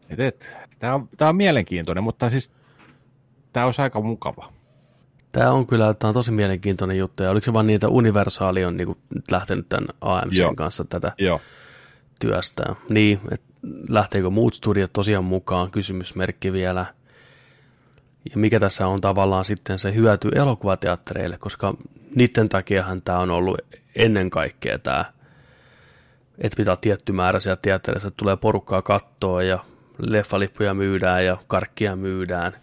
Et, et, tämä on, tää on mielenkiintoinen, mutta siis tämä olisi aika mukava. Tämä on kyllä tää on tosi mielenkiintoinen juttu. Ja oliko se vaan niitä Universaali on niinku nyt lähtenyt tämän AMCn Joo. kanssa tätä Joo. työstää. Niin, että lähteekö muut studiot tosiaan mukaan, kysymysmerkki vielä. Ja mikä tässä on tavallaan sitten se hyöty elokuvateattereille, koska niiden takiahan tämä on ollut ennen kaikkea tämä, että pitää tietty määrä siellä teatterissa, että tulee porukkaa kattoa ja leffalippuja myydään ja karkkia myydään.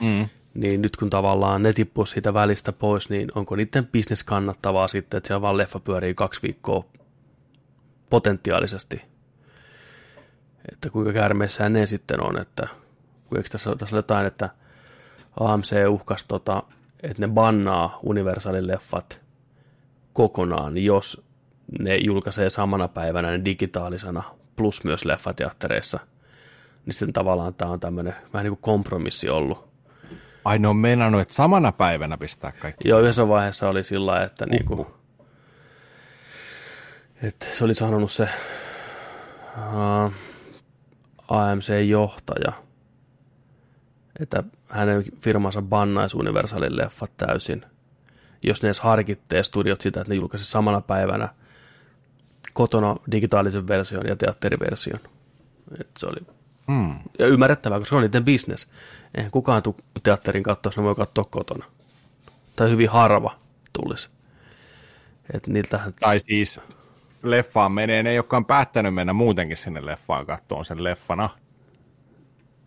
Mm. Niin nyt kun tavallaan ne tippuu siitä välistä pois, niin onko niiden bisnes kannattavaa sitten, että siellä vaan leffa pyörii kaksi viikkoa potentiaalisesti. Että kuinka käärmeessä ne sitten on, että eikö tässä, tässä jotain, että AMC uhkas, tota, että ne bannaa Universalin leffat kokonaan, jos ne julkaisee samana päivänä ne digitaalisena, plus myös leffateattereissa. Niin sitten tavallaan tämä on tämmöinen vähän niin kuin kompromissi ollut. Ai ne on meinannut, että samana päivänä pistää kaikki. Joo, yhdessä vaiheessa oli sillä lailla, että, niinku, että se oli sanonut se uh, AMC-johtaja, että hänen firmansa bannaisi Universalin leffat täysin, jos ne edes harkittee studiot sitä, että ne julkaisi samana päivänä kotona digitaalisen version ja teatteriversion. Et se oli Hmm. ja ymmärrettävää, koska se on niiden bisnes. Eihän kukaan tule teatterin katsoa, jos ne voi katsoa kotona. Tai hyvin harva tulisi. Et niiltä, Tai siis leffaan menee ne, jotka on päättänyt mennä muutenkin sinne leffaan kattoon sen leffana.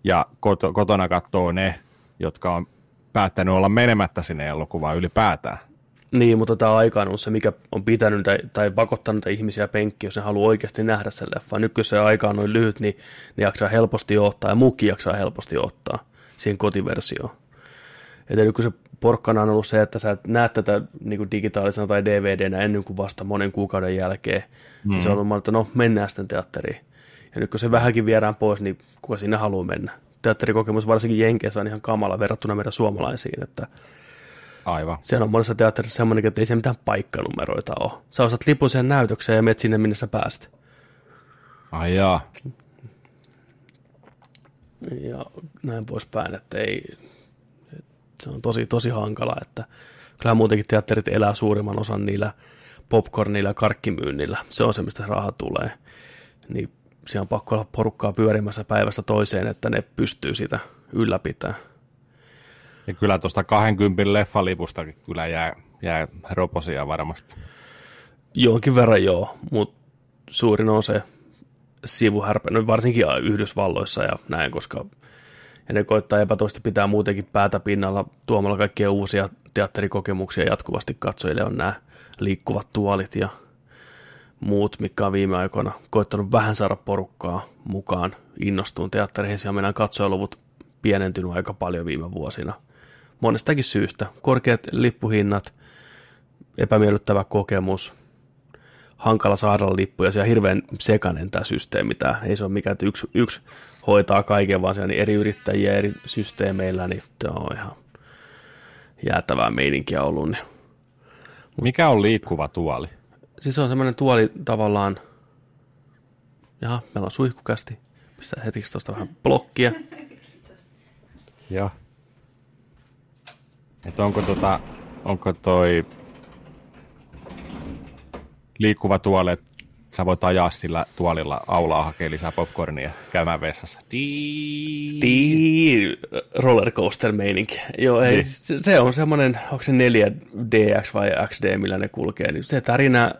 Ja koto, kotona katsoo ne, jotka on päättänyt olla menemättä sinne elokuvaan ylipäätään. niin, mutta tämä aika on se, mikä on pitänyt tai, tai pakottanut ihmisiä penkkiin, jos ne haluaa oikeasti nähdä sen leffan. Nyt kun se aika on noin lyhyt, niin ne jaksaa helposti ottaa, ja muukin jaksaa helposti ottaa siihen kotiversioon. Että nyt kun se porkkana on ollut se, että sä et näe tätä niin kuin digitaalisena tai DVDnä ennen kuin vasta monen kuukauden jälkeen, mm. niin se on ollut, että no mennään sitten teatteriin. Ja nyt kun se vähänkin viedään pois, niin kuka sinne haluaa mennä? Teatterikokemus varsinkin Jenkeissä on ihan kamala verrattuna meidän suomalaisiin, että Aivan. siellä on monessa teatterissa semmoinen, että ei se mitään paikkanumeroita ole. Sä osat lipun siihen näytökseen ja menet sinne, minne sä pääst. Ai jaa. Ja näin poispäin, että ei, se on tosi, tosi hankala, että kyllähän muutenkin teatterit elää suurimman osan niillä popcornilla ja karkkimyynnillä. Se on se, mistä se raha tulee. Niin siellä on pakko olla porukkaa pyörimässä päivästä toiseen, että ne pystyy sitä ylläpitämään. Ja kyllä tuosta 20 leffalipustakin kyllä jää, jää roposia varmasti. Jonkin verran joo, mutta suurin on se sivuhärpä, no varsinkin Yhdysvalloissa ja näin, koska ja ne koittaa epätoisesti pitää muutenkin päätä pinnalla tuomalla kaikkia uusia teatterikokemuksia jatkuvasti katsojille on nämä liikkuvat tuolit ja muut, mikä on viime aikoina koittanut vähän saada porukkaa mukaan innostuun teattereihin. Siellä meidän katsojaluvut pienentynyt aika paljon viime vuosina. Monestakin syystä. Korkeat lippuhinnat, epämiellyttävä kokemus, hankala saada lippuja, se on hirveän sekainen tämä systeemi. Tää. Ei se ole mikään, yksi, yksi hoitaa kaiken, vaan siellä on eri yrittäjiä eri systeemeillä, niin tämä on ihan jäätävää meininkiä ollut. Niin. Mikä on liikkuva tuoli? Siis se on semmoinen tuoli tavallaan, jaha, meillä on suihkukästi, pistää hetkeksi tuosta vähän blokkia. Joo. Että onko tota, onko toi liikkuva tuoli, että sä voit ajaa sillä tuolilla aulaa hakea lisää popcornia käymään vessassa. Rollercoaster meininki. Joo, ei, Niin. se, on semmoinen, onko se 4DX vai XD, millä ne kulkee, niin se tärinä,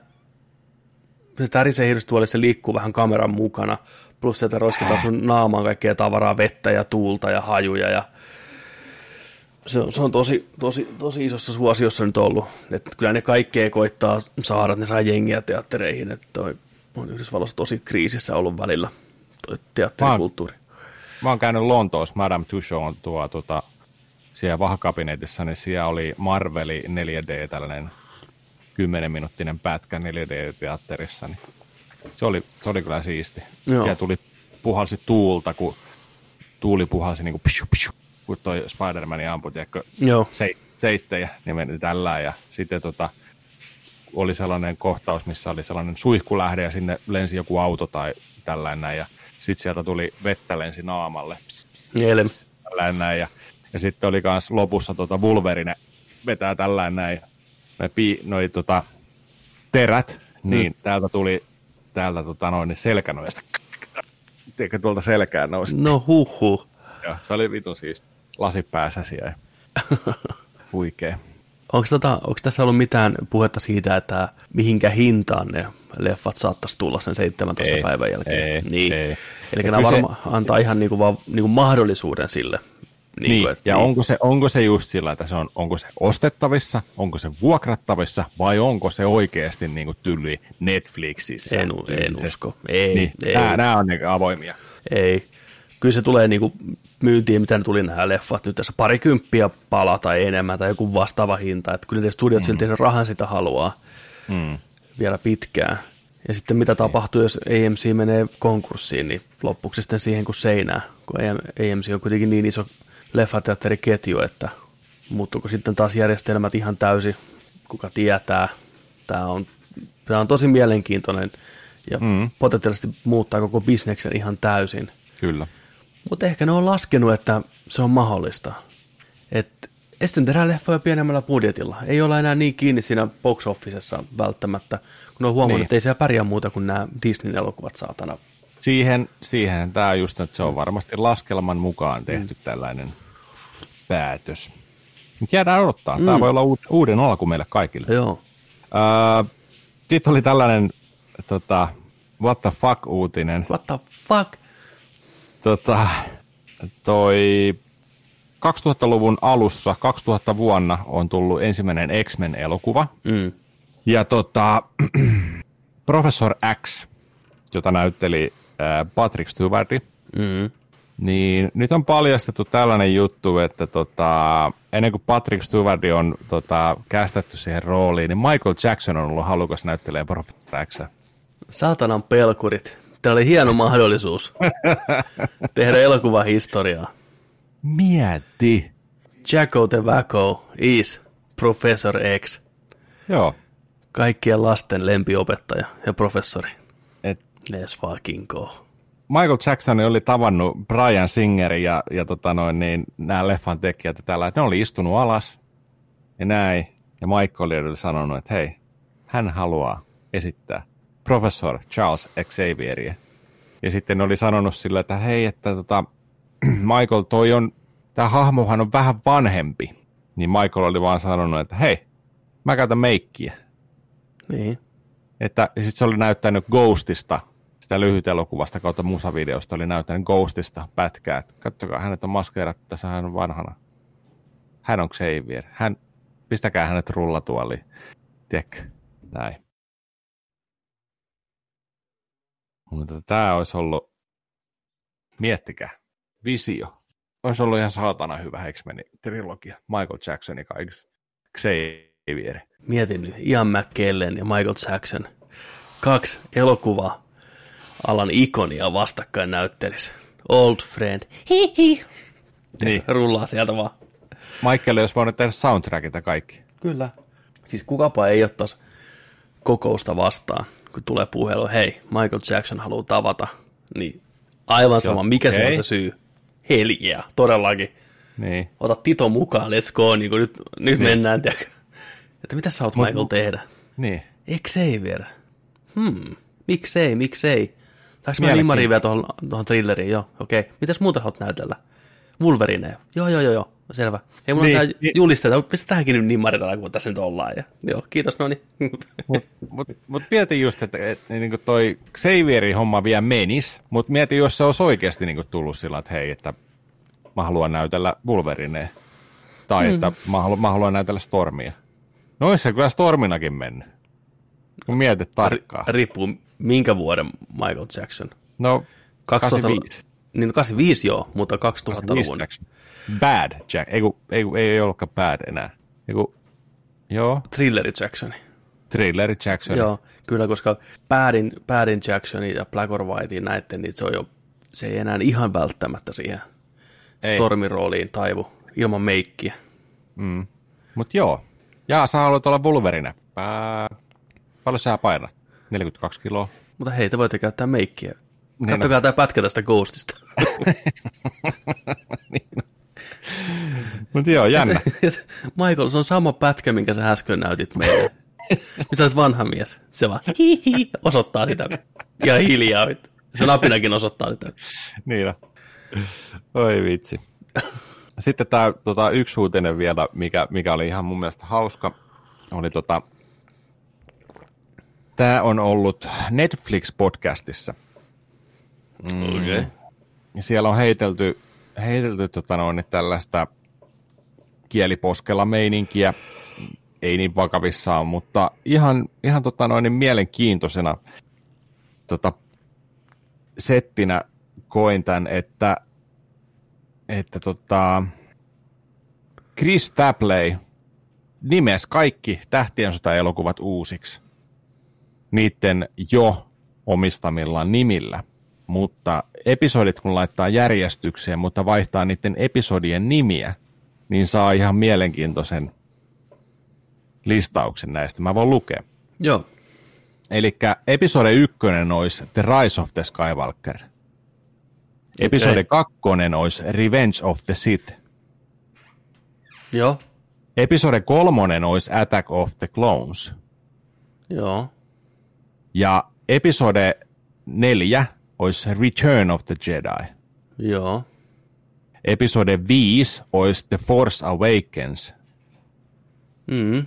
se tärisee hirveästi se liikkuu vähän kameran mukana, plus sieltä roskitaan sun naamaan kaikkea tavaraa, vettä ja tuulta ja hajuja ja se on, se on tosi, tosi, tosi isossa suosiossa nyt ollut. Että kyllä ne kaikkea koittaa saada, ne saa jengiä teattereihin. Että toi on Yhdysvalloissa tosi kriisissä ollut välillä teatterikulttuuri. Mä oon käynyt Lontoossa, Madame Tussauds on tuo tota, siellä vahakabinetissa, niin siellä oli Marveli 4D, tällainen 10-minuuttinen pätkä 4D-teatterissa, niin se oli, se oli kyllä siisti. Joo. Siellä tuli, puhalsi tuulta, kun tuuli puhalsi niin kuin pshu, pshu, kun toi Spider-Man ampui, tiedätkö, Joo. se, seittejä, niin meni tällä ja sitten tota, oli sellainen kohtaus, missä oli sellainen suihkulähde ja sinne lensi joku auto tai tällainen näin, ja sitten sieltä tuli vettä lensi naamalle tällainen näin, ja, ja sitten oli myös lopussa tota Wolverine vetää tällainen näin, noi, pi, noi tota, terät, niin täältä tuli täältä tota noin, niin selkänoista, tiedätkö tuolta selkään nousi, No huhu. ja se oli vitun siis lasipäässä siellä. Huikee. Onko, tota, onko tässä ollut mitään puhetta siitä, että mihinkä hintaan ne leffat saattaisi tulla sen 17 Ei, päivän jälkeen? ei, niin. ei. Eli Ja nämä varmaan antaa ihan niinku vaan, niinku mahdollisuuden sille. Niin, Niinku, niin et ja niin. Onko, se, onko se just sillä, että se on, onko se ostettavissa, onko se vuokrattavissa vai onko se oikeasti niin kuin tyli Netflixissä? En, en usko. Ei, Niin, ei, nämä, nämä on niin avoimia. ei. Kyllä se tulee niinku myyntiin, mitä ne tuli nämä leffat nyt tässä parikymppiä pala tai enemmän tai joku vastaava hinta. Että kyllä ne studiot mm. silti sen rahan sitä haluaa. Mm. vielä pitkään. Ja sitten mitä tapahtuu, jos AMC menee konkurssiin, niin loppuksi sitten siihen kuin seinää, kun AMC on kuitenkin niin iso leffateatteriketju, että muuttuuko sitten taas järjestelmät ihan täysin, kuka tietää. Tämä on, tämä on tosi mielenkiintoinen ja mm. potentiaalisesti muuttaa koko bisneksen ihan täysin. Kyllä. Mutta ehkä ne on laskenut, että se on mahdollista. Että sitten tehdään leffoja pienemmällä budjetilla. Ei olla enää niin kiinni siinä box officessa välttämättä, kun on huomannut, niin. että ei siellä pärjää muuta kuin nämä Disney-elokuvat saatana. Siihen, siihen tämä on just, että se on varmasti laskelman mukaan tehty mm. tällainen päätös. Nyt jäädään odottaa. Tämä mm. voi olla uuden alku meille kaikille. Joo. Uh, Sitten oli tällainen tota, what the fuck-uutinen. What the fuck? Tota, toi 2000-luvun alussa, 2000 vuonna on tullut ensimmäinen X-Men-elokuva. Mm. Ja tota, Professor X, jota näytteli äh, Patrick Stewardi, mm. niin nyt on paljastettu tällainen juttu, että tota, ennen kuin Patrick Stewardi on tota, kästetty siihen rooliin, niin Michael Jackson on ollut halukas näyttelee Professor X. Saatanan pelkurit. Tämä oli hieno mahdollisuus tehdä elokuvahistoriaa. Mieti. Jacko the Wacko is Professor X. Joo. Kaikkien lasten lempiopettaja ja professori. Et Let's fucking go. Michael Jackson oli tavannut Brian Singerin ja, ja tota noin, niin, nämä leffan tekijät ja tällä, että ne oli istunut alas ja näin. Ja Michael oli sanonut, että hei, hän haluaa esittää professor Charles Xavieria. Ja sitten oli sanonut sillä, että hei, että tota, Michael, toi on, tämä hahmohan on vähän vanhempi. Niin Michael oli vaan sanonut, että hei, mä käytän meikkiä. Niin. Että sitten se oli näyttänyt Ghostista, sitä lyhyt elokuvasta kautta musavideosta, oli näyttänyt Ghostista pätkää. Että katsokaa, hänet on maskeerattu, tässä hän on vanhana. Hän on Xavier. Hän, pistäkää hänet rullatuoliin. Tiedätkö? Näin. Mutta tämä olisi ollut, miettikää, visio. Olisi ollut ihan saatana hyvä X-Men trilogia. Michael Jackson ja kaikissa. Xavier. Mietin nyt, Ian McKellen ja Michael Jackson. Kaksi elokuvaa alan ikonia vastakkain näyttelisi. Old friend. Hihi. Niin. Rullaa sieltä vaan. Michael olisi voinut tehdä soundtrackit ja kaikki. Kyllä. Siis kukapa ei ottaisi kokousta vastaan, kun tulee puhelu, hei, Michael Jackson haluaa tavata, niin aivan sama, mikä se on se syy. Helgiä, todellakin. Niin. Ota Tito mukaan, let's go, niin kuin nyt, nyt Niin. mennään, tiedätkö? Että mitä sä oot Mut- Michael tehdä? Niin. Xavier. Hmm, miksei, miksei. Saanko mä nimariin vielä tuohon, tuohon thrilleriin? Joo, okei. Okay. Mitäs muuta haluat näytellä? Wolverine. Joo, joo, joo, joo. Selvä. Ei mulla Niin, niin, tää niin. julisteita, pistä tähänkin nyt nimari tällä, kun tässä nyt ollaan. Ja, joo, kiitos, no niin. Mutta mut, mut mieti just, että et, niin toi Xavierin homma vielä menis, mutta mieti, jos se olisi oikeasti niin tullut sillä, että hei, että mä haluan näytellä Wolverinea. Tai mm. että mä haluan, mä haluan näytellä Stormia. No olisi se kyllä Storminakin mennyt. Kun mietit tarkkaan. Ri- riippuu minkä vuoden Michael Jackson. No, 2000, 85. niin 85 joo, mutta 2000-luvun. Bad Jack. Ei, kun, ei, kun, ei ollutkaan bad enää. Ei, kun, joo, Thrilleri Jacksoni. Thriller Jackson. Joo, kyllä, koska Padin, Padin Jacksonin ja Black or Whitein näiden, niin se on jo, se ei enää ihan välttämättä siihen Ei. Stormin rooliin taivu ilman meikkiä. Mm. Mutta joo. Jaa, sä haluat olla Wolverine. Pää... Paljon sä painat? 42 kiloa. Mutta hei, te voitte käyttää meikkiä. Niin Kattokaa tämä pätkä tästä Ghostista. Mutta joo, jännä. Michael, se on sama pätkä, minkä sä äsken näytit meille. Missä olet vanha mies. Se vaan hihi, osoittaa sitä. Ja hiljaa. Se napinakin osoittaa sitä. niin on. Oi vitsi. Sitten tämä tota, yksi uutinen vielä, mikä, mikä oli ihan mun mielestä hauska, oli tota, tämä on ollut Netflix-podcastissa. Okei. Okay. Siellä on heitelty, heitelty tota noin, tällaista kieliposkella meininkiä, ei niin vakavissaan, mutta ihan, ihan tota noin, mielenkiintoisena tota, settinä koin tämän, että, että tota, Chris Tapley nimes kaikki tähtien sota-elokuvat uusiksi. niiden jo omistamilla nimillä, mutta episodit kun laittaa järjestykseen, mutta vaihtaa niiden episodien nimiä, niin saa ihan mielenkiintoisen listauksen näistä. Mä voin lukea. Joo. Eli episode ykkönen olisi The Rise of the Skywalker. Episode Okei. kakkonen olisi Revenge of the Sith. Joo. Episode kolmonen olisi Attack of the Clones. Joo. Ja episode neljä olisi Return of the Jedi. Joo. Episode 5 olisi The Force Awakens. Mm.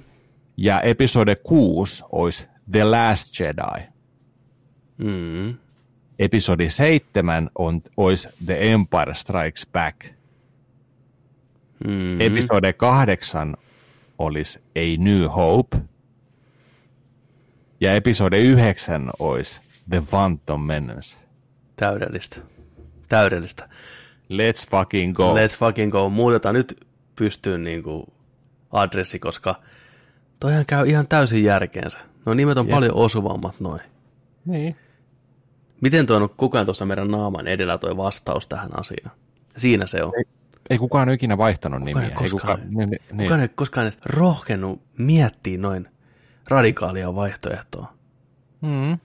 Ja episode 6 olisi The Last Jedi. Mm. Episode 7 on, olisi The Empire Strikes Back. Mm. Episode 8 olisi A New Hope. Ja episode 9 olisi The Phantom Menace. Täydellistä. Täydellistä. Let's fucking go. Let's fucking go. Muutetaan nyt pystyyn niin kuin adressi, koska toihan käy ihan täysin järkeensä. No nimet on Jep. paljon osuvammat noin. Niin. Miten toi on kukaan tuossa meidän naaman edellä toi vastaus tähän asiaan? Siinä se on. Ei kukaan ole ikinä vaihtanut nimiä. ei koskaan. niin, niin, niin. Kukaan ei koskaan edes rohkenut miettiä noin radikaalia vaihtoehtoa. Mm.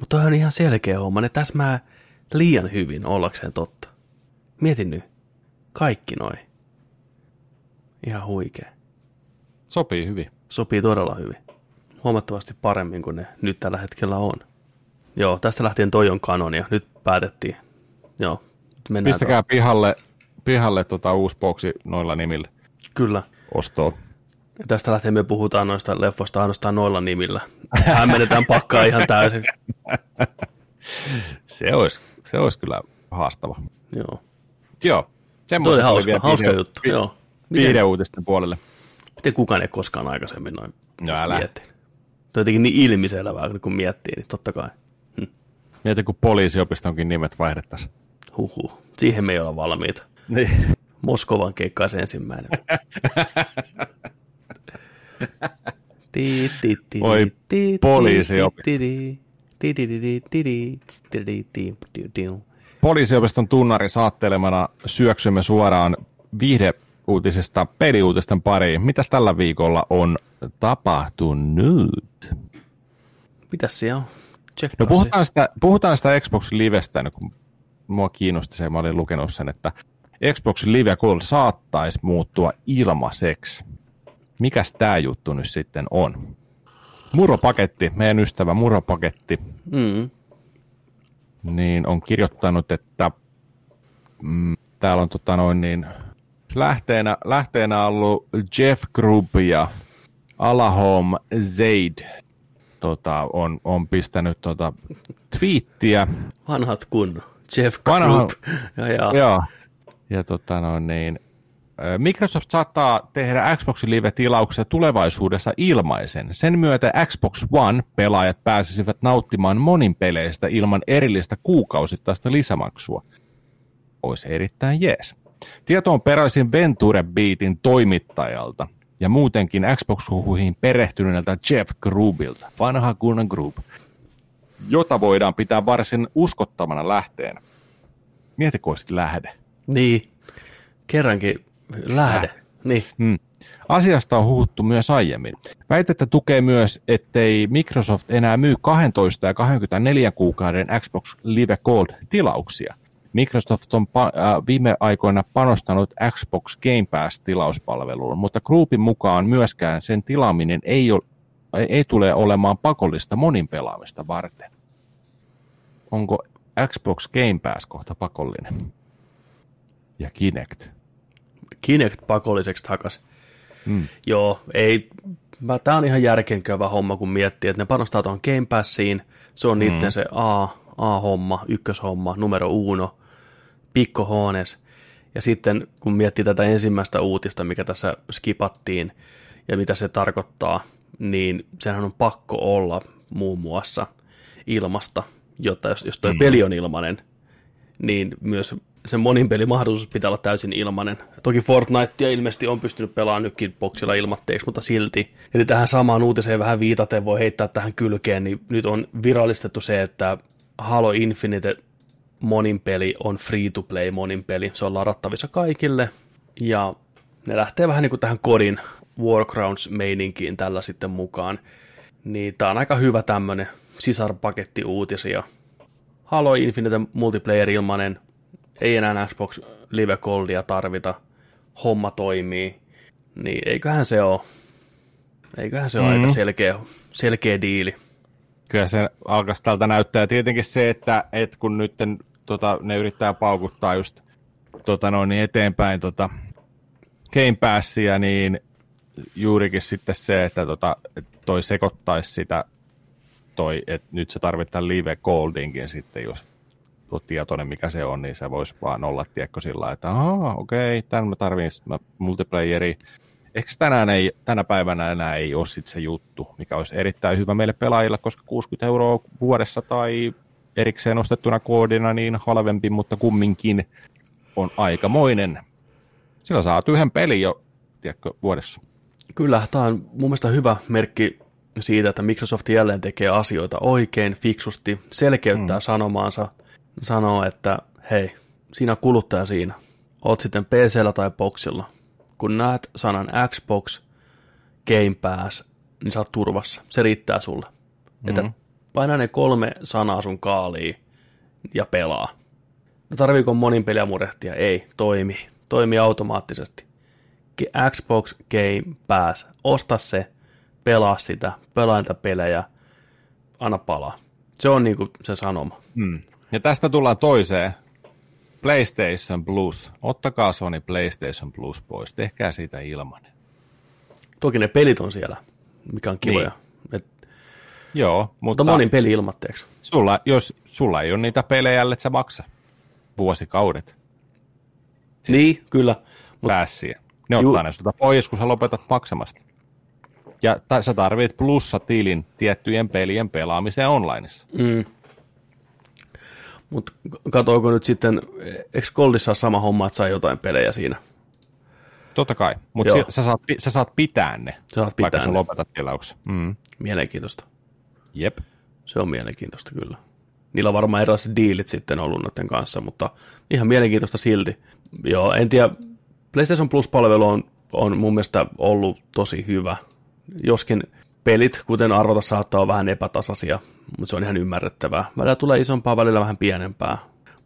Mutta toi on ihan selkeä homma. Ne täsmää liian hyvin ollakseen totta. Mietin nyt. Kaikki noin. Ihan huikea. Sopii hyvin. Sopii todella hyvin. Huomattavasti paremmin kuin ne nyt tällä hetkellä on. Joo, tästä lähtien toi on kanonia. Nyt päätettiin. Joo, nyt mennään. Pistäkää pihalle, pihalle tota uusi boksi noilla nimillä. Kyllä. ostoon. Ja tästä lähtien me puhutaan noista leffoista ainoastaan noilla nimillä. Hämmennetään pakkaa ihan täysin. Se olisi, se olisi kyllä haastava. Joo. Joo. Toi Semmoiset oli oli hauska, vielä hauska viihde- juttu. vi- Joo. Miten, Viihdeuutisten puolelle. miten kukaan ei koskaan aikaisemmin noin No älä. miettinyt? Toi on jotenkin niin ilmiselvää, kun miettii, niin totta kai. Mieti, kun poliisiopistonkin nimet vaihdettaisiin. Huhhuh. Siihen me ei olla valmiita. Niin. Moskovan keikka se ensimmäinen. Oi, ti, Poliisiopiston tunnari saattelemana syöksymme suoraan viihdeuutisista peliuutisten pariin. Mitäs tällä viikolla on tapahtunut? Mitäs siellä on? No puhutaan sitä, puhutaan sitä Xbox Livestä, kun mua kiinnosti se, mä olin lukenut sen, että Xbox Live Gold saattaisi muuttua ilmaiseksi. Mikäs tämä juttu nyt sitten on? Muropaketti, meidän ystävä Muropaketti, Mm. niin on kirjoittanut, että mm, täällä on tota noin niin, lähteenä, lähteenä ollut Jeff Grubb ja Alahom Zaid tota, on, on pistänyt tota, twiittiä Vanhat kun Jeff Vanha- Group. Ja, ja. Joo. Ja tota no niin, Microsoft saattaa tehdä Xbox Live-tilauksia tulevaisuudessa ilmaisen. Sen myötä Xbox One-pelaajat pääsisivät nauttimaan monin peleistä ilman erillistä kuukausittaista lisämaksua. Olisi erittäin jees. Tieto on peräisin Venture Beatin toimittajalta ja muutenkin Xbox-huhuihin perehtyneeltä Jeff Grubbilta, vanha kunnan Grub, jota voidaan pitää varsin uskottavana lähteenä. Mieti, lähde. Niin. Kerrankin lähde. Niin. Mm. Asiasta on huhuttu myös aiemmin. Väitettä tukee myös, ettei Microsoft enää myy 12 ja 24 kuukauden Xbox Live Gold-tilauksia. Microsoft on pa- äh, viime aikoina panostanut Xbox Game Pass-tilauspalveluun, mutta Groupin mukaan myöskään sen tilaaminen ei, ole, ei, ei tule olemaan pakollista monin pelaamista varten. Onko Xbox Game Pass kohta pakollinen? Ja Kinect. Kinect pakolliseksi takas. Mm. Joo, ei. Mä, tää on ihan järkeenkäyvä homma, kun miettii, että ne panostaa tuohon Game Passiin. Se on niiden se A, A-homma, ykköshomma, numero uno, Pikko Hoones. Ja sitten kun miettii tätä ensimmäistä uutista, mikä tässä skipattiin, ja mitä se tarkoittaa, niin senhän on pakko olla muun muassa ilmasta, jotta jos, jos toi mm. peli on ilmainen, niin myös se monin pelimahdollisuus pitää olla täysin ilmanen. Toki Fortnite ilmeisesti on pystynyt pelaamaan nytkin boksilla ilmatteeksi, mutta silti. Eli tähän samaan uutiseen vähän viitaten voi heittää tähän kylkeen, niin nyt on virallistettu se, että Halo Infinite monin peli on free-to-play monin peli. Se on ladattavissa kaikille, ja ne lähtee vähän niin kuin tähän kodin Wargrounds-meininkiin tällä sitten mukaan. Niin tää on aika hyvä tämmönen sisarpaketti uutisia. Halo Infinite multiplayer ilmanen, ei enää Xbox Live Goldia tarvita, homma toimii, niin eiköhän se ole, eiköhän se mm. ole aika selkeä, selkeä diili. Kyllä se alkaisi tältä näyttää. Ja tietenkin se, että, että kun nyt tota, ne yrittää paukuttaa just tota noin, niin eteenpäin tota, Game Passia, niin juurikin sitten se, että tota, toi sekoittaisi sitä, toi, että nyt se tarvitaan live goldinkin sitten, jos tuo tietoinen, mikä se on, niin se voisi vaan olla, tiekko sillä että okei, okay, tämän mä tarvitsen multiplayeri. Eikö tänään ei, tänä päivänä enää ei ole sit se juttu, mikä olisi erittäin hyvä meille pelaajille, koska 60 euroa vuodessa tai erikseen ostettuna koodina niin halvempi, mutta kumminkin on aikamoinen. Sillä saat yhden pelin jo, tiedätkö, vuodessa. Kyllä, tämä on mun mielestä hyvä merkki siitä, että Microsoft jälleen tekee asioita oikein, fiksusti, selkeyttää mm. sanomaansa, sanoo, että hei, siinä kuluttaja siinä, oot sitten PCllä tai Boxilla. Kun näet sanan Xbox, Game Pass, niin sä oot turvassa. Se riittää sulle. Mm. Että paina ne kolme sanaa sun kaaliin ja pelaa. No tarviiko monin peliä murehtia? Ei, toimii. Toimii automaattisesti. Xbox Game Pass. Osta se, pelaa sitä, pelaa niitä pelejä, anna palaa. Se on niinku se sanoma. Hmm. Ja tästä tullaan toiseen. PlayStation Plus. Ottakaa Sony PlayStation Plus pois. Tehkää siitä ilmanen. Toki ne pelit on siellä, mikä on kivoja. Niin. Et, Joo, mutta... Mutta monin peli ilmatteeksi. Sulla, jos sulla ei ole niitä pelejä, että sä maksa vuosikaudet. Sitten niin, kyllä. Päässiä. Ne ottaa Ju- ne sulta pois, kun sä lopetat maksamasta. Ja ta- sä tarvit plussatilin tiettyjen pelien pelaamiseen onlineissa. Mm. Mutta katoiko nyt sitten, eikö Goldissa ole sama homma, että saa jotain pelejä siinä? Totta kai, mutta si- sä, saat, sä saat pitää ne, sä saat pitää vaikka ne. sä lopetat tilauksen. Mm. Mielenkiintoista. Jep. Se on mielenkiintoista kyllä. Niillä on varmaan erilaiset diilit sitten ollut noiden kanssa, mutta ihan mielenkiintoista silti. Joo, en tiedä, PlayStation Plus-palvelu on, on mun mielestä ollut tosi hyvä. Joskin pelit, kuten arvota, saattaa olla vähän epätasaisia, mutta se on ihan ymmärrettävää. Välillä tulee isompaa, välillä vähän pienempää.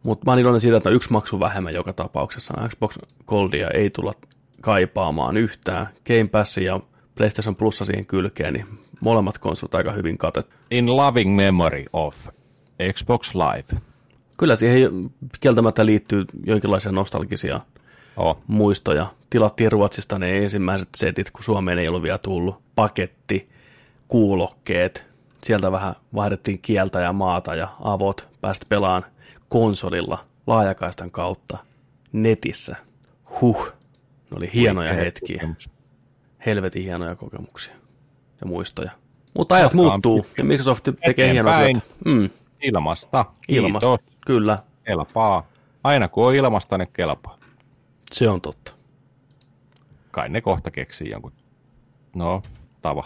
Mutta mä oon iloinen siitä, että yksi maksu vähemmän joka tapauksessa. Xbox Goldia ei tulla kaipaamaan yhtään. Game Pass ja PlayStation Plus siihen kylkeen, niin molemmat konsolit aika hyvin katet. In loving memory of Xbox Live. Kyllä siihen kieltämättä liittyy jonkinlaisia nostalgisia Oh. muistoja. Tilattiin Ruotsista ne ensimmäiset setit, kun Suomeen ei ollut vielä tullut. Paketti, kuulokkeet, sieltä vähän vaihdettiin kieltä ja maata ja avot, päästä pelaan konsolilla laajakaistan kautta netissä. Huh, ne oli hienoja Oikein hetkiä, kokemus. helvetin hienoja kokemuksia ja muistoja. Mutta ajat Matkaan muuttuu ja Microsoft tekee Eteenpäin. työtä. Mm, Ilmasta. ilmas, Kiitos. kyllä, Kelpaa. Aina kun on ilmasta, ne kelpaa. se on totta. Kai ne kohta keksii jonkun. No, tava.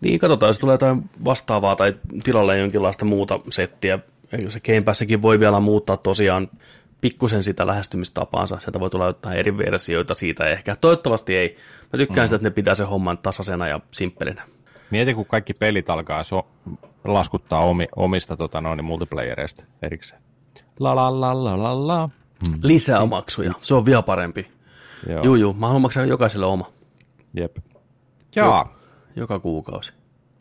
Niin, katsotaan, jos tulee jotain vastaavaa tai tilalle jonkinlaista muuta settiä. Eikö se Game Passikin voi vielä muuttaa tosiaan pikkusen sitä lähestymistapaansa. Sieltä voi tulla jotain eri versioita siitä ehkä. Toivottavasti ei. Mä tykkään mm. sitä, että ne pitää sen homman tasaisena ja simppelinä. Mieti, kun kaikki pelit alkaa so- laskuttaa omi- omista tota, noin, multiplayereista erikseen. La la la la la la. Lisää maksuja. Se on vielä parempi. Joo. Juu, juu. Mä haluan maksaa jokaiselle oma. Jep. Jaa. Joka kuukausi.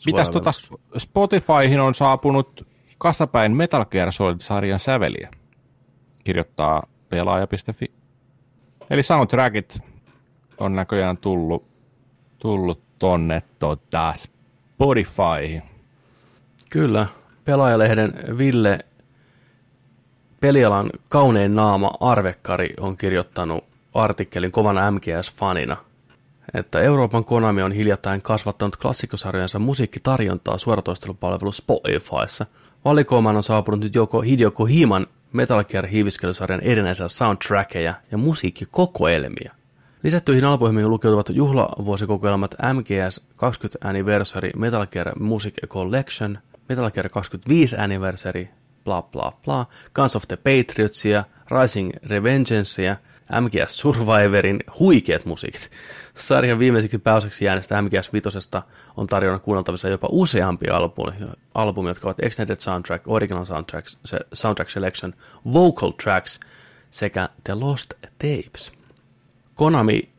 Mitäs tota velossa. Spotifyhin on saapunut kasapäin Metal Gear Solid-sarjan säveliä, kirjoittaa pelaaja.fi. Eli soundtrackit on näköjään tullut, tullut tonne tota, Spotifyhin. Kyllä. Pelaajalehden Ville Pelialan kaunein naama Arvekkari on kirjoittanut artikkelin kovana MGS-fanina, että Euroopan Konami on hiljattain kasvattanut klassikkosarjansa musiikkitarjontaa suoratoistelupalvelu Spotifyssa. Valikoimaan on saapunut nyt joko Hideo Kohiman Metal Gear hiiviskelysarjan erinäisiä soundtrackeja ja musiikkikokoelmia. Lisättyihin albumiin lukeutuvat juhlavuosikokoelmat MGS 20 Anniversary Metal Gear Music Collection, Metal Gear 25 Anniversary, bla bla bla, Guns of the Patriotsia, Rising Revengeancea, MGS Survivorin huikeat musiikit. Sarjan viimeiseksi pääosaksi jääneestä MGS Vitosesta on tarjona kuunneltavissa jopa useampia albumi, albumi, jotka ovat Extended Soundtrack, Original Soundtrack, Soundtrack Selection, Vocal Tracks sekä The Lost Tapes. Konami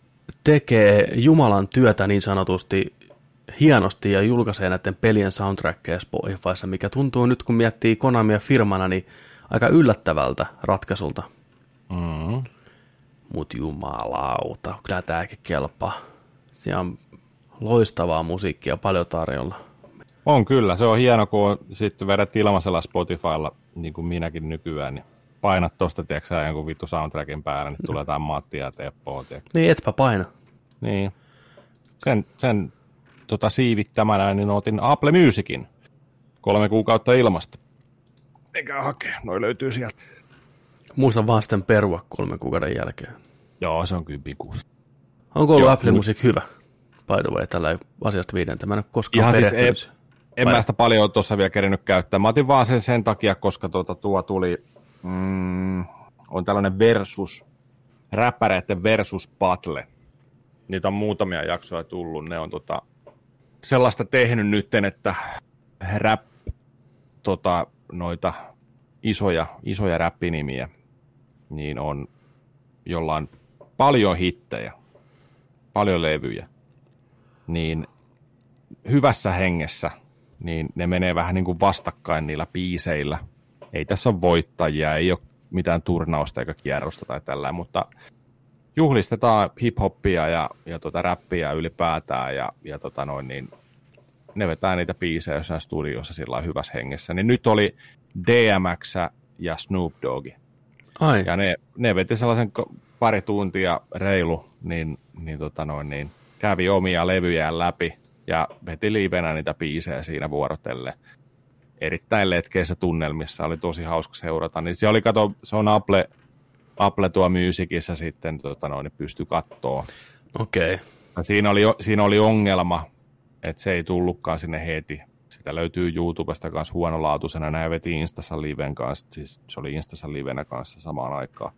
tekee Jumalan työtä niin sanotusti hienosti ja julkaisee näiden pelien soundtrackeja Spotifyssa, mikä tuntuu nyt kun miettii Konamia firmana, niin aika yllättävältä ratkaisulta. Mm. Mut jumalauta, kyllä tääkin kelpaa. Siellä on loistavaa musiikkia paljon tarjolla. On kyllä, se on hieno, kun on sitten vedät ilmaisella Spotifylla, niin kuin minäkin nykyään, niin painat tosta, tiedätkö jonkun vittu soundtrackin päälle, niin tulee jotain Mattia ja Teppoa, tiedätkö. Niin, etpä paina. Niin. Sen, sen tota, siivittämänä niin otin Apple Musicin kolme kuukautta ilmasta. Eikä hakea, noin löytyy sieltä. Muista vaan sitten perua kolmen kuukauden jälkeen. Joo, se on kyllä pikus. Onko ollut Joo, Apple Music hyvä? By the way, tällä asiasta viidentä. Mä en ole koskaan Ihan siis ei- En mä sitä paljon tuossa vielä kerinyt käyttää. Mä otin vaan sen sen takia, koska tuota, tuo tuli, mm, on tällainen versus, räppäreiden versus battle. Niitä on muutamia jaksoja tullut. Ne on tota, sellaista tehnyt nytten, että rap, tota, noita isoja, isoja räppinimiä, niin on jollain paljon hittejä, paljon levyjä, niin hyvässä hengessä, niin ne menee vähän niin kuin vastakkain niillä biiseillä. Ei tässä ole voittajia, ei ole mitään turnausta eikä kierrosta tai tällä, mutta juhlistetaan hip-hoppia ja, ja tota räppiä ylipäätään ja, ja tota noin, niin ne vetää niitä biisejä jossain studiossa sillä hyvässä hengessä. Niin nyt oli DMX ja Snoop Dogg. Ai, Ja ne, ne veti sellaisen pari tuntia reilu, niin, niin, tota noin, niin kävi omia levyjään läpi ja veti liivenä niitä biisejä siinä vuorotelle. Erittäin letkeissä tunnelmissa, oli tosi hauska seurata. Niin se oli, kato, se on Apple, Apple tuo Musicissa sitten, tota noin, niin pystyi kattoo. okei. Okay. Siinä oli, siinä oli ongelma, että se ei tullutkaan sinne heti. Sitä löytyy YouTubesta kanssa huonolaatuisena. Näin veti Instassa liven kanssa, siis se oli Instassa livenä kanssa samaan aikaan.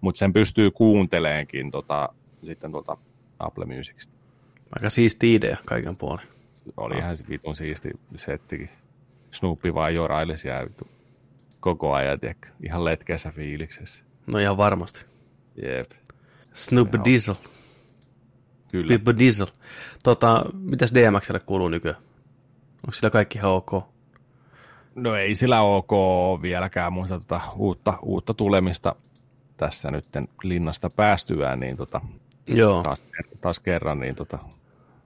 Mutta sen pystyy kuunteleenkin tota, sitten tuolta Apple Musicista. Aika siisti idea kaiken puolin. Oli ihan se vitun siisti settikin. Snoopi vaan joraili siellä koko ajan, tiedätkö? ihan letkeässä fiiliksessä. No ihan varmasti. Jep, Snoop Diesel. kyllä. Pippo Diesel. Tota, mitäs DMXlle kuuluu nykyään? Onko sillä kaikki ihan ok? No ei sillä ok vieläkään muista tota uutta, uutta tulemista tässä nytten linnasta päästyään, niin tota, Joo. taas, taas kerran niin tota,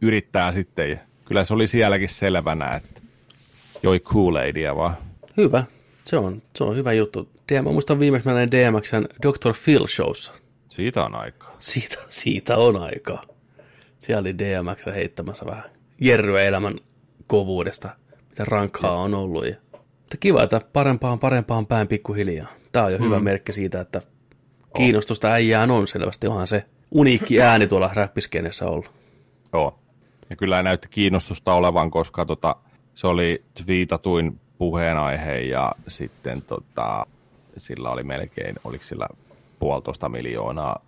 yrittää sitten. Ja kyllä se oli sielläkin selvänä, että joi Kool-Aidia vaan. Hyvä. Se on, se on hyvä juttu. DM, mä muistan viimeksi mä näin DMXn Dr. Phil showssa. Siitä on aikaa. Siitä, siitä on aikaa. Siellä oli DMX heittämässä vähän jerryä elämän kovuudesta, mitä rankkaa on ollut. Ja, mutta kiva, että parempaan parempaan päin pikkuhiljaa. Tämä on jo hyvä merkki siitä, että kiinnostusta äijään on selvästi. Onhan se uniikki ääni tuolla räppiskenessä ollut. Joo. Ja kyllä näytti kiinnostusta olevan, koska tota, se oli twiitatuin puheenaihe ja sitten tota, sillä oli melkein, oliko sillä puolitoista miljoonaa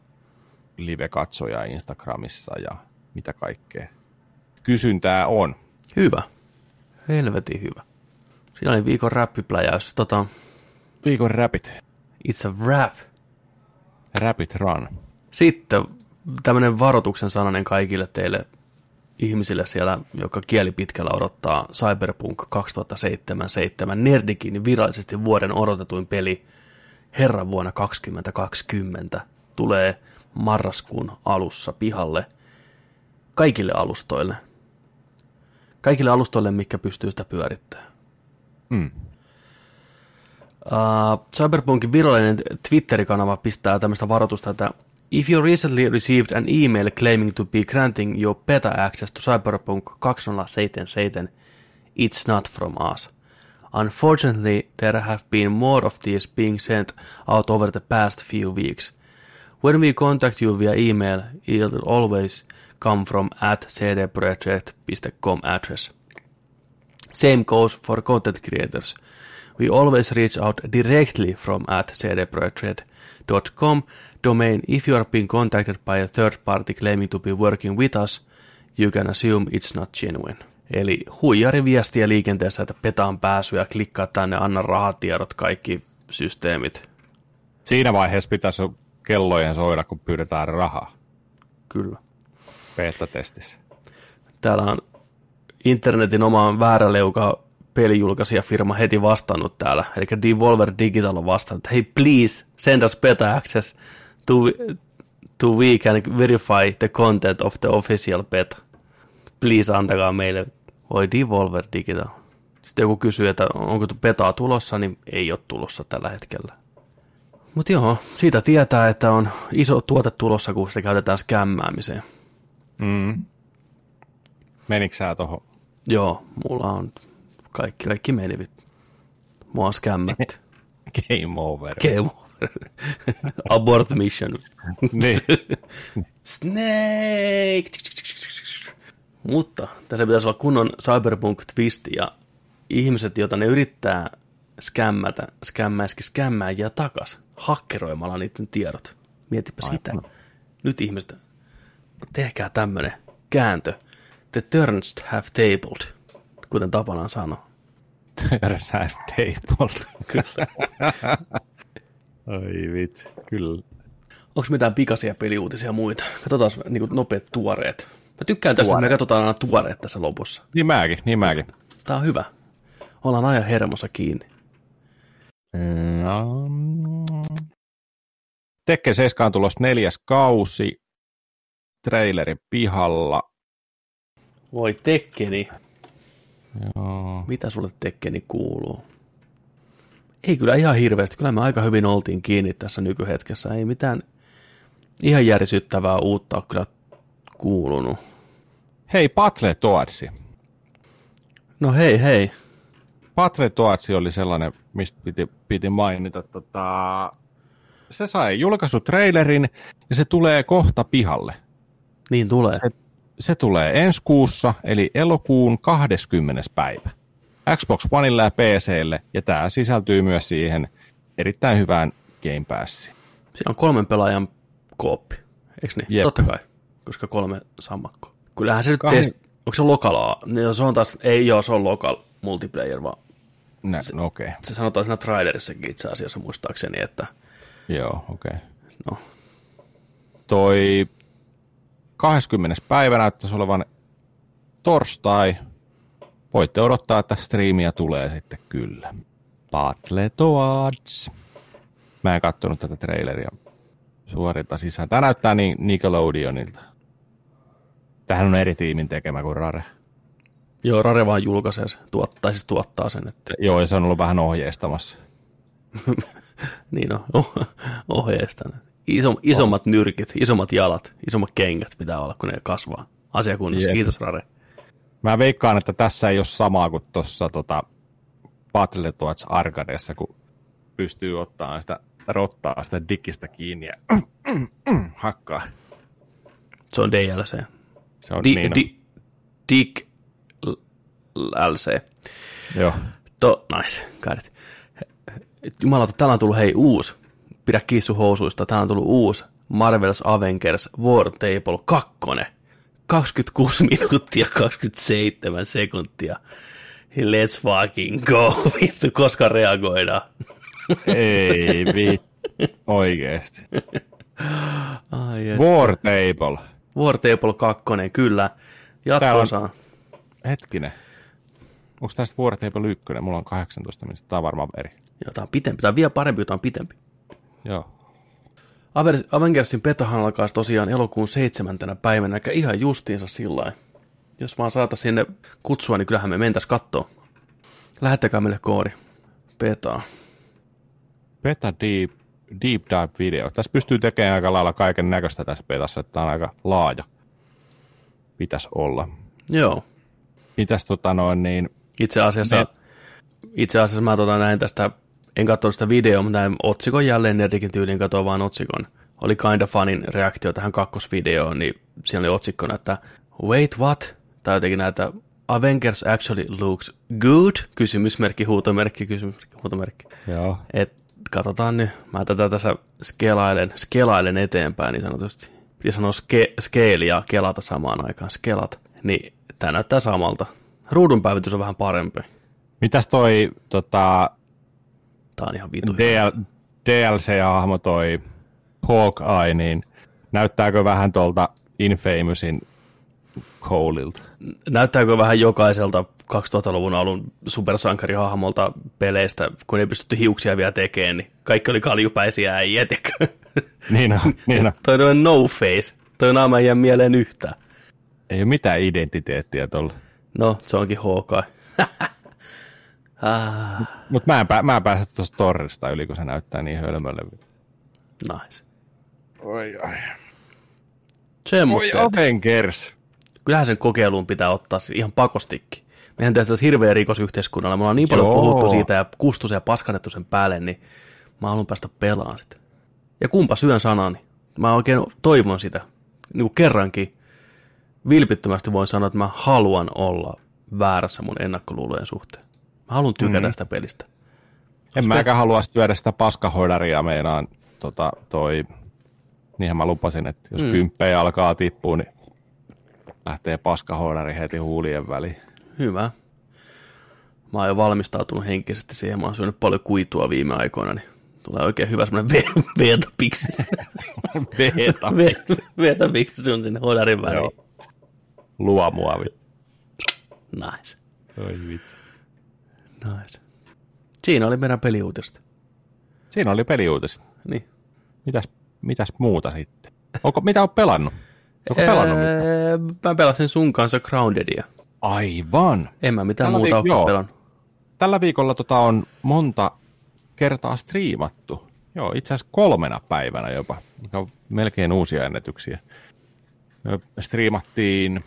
live-katsojaa Instagramissa ja mitä kaikkea. Kysyntää on. Hyvä. Helvetin hyvä. Siinä oli viikon räppipläjäys. Tota, Viikon räpit. it's a rap. Rapid Run. Sitten tämmöinen varoituksen sananen kaikille teille ihmisille siellä, joka kieli pitkällä odottaa Cyberpunk 2077 Nerdikin virallisesti vuoden odotetuin peli Herran vuonna 2020 tulee marraskuun alussa pihalle kaikille alustoille. Kaikille alustoille, mikä pystyy sitä pyörittämään. Mm. Uh, Cyberpunkin virallinen Twitter-kanava pistää tämmöistä varoitusta, että If you recently received an email claiming to be granting your beta access to Cyberpunk 2077, it's not from us. Unfortunately, there have been more of these being sent out over the past few weeks. When we contact you via email, it'll always come from at cdproject.com address. Same goes for content creators. We always reach out directly from at cdproject.com domain. If you are being contacted by a third party claiming to be working with us, you can assume it's not genuine. Eli huijariviestiä liikenteessä, että petaan pääsyä, klikkaa tänne, anna rahatiedot, kaikki systeemit. Siinä vaiheessa pitäisi kellojen soida, kun pyydetään rahaa Kyllä. Beta-testissä. Täällä on internetin omaan vääräleuka pelijulkaisijafirma heti vastannut täällä. Eli Devolver Digital on vastannut, että hei please send us beta access to, to we can verify the content of the official beta. Please antakaa meille, voi Devolver Digital. Sitten joku kysyy, että onko betaa tulossa, niin ei ole tulossa tällä hetkellä. Mutta joo, siitä tietää, että on iso tuote tulossa, kun sitä käytetään skämmäämiseen. Mm. Menikö sä tohon? Joo, mulla on kaikki, kaikki menivit. Mua on skämmätty. Game over. Game over. Abort mission. niin. Snake! Mutta tässä pitäisi olla kunnon cyberpunk twist ja ihmiset, joita ne yrittää skämmätä, skämmäisikin skämmääjiä takas, hakkeroimalla niiden tiedot. Mietipä Aivan. sitä. Nyt ihmiset, tehkää tämmönen kääntö. The turns have tabled, kuten tapanaan sanoa. Turns have tabled. Kyllä. Ai vitsi, kyllä. Onko mitään pikaisia peliuutisia muita? Katsotaan niin nopeat tuoreet. Mä tykkään tästä, että me katsotaan aina tuoreet tässä lopussa. Niin mäkin, niin mäkin. Tää on hyvä. Ollaan ajan hermossa kiinni. No. Tekken 7 on tulossa neljäs kausi. Traileri pihalla. Voi Tekkeni. Joo. Mitä sulle Tekkeni kuuluu? Ei kyllä ihan hirveästi. Kyllä me aika hyvin oltiin kiinni tässä nykyhetkessä. Ei mitään ihan järisyttävää uutta ole kyllä kuulunut. Hei, Battle Toadsi. No hei hei. Battle Toadsi oli sellainen, mistä piti, piti mainita. Tota, se sai julkaisutrailerin ja se tulee kohta pihalle. Niin tulee. Se, se tulee ensi kuussa, eli elokuun 20. päivä. Xbox Oneille ja PClle, ja tämä sisältyy myös siihen erittäin hyvään Game Passiin. Siinä on kolmen pelaajan kooppi. Eikö niin? Jep. Totta kai, koska kolme sammakkoa. Kyllähän se nyt Kahden- test... Onko se lokalaa? Niin se on taas, ei joo, se on local multiplayer, vaan Nä, no okei, okay. se sanotaan siinä trailerissakin itse asiassa muistaakseni, että joo, okei. Okay. no, Toi 20. päivä näyttäisi olevan torstai. Voitte odottaa, että striimiä tulee sitten kyllä. Battletoads. Mä en kattonut tätä traileria suorilta sisään. Tämä näyttää niin Nickelodeonilta. Tähän on eri tiimin tekemä kuin Rare. joo, Rare vaan julkaisee se, tuottaa, siis tuottaa sen, että Joo, ja se on ollut vähän ohjeistamassa. niin on, oh, ohjeistan. Iso, isommat nyrkit, isommat jalat, isommat kengät pitää olla, kun ne kasvaa. Asiakunnassa, Jep. kiitos Rare. Mä veikkaan, että tässä ei ole samaa kuin tuossa tota, Battletoads Arcadeessa, kun pystyy ottaa sitä rottaa sitä dikistä kiinni ja hakkaa. Se on DLC. Se on Di, niin. di, Dick LC. Joo. To, nice, got it. Jumalauta, täällä on tullut hei uusi, pidä kissu housuista, täällä on tullut uusi Marvel's Avengers War Table 2. 26 minuuttia 27 sekuntia. Let's fucking go, vittu, koska reagoidaan. Ei vi... Oikeesti. Ai, et. War Table. War Table 2, kyllä. Jatko-osa. Hetkinen. Onko tästä War Table 1? Mulla on 18 minuuttia. Tämä on varmaan eri. Joo, tää on pitempi, tää on vielä parempi, tää on pitempi. Joo. Avengersin betahan alkaa tosiaan elokuun seitsemäntenä päivänä, eikä ihan justiinsa sillä. Jos vaan saata sinne kutsua, niin kyllähän me mentäis kattoo. Lähettäkää meille koodi. Betaa. Beta Deep, deep Dive video. Tässä pystyy tekemään aika lailla kaiken näköistä tässä betassa, että tämä on aika laaja. Pitäisi olla. Joo. Mitäs tota noin niin, Itse asiassa Me- itse asiassa mä tota näin tästä, en katsonut sitä videoa, mutta näin otsikon jälleen Nerdikin tyyliin, katoin vaan otsikon. Oli kinda funin reaktio tähän kakkosvideoon, niin siinä oli otsikkona, että wait what? Tai jotenkin näitä Avengers actually looks good? Kysymysmerkki, huutomerkki, kysymysmerkki, huutomerkki. Joo. Et katsotaan nyt, mä tätä tässä skelailen, skelailen eteenpäin niin sanotusti. Piti sanoa ske, skeeli ja kelata samaan aikaan, skelat. Niin tää näyttää samalta. Ruudun päivitys on vähän parempi. Mitäs toi tota, Tää on ihan vitu. DL, DLC-hahmo toi Hawkeye, niin näyttääkö vähän tuolta Infamousin Coleilta? Näyttääkö vähän jokaiselta 2000-luvun alun supersankarihahmolta peleistä, kun ei pystytty hiuksia vielä tekemään, niin kaikki oli kaljupäisiä äijä? Niin on, niin on. Toi on no face. Toi naama ei jää mieleen yhtään. Ei ole mitään identiteettiä tuolla. No, se onkin Hawkeye. ah, Mutta mä en, pää, mä en pääse tuosta torrista yli, kun se näyttää niin hölmölle. nice. Oi, oi. Semmoitteet. Oi, Avengers. Kyllähän sen kokeiluun pitää ottaa siis ihan pakostikin. Mehän tehdään tässä hirveä rikos yhteiskunnalla. Me ollaan niin paljon Joo. puhuttu siitä ja kustu sen ja paskannettu sen päälle, niin mä haluan päästä pelaan sitä. Ja kumpa syön sanani. Mä oikein toivon sitä. Niin kuin kerrankin vilpittömästi voin sanoa, että mä haluan olla väärässä mun ennakkoluulojen suhteen. Mä haluan tykätä mm. sitä pelistä. En mäkään halua syödä sitä paskahoidaria meinaan tota, toi, niinhän mä lupasin, että jos mm. kymppejä alkaa tippua, niin lähtee paskahoidari heti huulien väliin. Hyvä. Mä oon jo valmistautunut henkisesti siihen. Mä oon syönyt paljon kuitua viime aikoina, niin tulee oikein hyvä semmoinen ve- veetapiksi. Beta. Ve- veetapiksi sun sinne hodarin väliin. Joo. Luomuavi. Nice. Oi vitsi. Nice. Siinä oli meidän peliuutista. Siinä oli peliuutiset. Niin. Mitäs, mitäs muuta sitten? Onko, mitä on pelannut? Onko pelannut? Öö, mä pelasin sun kanssa Groundedia. Aivan. En mä mitään Tällä muuta viik- ole pelannut. Tällä viikolla tota on monta kertaa striimattu. Joo, itse asiassa kolmena päivänä jopa, mikä on melkein uusia ennätyksiä. Me striimattiin,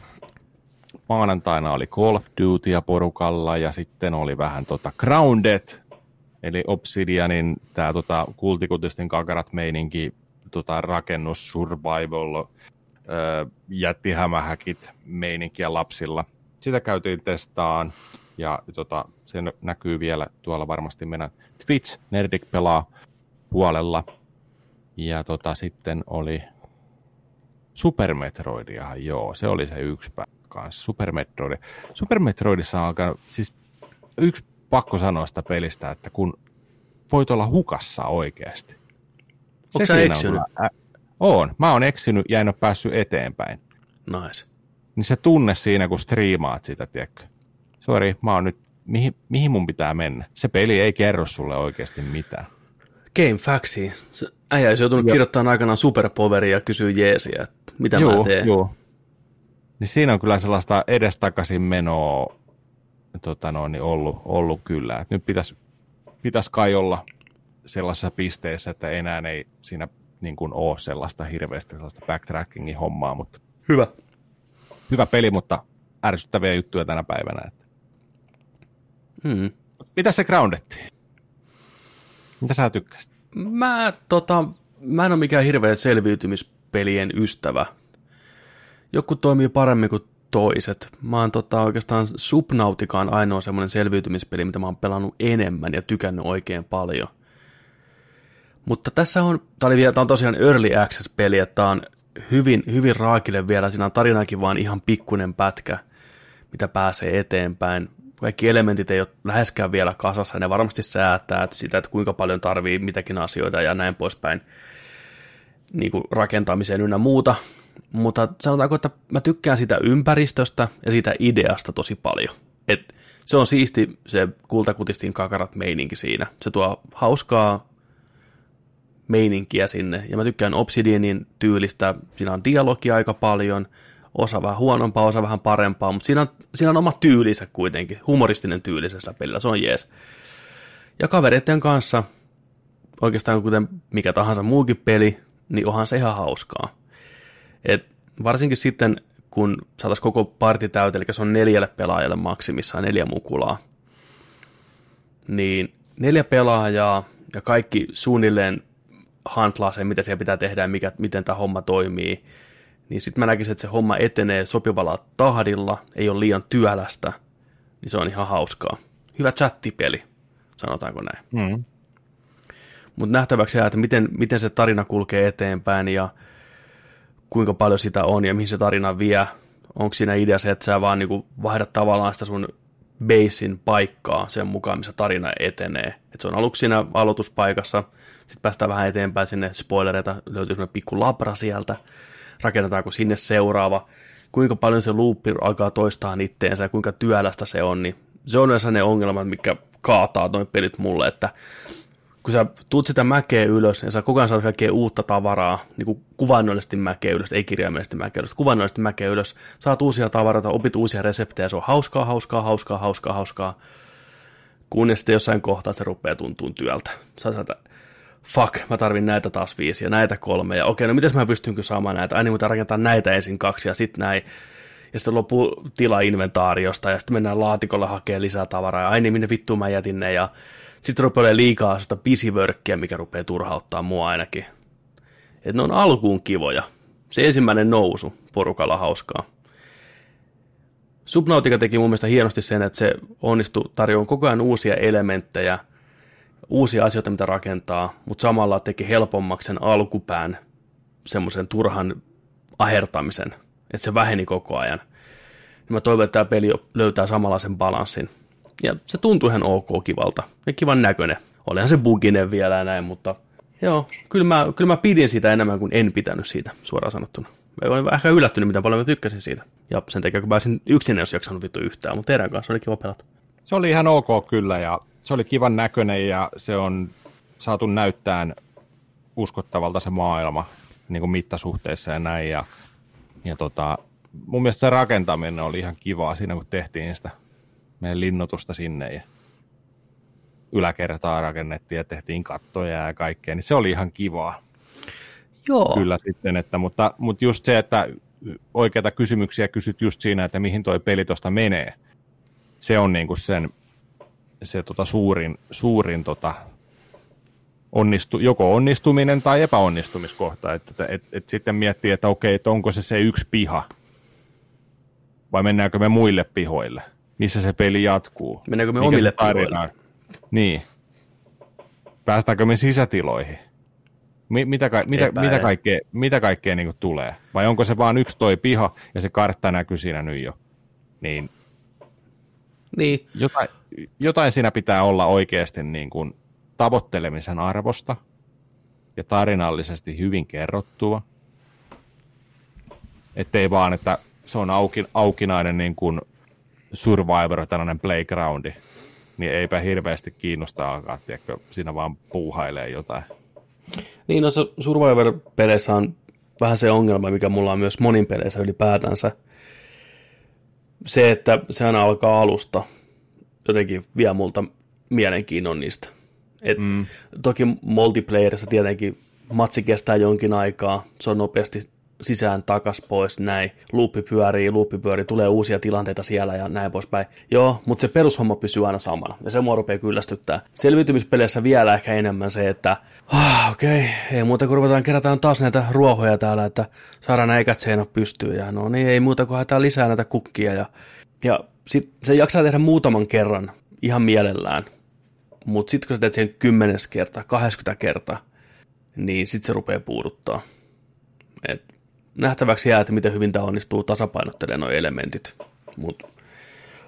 maanantaina oli Call of Dutya porukalla ja sitten oli vähän tota Grounded, eli Obsidianin tämä tota, kultikutisten kakarat meininki, tota, rakennus, survival, ö, jättihämähäkit meininkiä lapsilla. Sitä käytiin testaan ja tota, se näkyy vielä tuolla varmasti meidän Twitch Nerdik pelaa puolella. Ja tota, sitten oli Super Metroidiahan, joo, se oli se yksi päivä kanssa. Super Metroid. Super Metroidissa on alkanut, siis yksi pakko sanoa sitä pelistä, että kun voit olla hukassa oikeasti. Onko sä on eksynyt? ä- Oon. Mä oon eksynyt ja en ole päässyt eteenpäin. Nice. Niin se tunne siinä, kun striimaat sitä, tiedätkö? Sori, mä oon nyt, mihin, mihin mun pitää mennä? Se peli ei kerro sulle oikeasti mitään. Game Factsi. Se Äijä olisi joutunut kirjoittamaan aikanaan superpoweria ja kysyä jeesiä, että mitä mä joo, teen. joo. Niin siinä on kyllä sellaista edestakaisin menoa tota no, niin ollut, ollut kyllä. Et nyt pitäisi pitäis kai olla sellaisessa pisteessä, että enää ei siinä niin kuin ole sellaista hirveästi sellaista backtrackingin hommaa, mutta Hyvä. hyvä peli, mutta ärsyttäviä juttuja tänä päivänä. Että. Hmm. Mitä se groundettiin? Mitä sä tykkäsit? Mä, tota, mä en ole mikään hirveä selviytymispelien ystävä. Joku toimii paremmin kuin toiset. Mä oon tota, oikeastaan Subnautikaan ainoa semmoinen selviytymispeli, mitä mä oon pelannut enemmän ja tykännyt oikein paljon. Mutta tässä on, tää, oli vielä, tää on tosiaan Early Access-peli, että tää on hyvin, hyvin raakille vielä. Siinä on tarinakin vaan ihan pikkunen pätkä, mitä pääsee eteenpäin. Kaikki elementit ei ole läheskään vielä kasassa, ne varmasti säätää että sitä, että kuinka paljon tarvii mitäkin asioita ja näin poispäin niin kuin rakentamiseen ynnä muuta. Mutta sanotaanko, että mä tykkään sitä ympäristöstä ja siitä ideasta tosi paljon. Et se on siisti se kultakutistin kakarat meininki siinä. Se tuo hauskaa meininkiä sinne. Ja mä tykkään Obsidianin tyylistä. Siinä on dialogia aika paljon. Osa vähän huonompaa, osa vähän parempaa, mutta siinä on, siinä on oma tyylinsä kuitenkin. Humoristinen tyyli sillä pelillä, se on jees. Ja kavereiden kanssa, oikeastaan kuten mikä tahansa muukin peli, niin onhan se ihan hauskaa. Et varsinkin sitten, kun saataisiin koko parti täyteen, eli se on neljälle pelaajalle maksimissaan neljä mukulaa, niin neljä pelaajaa ja kaikki suunnilleen hantlaa sen, mitä siellä pitää tehdä ja mikä, miten tämä homma toimii, niin sitten mä näkisin, että se homma etenee sopivalla tahdilla, ei ole liian työlästä, niin se on ihan hauskaa. Hyvä chattipeli, sanotaanko näin. Mm. Mutta nähtäväksi jää, että miten, miten se tarina kulkee eteenpäin ja kuinka paljon sitä on ja mihin se tarina vie. Onko siinä idea se, että sä vaan niinku vaihdat tavallaan sitä sun basein paikkaa sen mukaan, missä tarina etenee. Et se on aluksi siinä aloituspaikassa, sitten päästään vähän eteenpäin sinne spoilereita, löytyy semmoinen pikku labra sieltä, rakennetaanko sinne seuraava, kuinka paljon se loopi alkaa toistaa itteensä ja kuinka työlästä se on, niin se on yleensä ne ongelmat, mikä kaataa noin pelit mulle, että kun sä tuut sitä mäkeä ylös ja sä koko ajan saat kaikkea uutta tavaraa, niin kuin kuvannollisesti mäkeä ylös, ei kirjaimellisesti mäkeä ylös, kuvannollisesti mäkeä ylös, saat uusia tavaroita, opit uusia reseptejä, se on hauskaa, hauskaa, hauskaa, hauskaa, hauskaa, kunnes sitten jossain kohtaa se rupeaa tuntuun työltä. Sä saat, fuck, mä tarvin näitä taas viisi ja näitä kolme, ja okei, no miten mä pystynkö saamaan näitä, aina mutta rakentaa näitä ensin kaksi ja sitten näin, ja sitten loppuu tila inventaariosta, ja sitten mennään laatikolla hakemaan lisää tavaraa, ja aina niin minne vittuun mä jätin ne, ja sitten rupeaa liikaa sitä pisivörkkiä, mikä rupeaa turhauttaa mua ainakin. Että ne on alkuun kivoja. Se ensimmäinen nousu porukalla hauskaa. Subnautica teki mun mielestä hienosti sen, että se onnistui tarjoamaan koko ajan uusia elementtejä, uusia asioita, mitä rakentaa, mutta samalla teki helpommaksi sen alkupään semmoisen turhan ahertamisen, että se väheni koko ajan. Ja mä toivon, että tämä peli löytää samanlaisen balanssin. Ja se tuntui ihan ok kivalta ja kivan näköinen. Olihan se buginen vielä ja näin, mutta joo, kyllä mä, kyllä mä pidin siitä enemmän kuin en pitänyt siitä, suoraan sanottuna. Mä olin ehkä yllättynyt, miten paljon mä tykkäsin siitä. Ja sen takia, kun pääsin yksin, jos jaksanut vittu yhtään, mutta teidän kanssa oli kiva pelata. Se oli ihan ok kyllä ja se oli kivan näköinen ja se on saatu näyttää uskottavalta se maailma niin kuin mittasuhteissa ja näin. Ja, ja tota, mun mielestä se rakentaminen oli ihan kivaa siinä, kun tehtiin sitä meidän linnoitusta sinne ja yläkertaa rakennettiin ja tehtiin kattoja ja kaikkea, niin se oli ihan kivaa. Joo. Kyllä sitten, että, mutta, mutta just se, että oikeita kysymyksiä kysyt just siinä, että mihin toi peli tuosta menee, se on niin kuin sen se tota suurin, suurin tota onnistu, joko onnistuminen tai epäonnistumiskohta, että et, et, et sitten miettii, että okei, että onko se se yksi piha, vai mennäänkö me muille pihoille, missä se peli jatkuu. Mennäänkö me Mikä omille pihoille? Niin. Päästäänkö me sisätiloihin? Mi- mitä, ka- mitä, mitä kaikkea, mitä kaikkea niin tulee? Vai onko se vain yksi toi piha ja se kartta näkyy siinä nyt jo? Niin, niin. Jotain, jotain siinä pitää olla oikeasti niin kuin tavoittelemisen arvosta ja tarinallisesti hyvin kerrottua. Ettei vaan, että se on auki, aukinainen niin kuin Survivor, tällainen playgroundi, niin eipä hirveästi kiinnosta alkaa, tiedätkö, siinä vaan puuhailee jotain. Niin, no Survivor-peleissä on vähän se ongelma, mikä mulla on myös monin peleissä ylipäätänsä. Se, että se aina alkaa alusta, jotenkin vie multa mielenkiinnon niistä. Et mm. Toki multiplayerissa tietenkin matsi kestää jonkin aikaa, se on nopeasti sisään, takas, pois, näin. Luuppi pyörii, luuppi pyörii, tulee uusia tilanteita siellä ja näin poispäin. Joo, mutta se perushomma pysyy aina samana ja se mua rupeaa kyllästyttää. Selviytymispeleissä vielä ehkä enemmän se, että ah, okei, okay, ei muuta kuin ruvetaan, kerätään taas näitä ruohoja täällä, että saadaan näikät seinät pystyyn ja no niin, ei muuta kuin haetaan lisää näitä kukkia ja, ja sit se jaksaa tehdä muutaman kerran ihan mielellään, mutta sitten kun sä teet sen kymmenes kerta, 20 kertaa, niin sitten se rupeaa puuduttaa. Et nähtäväksi jää, että miten hyvin tämä onnistuu tasapainottelemaan nuo elementit. Mut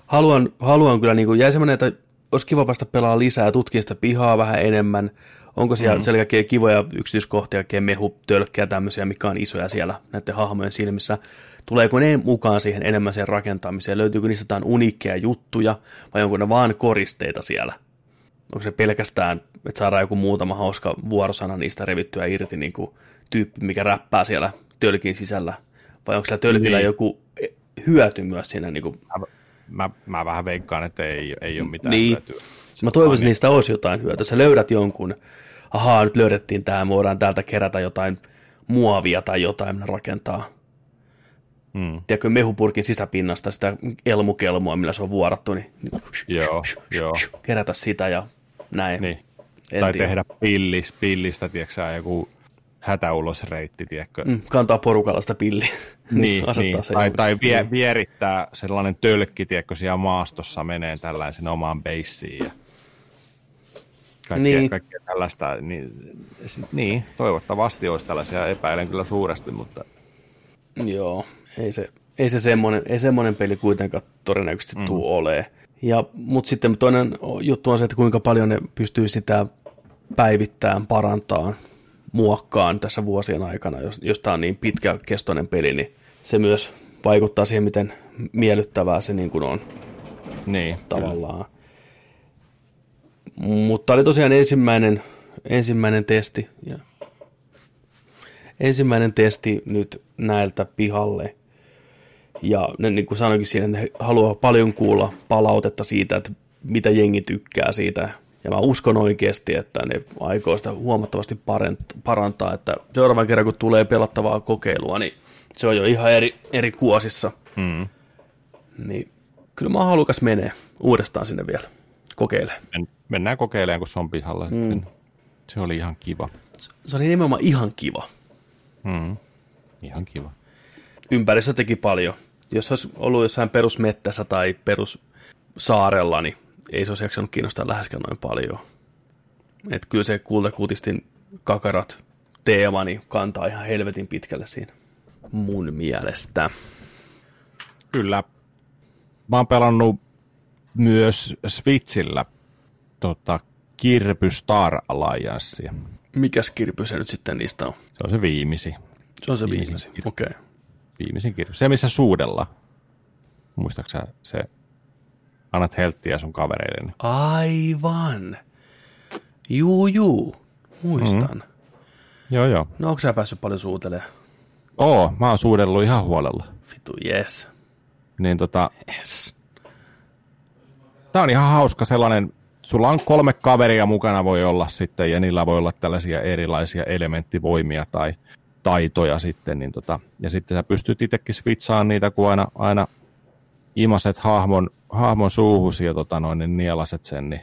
haluan, haluan kyllä, niin kuin, jäi semmoinen, että olisi kiva päästä pelaa lisää, tutkia sitä pihaa vähän enemmän. Onko siellä mm. selkeä kivoja yksityiskohtia, mehu, tölkkejä tämmöisiä, mikä on isoja siellä näiden hahmojen silmissä. Tuleeko ne mukaan siihen enemmän sen rakentamiseen? Löytyykö niistä jotain uniikkeja juttuja vai onko ne vaan koristeita siellä? Onko se pelkästään, että saadaan joku muutama hauska vuorosana niistä revittyä irti niin kuin tyyppi, mikä räppää siellä tölkin sisällä? Vai onko sillä tölkillä niin. joku hyöty myös siinä? Niin kuin... mä, mä, mä vähän veikkaan, että ei, ei ole mitään niin. hyötyä. Mä toivoisin, että niistä olisi jotain hyötyä. Sä löydät jonkun, ahaa, nyt löydettiin tämä, me voidaan täältä kerätä jotain muovia tai jotain rakentaa mm. tiedätkö, mehupurkin sisäpinnasta sitä elmukelmoa, millä se on vuorattu, niin, niin joo, joo. kerätä sitä ja näin. Niin. tai tiedä. tehdä pillis, pillistä, tiedätkö joku hätäulosreitti, tiedätkö? Mm, kantaa porukalla sitä pilliä. niin, niin. tai, tai vie, vierittää sellainen tölkki, tiedätkö, siellä maastossa menee tällaisen omaan beissiin ja kaikkea, niin. kaikkea tällaista. Niin, niin, toivottavasti olisi tällaisia, epäilen kyllä suuresti, mutta... Joo, ei se, ei se semmoinen, ei semmoinen peli kuitenkaan todennäköisesti mm. tuu ole. Ja, mutta sitten toinen juttu on se, että kuinka paljon ne pystyy sitä päivittämään, parantaa, muokkaan tässä vuosien aikana, jos, jos tämä on niin pitkäkestoinen peli, niin se myös vaikuttaa siihen, miten miellyttävää se niin kuin on niin, tavallaan. Kyllä. Mutta oli tosiaan ensimmäinen, ensimmäinen testi. Ja ensimmäinen testi nyt näiltä pihalle. Ja ne, niin kuin sanoinkin siinä, ne haluaa paljon kuulla palautetta siitä, että mitä jengi tykkää siitä ja mä uskon oikeasti, että ne aikoo sitä huomattavasti parantaa, että seuraavan kerran kun tulee pelattavaa kokeilua, niin se on jo ihan eri, eri kuosissa. Mm. Niin kyllä mä halukas menee uudestaan sinne vielä kokeile. Men, mennään kokeilemaan, kun se on pihalla. Mm. Se oli ihan kiva. Se oli nimenomaan ihan kiva. Mm. Ihan kiva. Ympäristö teki paljon. Jos olisi ollut jossain perusmettässä tai perussaarella, niin ei se olisi jaksanut kiinnostaa läheskään noin paljon. Että kyllä se kultakutistin kakarat teema niin kantaa ihan helvetin pitkälle siinä mun mielestä. Kyllä. Mä oon pelannut myös Switchillä tota, Kirpy Star Alliancea. Mikäs kirpy se nyt sitten niistä on? Se on se viimisi. Se on se viimisi, okei. Okay. Viimeisin kirpy. Se, missä suudella. Muistaaksä se annat helttiä sun kavereille. Aivan. Juu, juu. Muistan. Mm. Joo, joo. No onko sä päässyt paljon suutelemaan? Oo, mä oon suudellut ihan huolella. Vitu, yes. Niin tota... Yes. Tää on ihan hauska sellainen, sulla on kolme kaveria mukana voi olla sitten, ja niillä voi olla tällaisia erilaisia elementtivoimia tai taitoja sitten, niin tota, ja sitten sä pystyt itsekin switchaamaan niitä, kun aina, aina imaset hahmon, hahmon suuhusi ja tota noin, niin nielaset sen, niin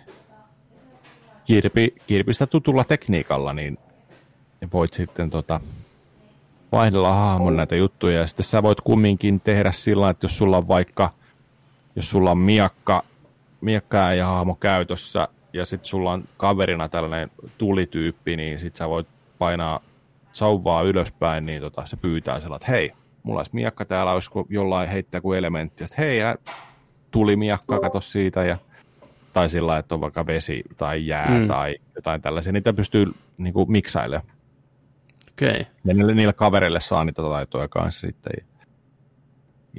kirpi, kirpistä tutulla tekniikalla, niin voit sitten tota, vaihdella hahmon näitä juttuja, ja sitten sä voit kumminkin tehdä sillä että jos sulla on vaikka, jos sulla on miakka, miakka ja hahmo käytössä, ja sitten sulla on kaverina tällainen tulityyppi, niin sitten sä voit painaa sauvaa ylöspäin, niin tota, se pyytää sellainen, että hei, mulla olisi miakka täällä, olisiko jollain heittää kuin elementti, että hei, tuli miakka, kato siitä, ja, tai sillä että on vaikka vesi tai jää mm. tai jotain tällaisia, niitä pystyy niin kuin, miksailemaan. Okay. Ja niille, niille kavereille saa niitä taitoja kanssa sitten. Ja,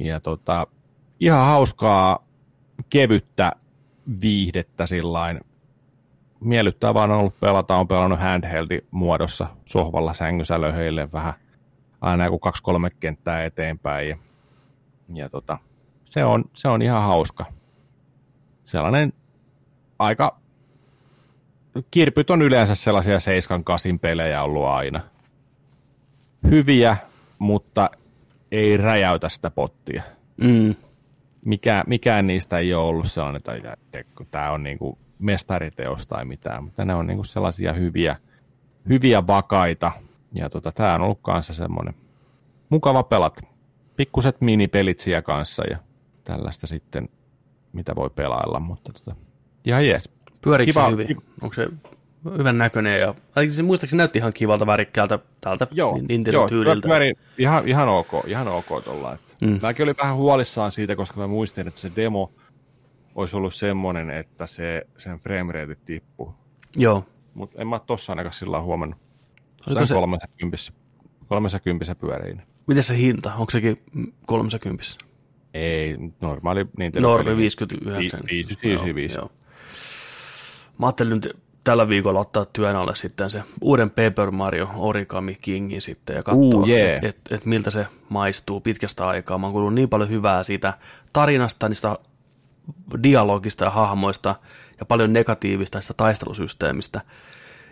ja tota, ihan hauskaa, kevyttä viihdettä sillain. Miellyttää vaan on ollut pelata, on pelannut handheldi muodossa sohvalla sängyssä löhöille vähän aina joku kaksi-kolme kenttää eteenpäin. Ja, ja tota, se, on, se on ihan hauska. Sellainen aika... Kirpyt on yleensä sellaisia 7-8 pelejä ollut aina. Hyviä, mutta ei räjäytä sitä pottia. Mm. Mikä, mikään niistä ei ole ollut sellainen, että tämä on niinku mestariteos tai mitään, mutta ne on niinku sellaisia hyviä, hyviä vakaita ja tota, tämä on ollut kanssa semmoinen mukava pelata. Pikkuset minipelit siellä kanssa ja tällaista sitten, mitä voi pelailla, mutta tota, ihan jees. Pyöriikö se hyvin? Kiva. Onko se hyvän näköinen ja ainakin se muistaakseni näytti ihan kivalta värikkäältä täältä joo, Nintendo tyyliltä. Joo, pyöri ihan, ihan ok, ihan ok tuolla. Mm. Mäkin olin vähän huolissaan siitä, koska mä muistin, että se demo olisi ollut semmoinen, että se, sen frame rate tippuu. Joo. Mutta en mä tossa ainakaan sillä huomannut. Oliko se 30, 30 pyörii. Miten se hinta? Onko sekin 30? Ei, normaali Nintendo. Normi 59. 55. Joo, joo. Mä ajattelin nyt tällä viikolla ottaa työn alle sitten se uuden Paper Mario Origami Kingin sitten ja katsoa, uh, yeah. että et, et miltä se maistuu pitkästä aikaa. Mä oon kuullut niin paljon hyvää siitä tarinasta, niistä dialogista ja hahmoista ja paljon negatiivista sitä taistelusysteemistä.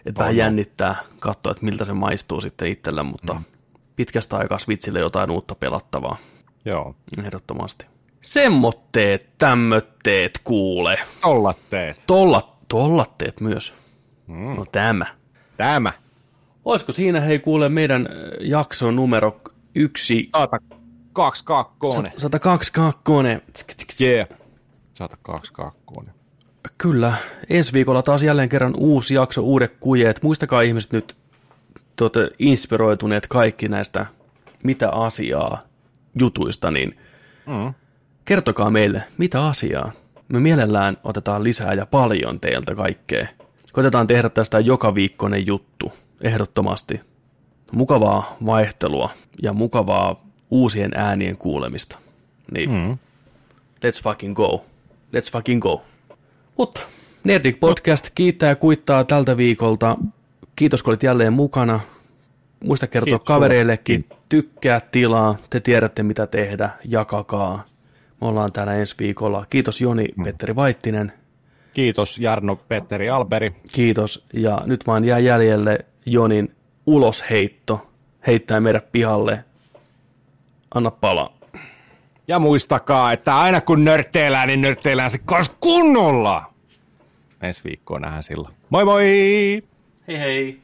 Että vähän jännittää katsoa, että miltä se maistuu sitten itselle, mutta mm. pitkästä aikaa Switchille jotain uutta pelattavaa. Joo. Ehdottomasti. Semmotteet, tämmötteet kuule. Tollatteet. Tollat, tollatteet myös. Mm. No tämä. Tämä. Olisiko siinä, hei kuule, meidän äh, jakso numero yksi, 122. 122. Yeah. 122. Kyllä, ensi viikolla taas jälleen kerran uusi jakso, uudet kujeet. Muistakaa ihmiset nyt, te olette inspiroituneet kaikki näistä mitä asiaa jutuista, niin Mm. kertokaa meille, mitä asiaa. Me mielellään otetaan lisää ja paljon teiltä kaikkea. Koitetaan tehdä tästä joka viikkoinen juttu, ehdottomasti. Mukavaa vaihtelua ja mukavaa uusien äänien kuulemista. Niin, Mm. let's fucking go. Let's fucking go. Mutta Nerdik Podcast kiittää ja kuittaa tältä viikolta. Kiitos, kun olit jälleen mukana. Muista kertoa Kiitos kavereillekin. Tykkää tilaa, te tiedätte mitä tehdä, jakakaa. Me ollaan täällä ensi viikolla. Kiitos Joni Petteri Vaittinen. Kiitos Jarno Petteri Alberi. Kiitos. Ja nyt vaan jää jäljelle Jonin ulosheitto. Heittää meidät pihalle. Anna palaa. Ja muistakaa, että aina kun nörtteillään, niin nörtteillään se kunnolla. Ensi viikkoon nähdään silloin. Moi moi! Hei hei.